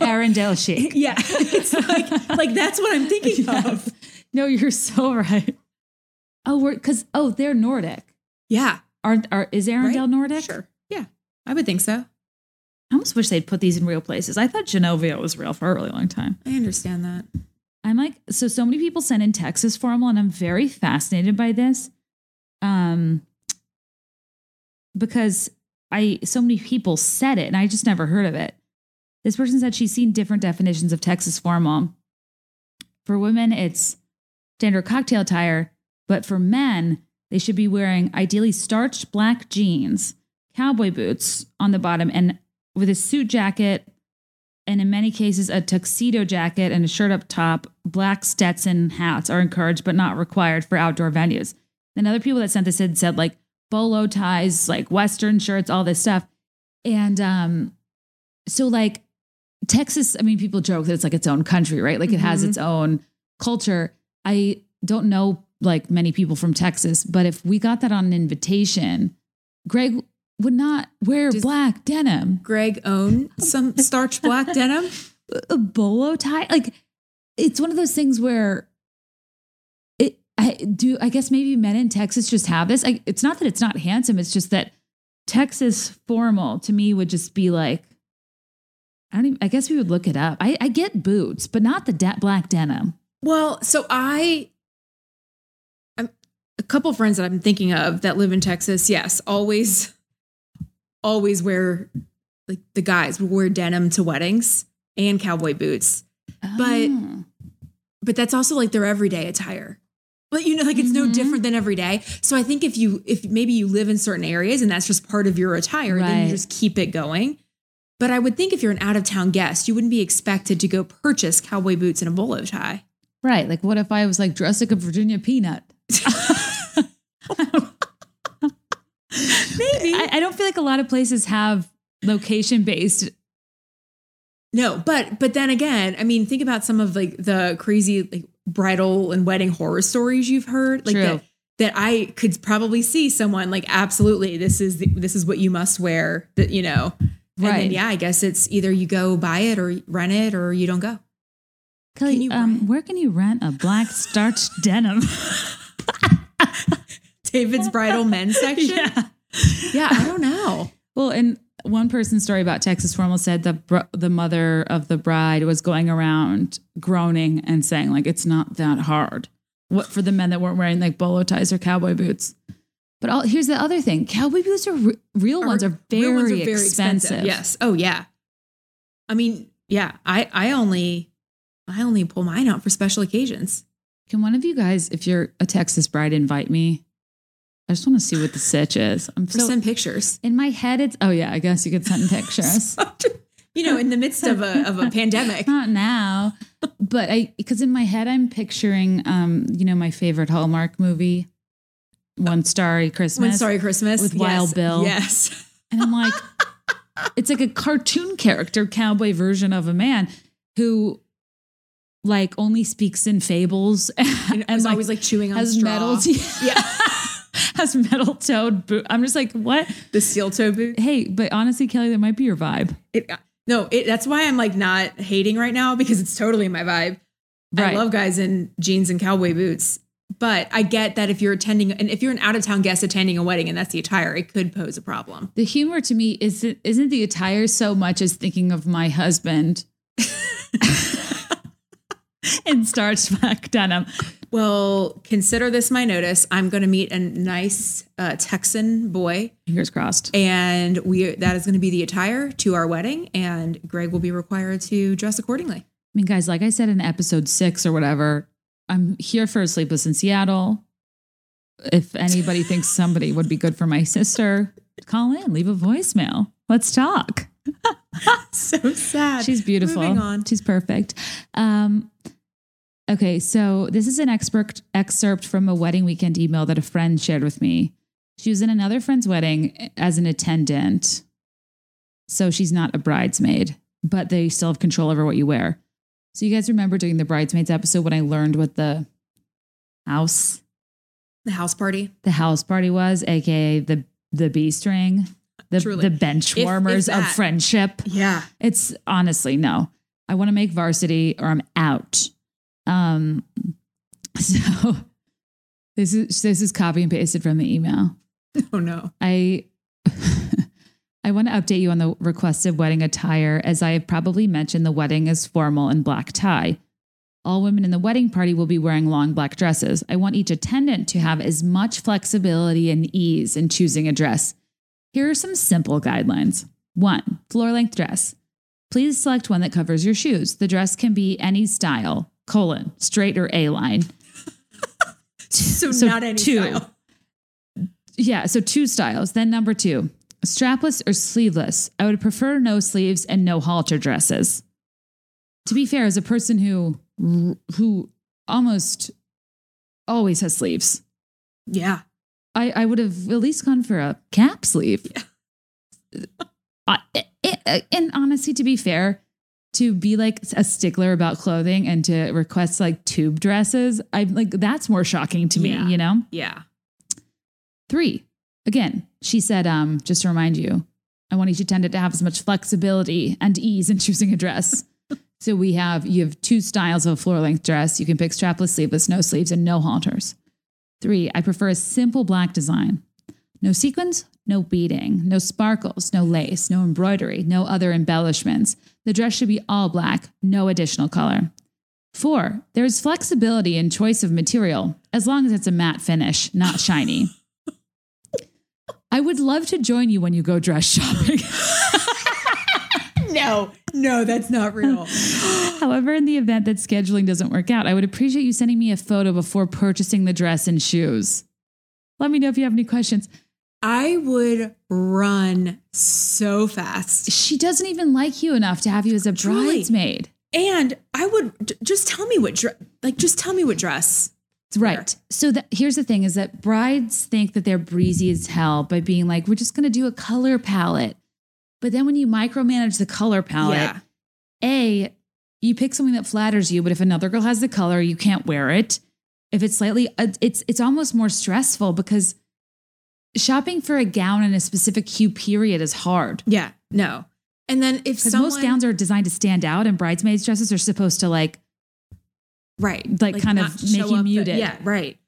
Arendelle chic. yeah, it's like like that's what I'm thinking Yes. of. No, you're so right. Oh, we're because oh, they're Nordic. Yeah, Aren't are is Arendelle right? Nordic? Sure, yeah, I would think so. I almost wish they'd put these in real places. I thought Genovia was real for a really long time. I understand that. I'm like, so so many people send in Texas formal, and I'm very fascinated by this. Um because I so many people said it and I just never heard of it. This person said she's seen different definitions of Texas formal. For women, it's standard cocktail attire, but for men, they should be wearing ideally starched black jeans, cowboy boots on the bottom, and with a suit jacket, and in many cases, a tuxedo jacket and a shirt up top. Black Stetson hats are encouraged but not required for outdoor venues. Then other people that sent this in said like bolo ties, like Western shirts, all this stuff. And um, so like Texas, I mean, people joke that it's like its own country, right? Like it has Mhm. its own culture. I don't know like many people from Texas, but if we got that on an invitation, Greg would not wear Does- black denim. Greg own some starch black denim. a bolo tie? Like it's one of those things where it i do i guess maybe men in texas just have this. I, it's not that it's not handsome it's just that texas formal to me would just be like i don't even i guess we would look it up. I, I get boots but not the de- black denim. Well, so I, couple friends that I'm thinking of that live in Texas. Yes, always, always wear like the guys would wear denim to weddings and cowboy boots, But- Oh. but that's also like their everyday attire. But you know, like it's no Mhm. different than every day. So I think if you, if maybe you live in certain areas and that's just part of your attire, then you just keep it going. But I would think if you're an out of town guest, you wouldn't be expected to go purchase cowboy boots and a bolo tie. right like what if i was like dressed like a virginia peanut Maybe. I, I don't feel like a lot of places have location based No, but but then again, I mean, think about some of like the crazy like bridal and wedding horror stories you've heard, like True. that that I could probably see someone like absolutely this is the, this is what you must wear that you know. And Right. then yeah, I guess it's either you go buy it or rent it or you don't go. Kelly, you um, where can you rent a black starched denim? David's bridal men's section. Yeah. yeah, I don't know. Well, and one person's story about Texas formal said the br- the mother of the bride was going around groaning and saying like it's not that hard. What for the men that weren't wearing like bolo ties or cowboy boots. But all, here's the other thing: cowboy boots are re- real ones are very, ones are expensive. Yes. Oh yeah. I mean, yeah. I I only I only pull mine out for special occasions. Can one of you guys, if you're a Texas bride, invite me? I just want to see what the sitch is. I'm so send pictures. in my head. It's oh yeah, I guess you could send pictures. you know, in the midst of a of a pandemic. Not now, but I because in my head I'm picturing um you know my favorite Hallmark movie, One Starry Christmas, One Sorry Christmas With Wild Bill. Yes. and I'm like, it's like a cartoon character cowboy version of a man who like only speaks in fables and, And, like, always like chewing on has straw. metal Yeah. Has metal toed boot. I'm just like, what? the steel toe boot. Hey, but honestly, Kelly, that might be your vibe. It, uh, no, it, that's why I'm like not hating right now because it's totally my vibe. I love guys in jeans and cowboy boots. But I get that if you're attending and if you're an out of town guest attending a wedding and that's the attire, it could pose a problem. The humor to me is isn't the attire so much as thinking of my husband. in starched black denim. Well, consider this my notice. I'm going to meet a nice uh, Texan boy, Fingers crossed. and we that is going to be the attire to our wedding. And Greg will be required to dress accordingly. I mean, guys, like I said in episode six or whatever, I'm here for Sleepless in Seattle. If anybody thinks somebody would be good for my sister, call in, leave a voicemail. Let's talk. So sad. She's beautiful. Moving on. She's perfect. Um, okay, so this is an expert excerpt from a wedding weekend email that a friend shared with me. She was in another friend's wedding eh, as an attendant. So she's not a bridesmaid, but they still have control over what you wear. So you guys remember doing the bridesmaids episode when I learned what the house The house party. the house party was, aka the the B string, the Truly. the bench If- if warmers of friendship. Yeah. It's honestly no. I want to make varsity or I'm out. Um so this is this is copy and pasted from the email. Oh no. I I want to update you on the requested wedding attire as I have probably mentioned the wedding is formal and black tie. All women in the wedding party will be wearing long black dresses. I want each attendant to have as much flexibility and ease in choosing a dress. Here are some simple guidelines. One, floor length dress. Please select one that covers your shoes. The dress can be any style, colon, straight or A line. So, So not any two. style. Yeah, so two styles. Then number two, strapless or sleeveless. I would prefer no sleeves and no halter dresses. To be fair, as a person who who almost always has sleeves, Yeah. I, I would have at least gone for a cap sleeve. I- I- and honestly, to be fair, to be like a stickler about clothing and to request like tube dresses, I'm like that's more shocking to me, Yeah. you know? Yeah. Three, again, she said, um, just to remind you, I want each attendant to have as much flexibility and ease in choosing a dress. so we have, you have two styles of a floor length dress. You can pick strapless, sleeveless, no sleeves, and no halters. Three, I prefer a simple black design. No sequins, no beading, no sparkles, no lace, no embroidery, no other embellishments. The dress should be all black, no additional color. Four, there's flexibility in choice of material as long as it's a matte finish, not shiny. I would love to join you when you go dress shopping. No, no, that's not real. However, in the event that scheduling doesn't work out, I would appreciate you sending me a photo before purchasing the dress and shoes. Let me know if you have any questions. I would run so fast. She doesn't even like you enough to have you as a Truly. bridesmaid. And I would just tell me what dress, like, just tell me what dress. to. Right. So that here's the thing is that brides think that they're breezy as hell by being like, we're just gonna do a color palette. But then when you micromanage the color palette, Yeah. A, you pick something that flatters you, but if another girl has the color, you can't wear it. If it's slightly, uh, it's it's almost more stressful because shopping for a gown in a specific hue period is hard. Yeah. No. And then if Because someone, most gowns are designed to stand out, and bridesmaids dresses are supposed to like right, like, kind of make you up the- muted. yeah. Right.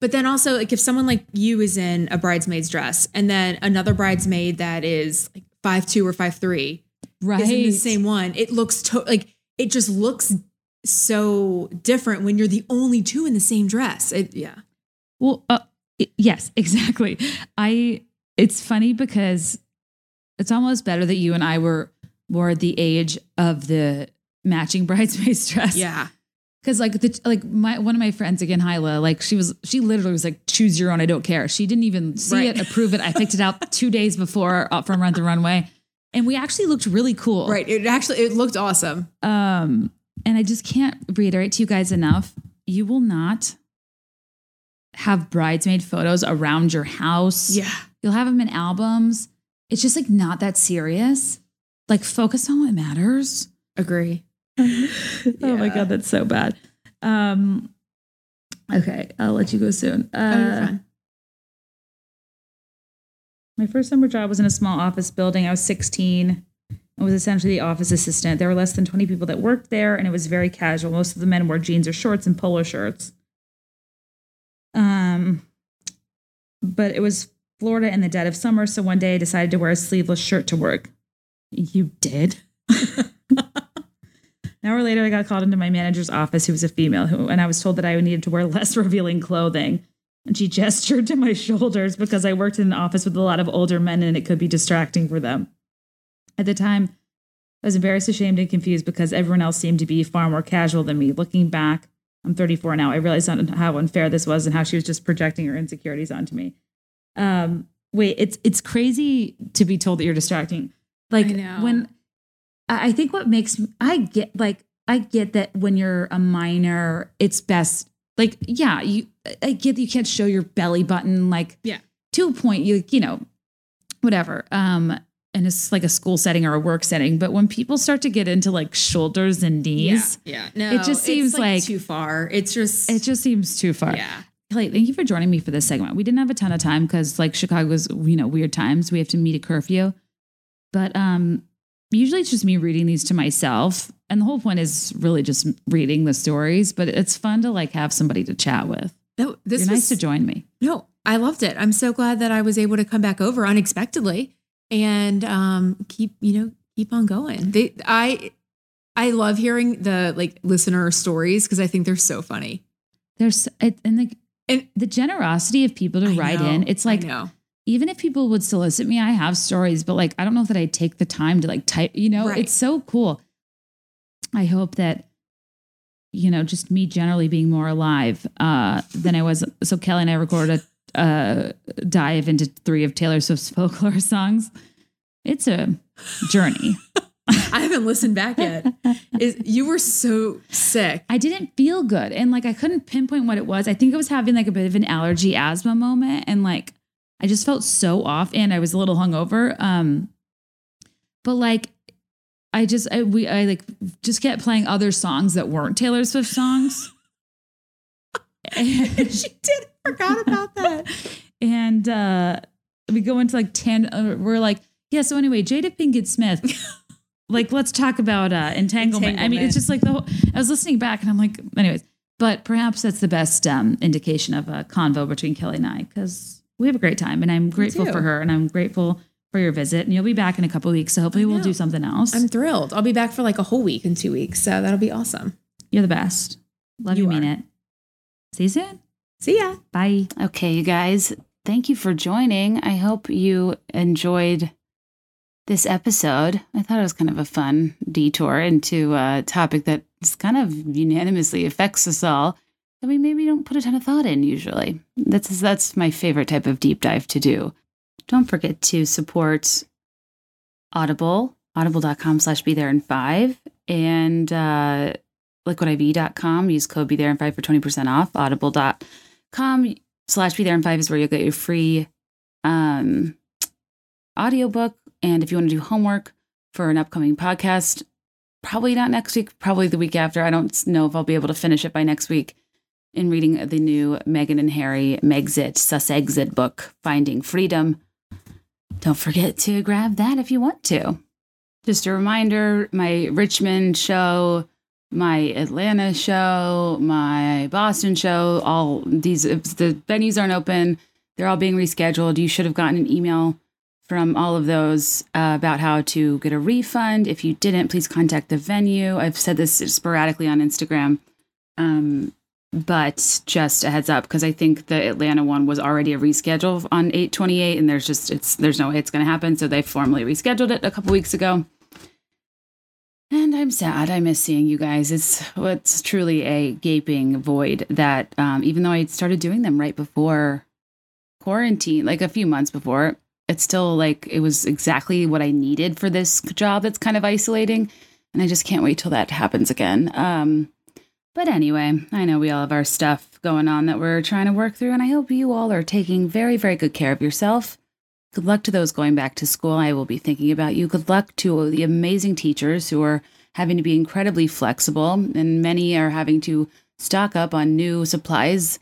But then also, like, if someone like you is in a bridesmaid's dress, and then another bridesmaid that is like five two or five three right. is in the same one, it looks to- like it just looks so different when you're the only two in the same dress. It, yeah. Well, uh, yes, exactly. I. It's funny because it's almost better that you and I were were the age of the matching bridesmaids dress. Yeah. Because like the like my one of my friends again, Hyla, like she was she literally was like choose your own. I don't care. She didn't even see Right. it, approve it. I picked it out two days before uh, from Rent the Runway, and we actually looked really cool. Right. It actually it looked awesome. Um, and I just can't reiterate to you guys enough. You will not have bridesmaid photos around your house. Yeah. You'll have them in albums. It's just like not that serious. Like focus on what matters. Agree. Oh my god, that's so bad. Um okay, I'll let you go soon. Oh, Uh, fine. my first summer job was in a small office building. I was 16. I was essentially the office assistant. There were less than 20 people that worked there, and it was very casual. Most of the men wore jeans or shorts and polo shirts. Um, but it was Florida in the dead of summer, so one day I decided to wear a sleeveless shirt to work. You did? An hour later, I got called into my manager's office, who was a female, who, and I was told that I needed to wear less revealing clothing. And she gestured to my shoulders because I worked in an office with a lot of older men and it could be distracting for them. At the time, I was embarrassed, ashamed, and confused because everyone else seemed to be far more casual than me. Looking back, I'm 34 now. I realized how unfair this was and how she was just projecting her insecurities onto me. Um, wait, it's it's crazy to be told that you're distracting. Like when I think what makes I get like I get that when you're a minor, it's best like yeah, you I get that you can't show your belly button like yeah to a point you you know whatever um and it's like a school setting or a work setting but when people start to get into like shoulders and knees yeah, yeah. no it just seems like, like, too far it's just it just seems too far yeah Kelly, thank you for joining me for this segment. We didn't have a ton of time because like Chicago's, you know, weird times. We have to meet a curfew. But um usually it's just me reading these to myself. And the whole point is really just reading the stories, but it's fun to like have somebody to chat with. No, this You're was, nice to join me. No, I loved it. I'm so glad that I was able to come back over unexpectedly and um keep, you know, keep on going. They I I love hearing the like listener stories because I think they're so funny. There's and the And the generosity of people to I write know, in. It's like even if people would solicit me, I have stories, but like I don't know that I take the time to like type, you know, Right. it's so cool. I hope that you know, just me generally being more alive uh than I was. So Kelly and I recorded a uh dive into three of Taylor Swift's folklore songs. It's a journey. I haven't listened back yet. Is you were so sick. I didn't feel good. And like I couldn't pinpoint what it was. I think I was having like a bit of an allergy asthma moment. And like I just felt so off and I was a little hungover. Um but like I just I we I like just kept playing other songs that weren't Taylor Swift songs. and, she did. Forgot about that. and uh we go into like 10 uh, we're like, yeah, so anyway, Jada Pinkett Smith. like let's talk about uh entanglement. I mean, it's just like the whole I was listening back and I'm like, anyways, but perhaps that's the best um indication of a convo between Kelly and I because we have a great time and I'm grateful for her and I'm grateful for your visit and you'll be back in a couple weeks. So hopefully we'll do something else. I'm thrilled. I'll be back for like a whole week in two weeks. So that'll be awesome. You're the best. Love you, You mean it. See you soon. See ya. Bye. Okay, you guys, thank you for joining. I hope you enjoyed this episode. I thought it was kind of a fun detour into a topic that is kind of unanimously affects us all that we maybe don't put a ton of thought in usually. That's that's my favorite type of deep dive to do. Don't forget to support Audible, audible.com slash be there in five, and uh, liquidiv.com. Use code be there in five for 20% off. Audible.com slash be there in five is where you'll get your free um, audiobook. And if you want to do homework for an upcoming podcast, probably not next week, probably the week after. I don't know if I'll be able to finish it by next week. In reading the new Meghan and Harry Megxit Sus Exit book, Finding Freedom. Don't forget to grab that if you want to. Just a reminder my Richmond show, my Atlanta show, my Boston show, all these, the venues aren't open, they're all being rescheduled. You should have gotten an email from all of those uh, about how to get a refund. If you didn't, please contact the venue. I've said this sporadically on Instagram. Um, but just a heads up because I think the Atlanta one was already a reschedule on 828 and there's just it's there's no way it's going to happen so they formally rescheduled it a couple weeks ago. And I'm sad. I miss seeing you guys. It's what's truly a gaping void that um, even though I started doing them right before quarantine, like a few months before, it's still like it was exactly what I needed for this job that's kind of isolating. And I just can't wait till that happens again. Um, but anyway, I know we all have our stuff going on that we're trying to work through, and I hope you all are taking very, very good care of yourself. Good luck to those going back to school. I will be thinking about you. Good luck to the amazing teachers who are having to be incredibly flexible, and many are having to stock up on new supplies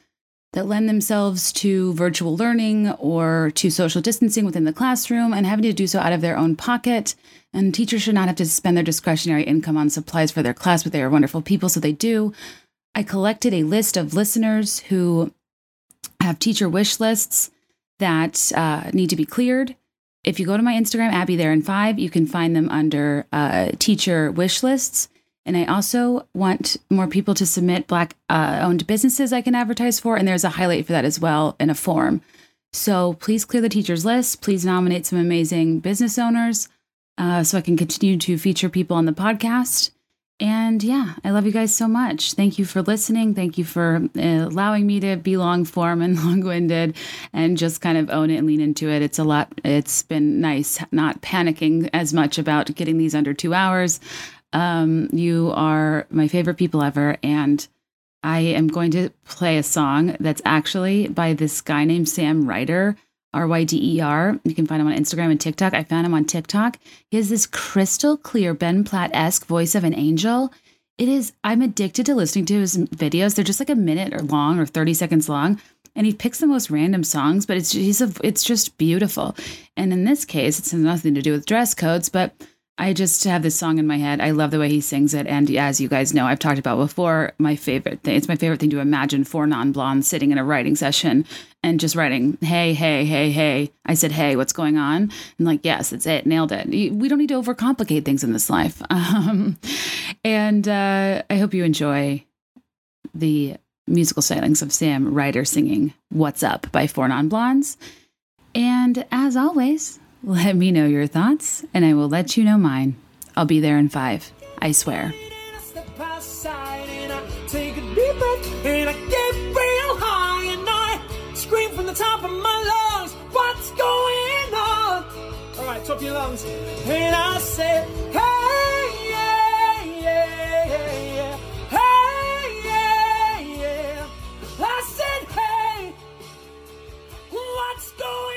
that lend themselves to virtual learning or to social distancing within the classroom and having to do so out of their own pocket. And teachers should not have to spend their discretionary income on supplies for their class, but they are wonderful people, so they do. I collected a list of listeners who have teacher wish lists that uh, need to be cleared. If you go to my Instagram, Abby there in five, you can find them under uh, teacher wish lists. And I also want more people to submit Black uh, owned businesses I can advertise for. And there's a highlight for that as well in a form. So please clear the teachers list. Please nominate some amazing business owners uh, so I can continue to feature people on the podcast. And yeah, I love you guys so much. Thank you for listening. Thank you for uh, allowing me to be long form and long winded and just kind of own it and lean into it. It's a lot. It's been nice not panicking as much about getting these under two hours. Um, you are my favorite people ever. And I am going to play a song that's actually by this guy named Sam Ryder. R Y D E R. You can find him on Instagram and TikTok. I found him on TikTok. He has this crystal clear Ben Platt esque voice of an angel. It is, I'm addicted to listening to his videos. They're just like a minute or long or 30 seconds long. And he picks the most random songs, but it's he's a, it's just beautiful. And in this case, it's nothing to do with dress codes, but I just have this song in my head. I love the way he sings it. And as you guys know, I've talked about before, my favorite thing, it's my favorite thing to imagine four non blondes sitting in a writing session and just writing, hey, hey, hey, hey. I said, hey, what's going on? And like, yes, that's it, nailed it. We don't need to overcomplicate things in this life. Um, and uh, I hope you enjoy the musical stylings of Sam Ryder singing What's Up by Four Non Blondes. And as always, let me know your thoughts, and I will let you know mine. I'll be there in five, I swear. top your lungs. And I hey, yeah, yeah, yeah, hey, yeah, yeah. I said, hey, what's going